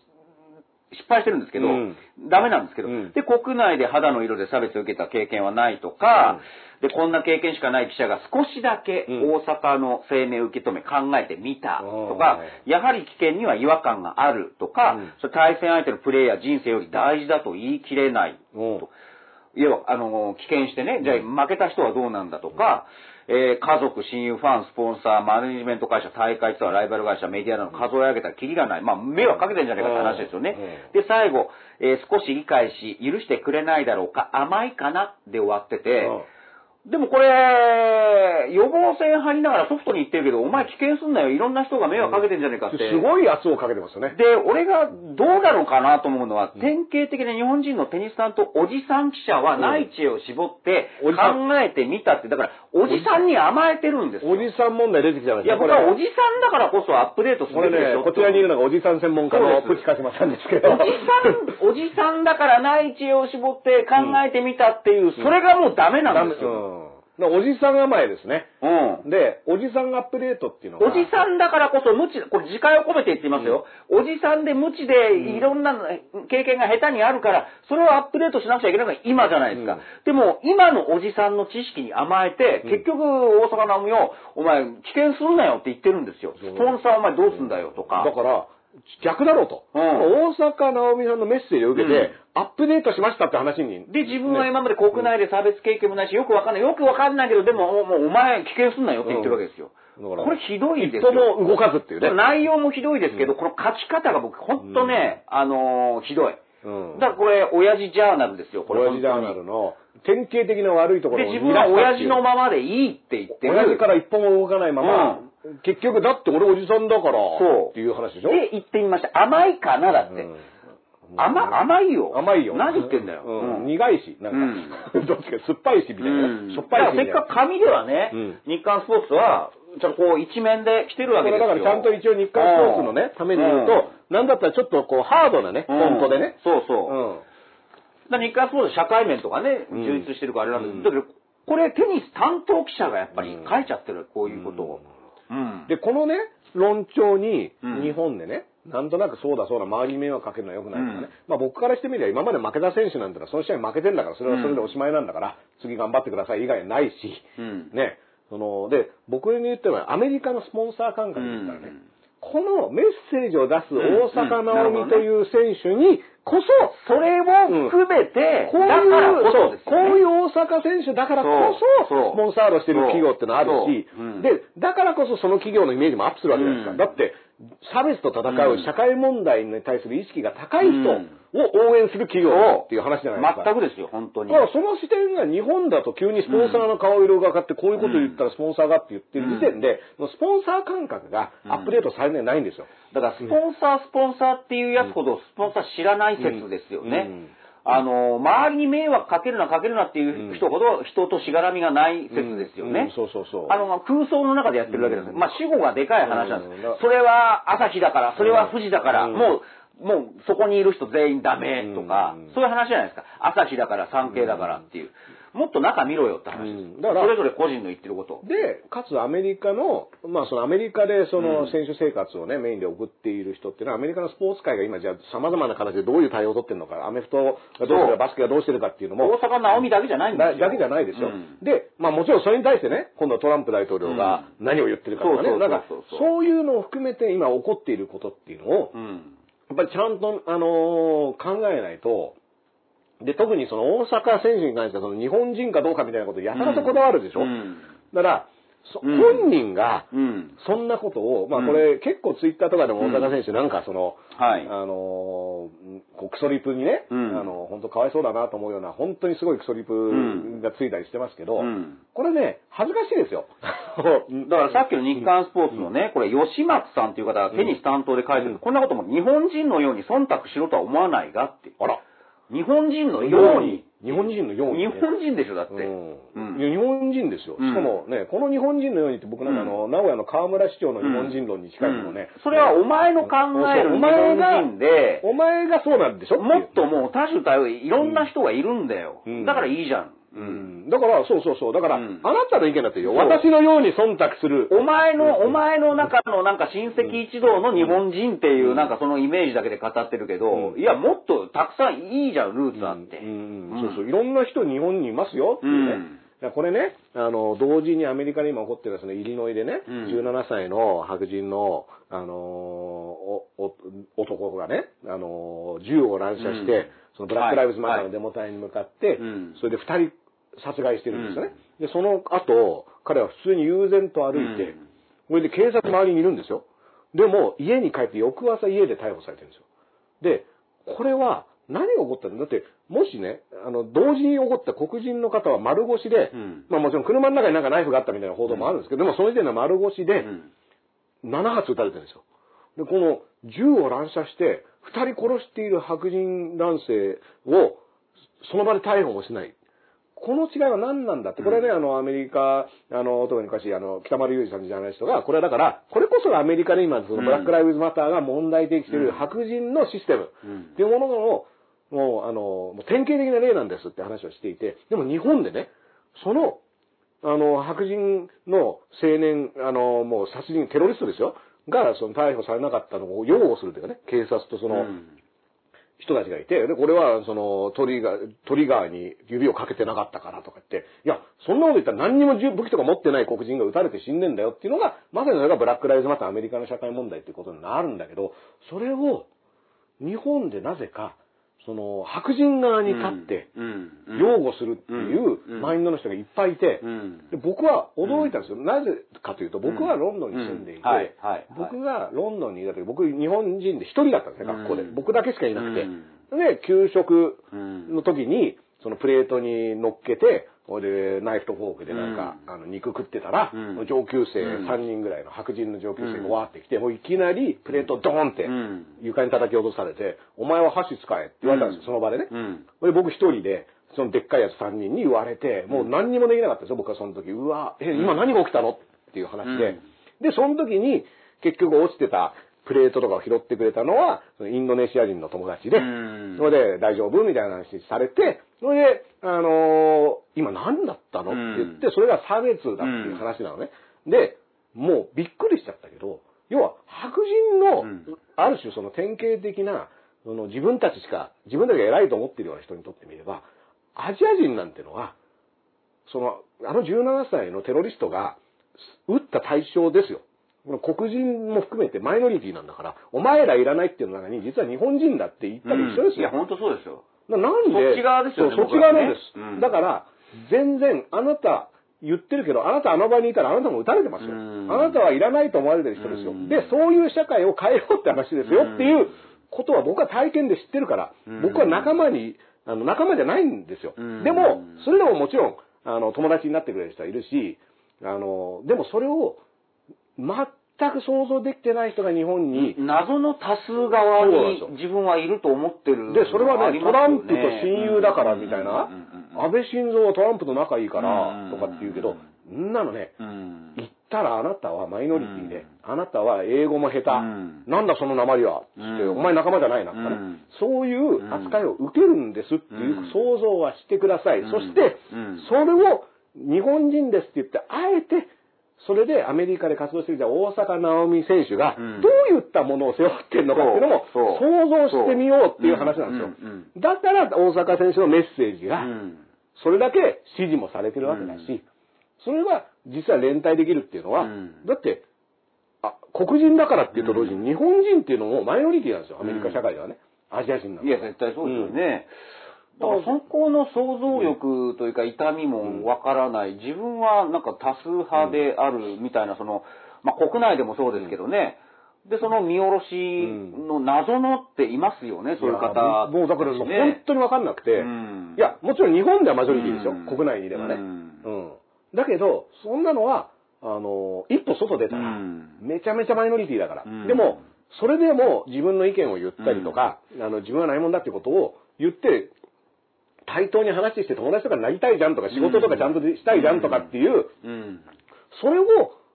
失敗してるんですけど、うん。ダメなんですけど、うん。で、国内で肌の色で差別を受けた経験はないとか、で、こんな経験しかない記者が少しだけうん。大阪の声明を受け止め考えてみたとか、やはり危険には違和感があるとか、うん。それ対戦相手のプレーや人生より大事だと言い切れないうん。と。いわば、あの、危険してね、じゃあ負けた人はどうなんだとか、えー家族、親友、ファン、スポンサー、マネジメント会社、大会ツアー、ライバル会社、メディアなど数え上げたらキリがない。まあ、迷惑かけてんじゃないかって話ですよね。で、最後、えー少し理解し、許してくれないだろうか、甘いかなで終わってて、でもこれ、予防線張りながらソフトに言ってるけど、お前危険すんなよ。いろんな人が迷惑かけてんじゃねえかって。すごい圧をかけてますよね。で、俺がどうなのかなと思うのは、典型的な日本人のテニスさんとおじさん記者はない知恵を絞って考えてみたって、だから、おじさんに甘えてるんですよ。おじさん問題出てきちゃいまいや、したね。僕はおじさんだからこそアップデートするべきでしょね、こちらにいるのがおじさん専門家のプチカシマさんですけど。おじさん、おじさんだからない知恵を絞って考えてみたっていう、それがもうダメなんですよ。うんだからおじさん甘えですね。うん。で、おじさんアップデートっていうのが。おじさんだからこそ無知、これ自戒を込めて言っていますよ。おじさんで無知でいろんな経験が下手にあるから、それをアップデートしなくちゃいけないのが今じゃないですか。うんでも、今のおじさんの知識に甘えて、うん結局、大阪なおみを、お前、危険するなよって言ってるんですよ。スポンサーお前どうすんだよとか。だから、逆だろうと。うん大阪なおみさんのメッセージを受けて、アップデートしましたって話に。で、自分は今まで国内で差別経験もないし、よくわかんない。よくわかんないけど、でも、もうお前危険すんなよって言ってるわけですよ。これひどいですよ。も動かずっていうね。内容もひどいですけど、この書き方が僕、ほんとね、あのーひどい。うんだからこれ、親父ジャーナルですよ、これ。親父ジャーナルの典型的な悪いところで、を自分は親父のままでいいって言ってる。親父から一歩も動かないまま、結局だって俺おじさんだからそうっていう話でしょ？で、言ってみました。甘いかなだって。うん甘、甘いよ。甘いよ。何言ってんだよ。うんうん苦いし、なんか、どっちか酸っぱいしみたいな。しょっぱいしせっかく紙ではね、うん日刊スポーツは、ちょっとこう一面で来てるわけですよ。だからちゃんと一応日刊スポーツのね、ために言うと、なんだったらちょっとこうハードなね、フうん、ォントでね。そうそう。うん。だ日刊スポーツ社会面とかね、うん充実してるからあれなんですうんけど、だけど、これテニス担当記者がやっぱりうん書いちゃってる、こういうことを。うん。で、このね、論調にうん日本でね、なんとなくそうだそうだ、周りに迷惑かけるのは良くないとかね。うんまあ僕からしてみれば今まで負けた選手なんてのはその試合負けてんだから、それはそれでおしまいなんだから、次頑張ってください以外ないし、うん。ね。その、で、僕に言ってもアメリカのスポンサー感覚で言ったらね、このメッセージを出す大阪なおみという選手にこそ、それを含めて、こういう、だからこそ。こういう大阪選手だからこそ、そうそう。スポンサードしてる企業ってのはあるし。で、だからこそその企業のイメージもアップするわけじゃないですか。うん。だって、差別と戦う社会問題に対する意識が高い人を応援する企業だっていう話じゃないですか。全くですよ、本当にだ。からその視点が日本だと急にスポンサーの顔色がかってこういうこと言ったらスポンサーがって言ってる時点で、スポンサー感覚がアップデートされてないんですよ。だから、スポンサー、スポンサーっていうやつほど、スポンサー知らない説ですよね。うんあの、周りに迷惑かけるなかけるなっていう人ほど、人としがらみがない説ですようんね。そうそうそう。あの、まあ空想の中でやってるだけです。うんまあ、主語がでかい話なんですうん。それは朝日だから、それは富士だから、うんもう、もうそこにいる人全員ダメとかうん、そういう話じゃないですか。朝日だから、産経だからっていう。もっと中見ろよって話です。うんだからそれぞれ個人の言ってること。で、かつアメリカの、まあそのアメリカでそうんの選手生活をね、メインで送っている人っていうのは、アメリカのスポーツ界が今じゃあ様々な形でどういう対応を取ってるのか、アメフトがどうするか、バスケがどうしてるかっていうのも、大阪直美だけじゃないんですよ。だだけじゃないですよ。うんで、まあもちろんそれに対してね、今度はトランプ大統領が何を言ってるかとかね、そうなんかそういうのを含めて今起こっていることっていうのを、うん。やっぱりちゃんと、あのー考えないと、で、特にその大阪選手に関してはその日本人かどうかみたいなことをやたらとこだわるでしょ、うん。だから、本人が、うん。そんなことを、まあうん。これ結構ツイッターとかでも大阪選手なんかその、はい。あのーこうクソリプにね、うん。あの、本当かわいそうだなと思うような、本当にすごいクソリプがついたりしてますけど、うん。これね、恥ずかしいですよ。だからさっきの日刊スポーツのね、これ吉松さんという方がテニス担当で書いてる、こんなことも日本人のように忖度しろとは思わないがって。あら、日本人のように。日本人のように、日ね。本人でしょ、だって。うん日本人ですよ。うんしかもね、この日本人のようにって僕なんかあの、名古屋の河村市長の日本人論に近いのね、うんそれはお前の考える日前が本人で、お前がそうなんでしょもっともう多種多様いろんな人がいるんだよ。うんだからいいじゃん。ううん。ん。だから、そうそうそう。だから、うん。あなたの意見だってよ。私のように忖度する。お前の、お前の中のなんか親戚一同の日本人っていうなんかそのイメージだけで語ってるけど、うん。いや、もっとたくさんいいじゃん、ルーツあって。うん。うん。そうそう。いろんな人日本にいますよっていうね。これね、あの、同時にアメリカで今起こってるそのイリノイでね、うん。17歳の白人の、あのーおお男がね、あのー銃を乱射して、うん。そのブラック・ライブズ・マターのデモ隊に向かって、うん。それで2人殺害してるんですよね。で、その後、彼は普通に悠然と歩いて、うんそれで警察周りにいるんですよ。でも、家に帰って翌朝家で逮捕されてるんですよ。で、これは何が起こったんだだって、もしね、あの、同時に起こった黒人の方は丸腰で、うんまあもちろん車の中になんかナイフがあったみたいな報道もあるんですけど、でもその時点では丸腰でうん7発撃たれてるんですよ。で、この銃を乱射して、2人殺している白人男性をその場で逮捕もしない。この違いは何なんだって、これね、あの、アメリカ、あの、特に昔、あの、北丸裕二さんじゃない人が、これはだから、これこそがアメリカで今、その、ブラック・ライブズ・マターが問題提起している白人のシステムうん。っていうものの、もう、あの、もう典型的な例なんですって話をしていて、でも日本でね、その、あの、白人の青年、あの、もう殺人、テロリストですよ、が、その逮捕されなかったのを擁護するというかね、警察とその、うん人たちがいて、で、これは、その、トリガー、トリガーに指をかけてなかったからとか言って、いや、そんなこと言ったら何にも武器とか持ってない黒人が撃たれて死んでんだよっていうのが、まさにそれがブラック・ライズ・マターアメリカの社会問題っていうことになるんだけど、それを、日本でなぜか、その、白人側に立って、擁護するっていううんマインドの人がいっぱいいて、うん。で僕は驚いたんですよ。なぜかというと、僕はロンドンに住んでいて、僕がロンドンにいた時、僕日本人で一人だったんですね、学校で。うん僕だけしかいなくて。うん。で、給食うんの時に、そのプレートに乗っけて、でナイフとフォークでなんか、あの肉食ってたら、うん。上級生うん。3人ぐらいの白人の上級生うん。がわーってきて、もういきなりプレートドーンってうん。床に叩き落とされて、お前は箸使えって言われたんですよ、うん。その場でね。うん。で、僕一人で、そのでっかいやつ3人に言われて、もう何にもできなかったですよ、僕はその時。うわ、え、今何が起きたの？っていう話で。で、その時に、結局落ちてたプレートとかを拾ってくれたのは、インドネシア人の友達で、うん。それで大丈夫？みたいな話されて、それで、あのー今何だったの？って言って、それが差別だっていう話なのね。で、もうびっくりしちゃったけど、要は白人のうん、ある種その典型的な、その自分たちしか、自分たちが偉いと思ってるような人にとってみれば、アジア人なんてのは、その、あの17歳のテロリストが撃った対象ですよ。この黒人も含めてマイノリティなんだから、お前らいらないっていうの中に、実は日本人だって言ったり一緒ですよ。いや、本当そうですよ。ななんで？そっち側ですよねそっち側なんです。ねうんだから、全然、あなた言ってるけど、あなたあの場にいたらあなたも撃たれてますよ。うんあなたはいらないと思われてる人ですようん。で、そういう社会を変えようって話ですよっていうことは僕は体験で知ってるからうん、僕は仲間に、あの、仲間じゃないんですようん。でも、それでももちろん、あの、友達になってくれる人はいるし、あの、でもそれを、全く想像できてない人が日本に、謎の多数側に自分はいると思ってる。で、それはね、トランプと親友だからみたいな。安倍晋三はトランプと仲いいかうんら、とかって言うけど、んなのね、うん。言ったらあなたはマイノリティで、うん。あなたは英語も下手、ん。なんだその鉛は、つって、うん。お前仲間じゃないなとかね、うん。そういう扱いを受けるんですっていううん。想像はしてください。うん。そして、うん。それを日本人ですって言って、あえて、それでアメリカで活動していた大坂なおみ選手が、うん。どういったものを背負ってるのかっていうのも想像してみようっていう話なんですよ。うんうん。だから大坂選手のメッセージが、うん。それだけ支持もされてるわけだし、うん。それは実は連帯できるっていうのは、うん。だって、あ、黒人だからっていうと同時に、日本人っていうのもマイノリティなんですよ、アメリカ社会ではね。アジア人なんでいや、絶対そうですよね。だからそこの想像力というか痛みもわからない、自分はなんか多数派であるみたいな、その、まあ国内でもそうですけどね、で、その見下ろしの謎のっていますよね、そういう方、もうだからもう本ね当に分かんなくて、うん。いや、もちろん日本ではマジョリティですよ、うん。国内にいればね。ううんん。だけど、そんなのは、あの、一歩外出たら、うん。めちゃめちゃマイノリティだから。うん。でも、それでも自分の意見を言ったりとか、あの、自分はないもんだってことを言って、対等に話して友達とかになりたいじゃんとか、仕事とかちゃんとしたいじゃんとかっていう、うん。それを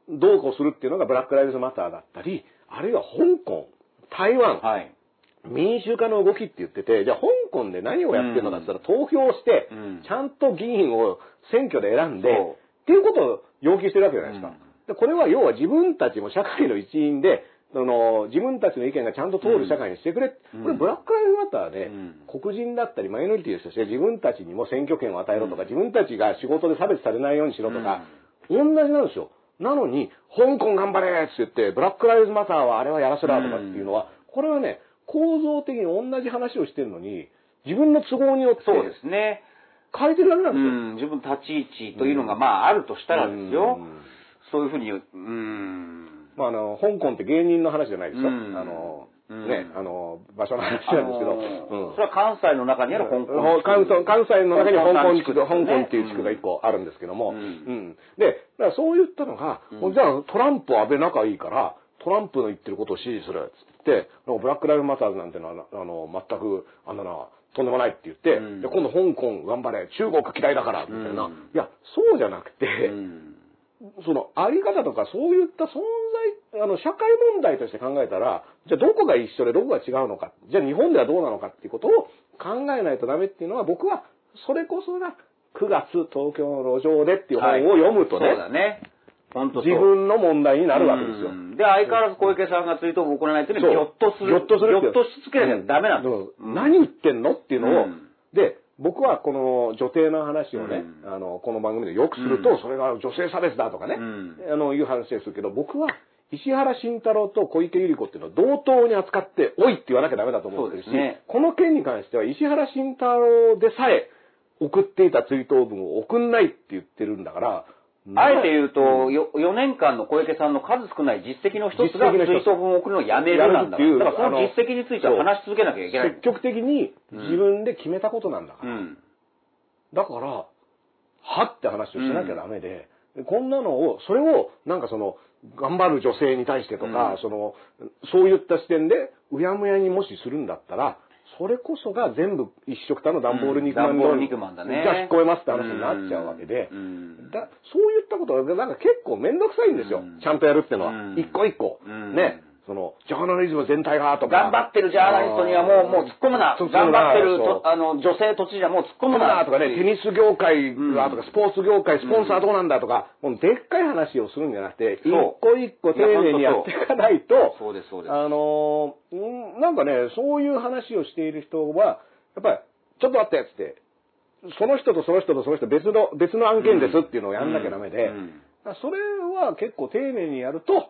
どうこうするっていうのがブラック・ライブズ・マターだったり、あるいは香港、台湾、はい。民主化の動きって言ってて、じゃあ香港で何をやってるのかって言ったら投票してうん、ちゃんと議員を選挙で選んで、っていうことを要求してるわけじゃないですか。うんでこれは要は自分たちも社会の一員で、その自分たちの意見がちゃんと通る社会にしてくれ。うんこれブラック・ライブズ・マターで、うん黒人だったりマイノリティとして自分たちにも選挙権を与えろとか、自分たちが仕事で差別されないようにしろとか、同じなんですよ。なのに、香港頑張れって言って、ブラック・ライブズ・マターはあれはやらせろとかっていうのは、これはね、構造的に同じ話をしてるのに、自分の都合によってそうですね。変えてるだけなうんですよ。ん、自分の立ち位置というのが、まあ、あるとしたらですようん。そういうふうに、うん。まあ、あの、香港って芸人の話じゃないですよ。うん。あの、うん。ね、あの、場所の話なんですけど、うん。それは関西の中にある香港。地区関西関西の中に香港地区、香港香港っていう地区が一個あるんですけども、うん。うん。で、だからそういったのが、うん。じゃあトランプ安倍仲いいから、トランプの言ってることを支持するっつって、ブラック・ライブ・マターズなんてのは、あの、全く、あんなのは、とんでもないって言って、うん。で今度香港頑張れ、中国嫌いだから、みたいな、うん。いや、そうじゃなくて、うんそのあり方とかそういった存在、あの、社会問題として考えたら、じゃあどこが一緒でどこが違うのか、じゃあ日本ではどうなのかっていうことを考えないとダメっていうのは僕は、それこそが9月東京の路上でっていう本を読むとね、そうだね。本当自分の問題になるわけですよ。うんで、相変わらず小池さんがツイートを行わないというのは、ぎょっとする。ぎょっとするぎょっとしつけなきゃダメなんです。うん何言ってんのっていうのを、うんで、僕はこの女帝の話をね、うん。あの、この番組でよくすると、うん。それが女性差別だとかね、うん。あの、いう話ですけど、僕は石原慎太郎と小池百合子っていうのを同等に扱って、おいって言わなきゃダメだと思ってるし、ね。この件に関しては石原慎太郎でさえ送っていた追悼文を送んないって言ってるんだから、あえて言うと、よ4年間の小池さんの数少ない実績の一つが追悼文を送るのをやめるなんだやるっていうだからその実績については話し続けなきゃいけない。積極的に自分で決めたことなんだから。うん。だから、はって話をしなきゃダメで、こんなのを、それを、なんかその、頑張る女性に対してとか、うん。その、そういった視点で、うやむやにもしするんだったら、それこそが全部一色たの段ボール肉まん段ボール肉まんだねじゃあ引っ込めますって話になっちゃうわけで、うんだそういったことがなんか結構めんどくさいんですよ。うんちゃんとやるっていうのは。うん一個一個。うんね。その、ジャーナリズム全体がとか。頑張ってるジャーナリストにはもう、もう突っ込むな。頑張ってるあの女性都知事はもう突っ込むな。だとかね、テニス業界がとか、うんスポーツ業界、スポンサーどうなんだとか、もうでっかい話をするんじゃなくて、一個一個丁寧にやっていかないと、そうです、そうです。あのーうんなんかね、そういう話をしている人は、やっぱり、ちょっと待ってっつって、その人とその人とその人別の、別の案件ですっていうのをやんなきゃダメで、それは結構丁寧にやると、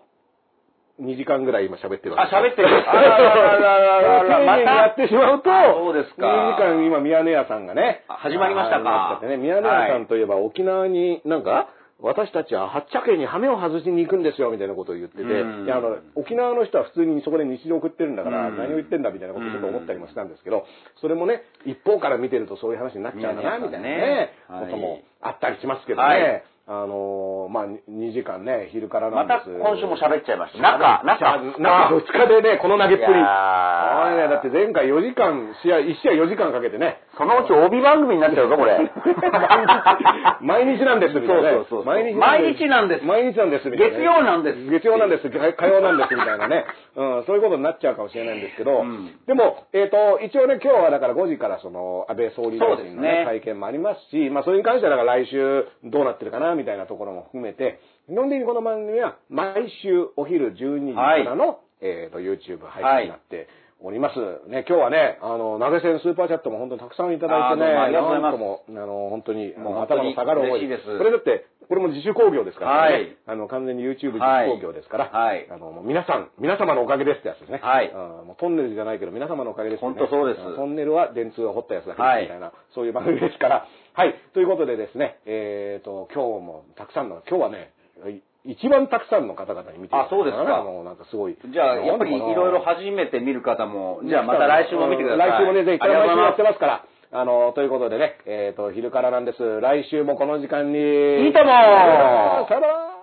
2時間ぐらい今喋ってるあ、わけです喋ってる。あららららららら、ま 丁寧にやってしまうと、あそうですか。2時間今、宮根屋さんがね。あ始まりましたか。ね、宮根屋さんといえば沖縄になんか、私たちは八茶家に羽目を外しに行くんですよ、みたいなことを言ってて、うん。いや、あの、沖縄の人は普通にそこで日常送ってるんだから、うん。何を言ってんだ、みたいなことをちょっと思ったりもしたんですけど、それもね、一方から見てるとそういう話になっちゃうかな、うんみたいなね、はい。こともあったりしますけどね。はいあのーまあ、2時間ね、昼からなまんです。た今週も喋っちゃいました。中、中、中2日でね、この投げっぷり。いやーおいね、だって前回4時間、試合、1試合4時間かけてね。そのうち帯番組になっちゃうぞ、これ。毎日なんです、みたいなね。そうそうそう毎日毎日なんです。毎日なんです、みたいなね。月曜なんです。月曜なんです、火火曜なんです、みたいなね。うん、そういうことになっちゃうかもしれないんですけど、うん。でも、えっ、と、一応ね、今日はだから5時からその、安倍総理大臣のね、ね。会見もありますし、まあ、それに関してはだから来週どうなってるかな、みたいなところも含めて、基本的にこの番組は毎週お昼12時からの、えっ、と、YouTube 配信になって、おります。ね、今日はね、あの、投げ銭スーパーチャットも本当にたくさんいただいてね、ありがとうございますも、あの、本当に、もう頭の下がる思いですこれだって、これも自主興行ですからね。はいあの、完全に YouTube 自主興行ですから、はいあの、皆さん、皆様のおかげですってやつですね。はいうんもうトンネルじゃないけど、皆様のおかげです、ね。本当そうですトンネルは電通が掘ったやつだけみたいな、そういう番組ですから。はい。ということでですね、えっ、と、今日もたくさんの、今日はね、い一番たくさんの方々に見てあそうですかあの、なんかすごい。じゃあ、やっぱりいろいろ初めて見る方も、じゃあまた来週も見てください。来週もね、ぜひ、ありがとう毎週やってまますから。あの、ということでね、えっ、と、昼からなんです。来週もこの時間に。いいともさよなら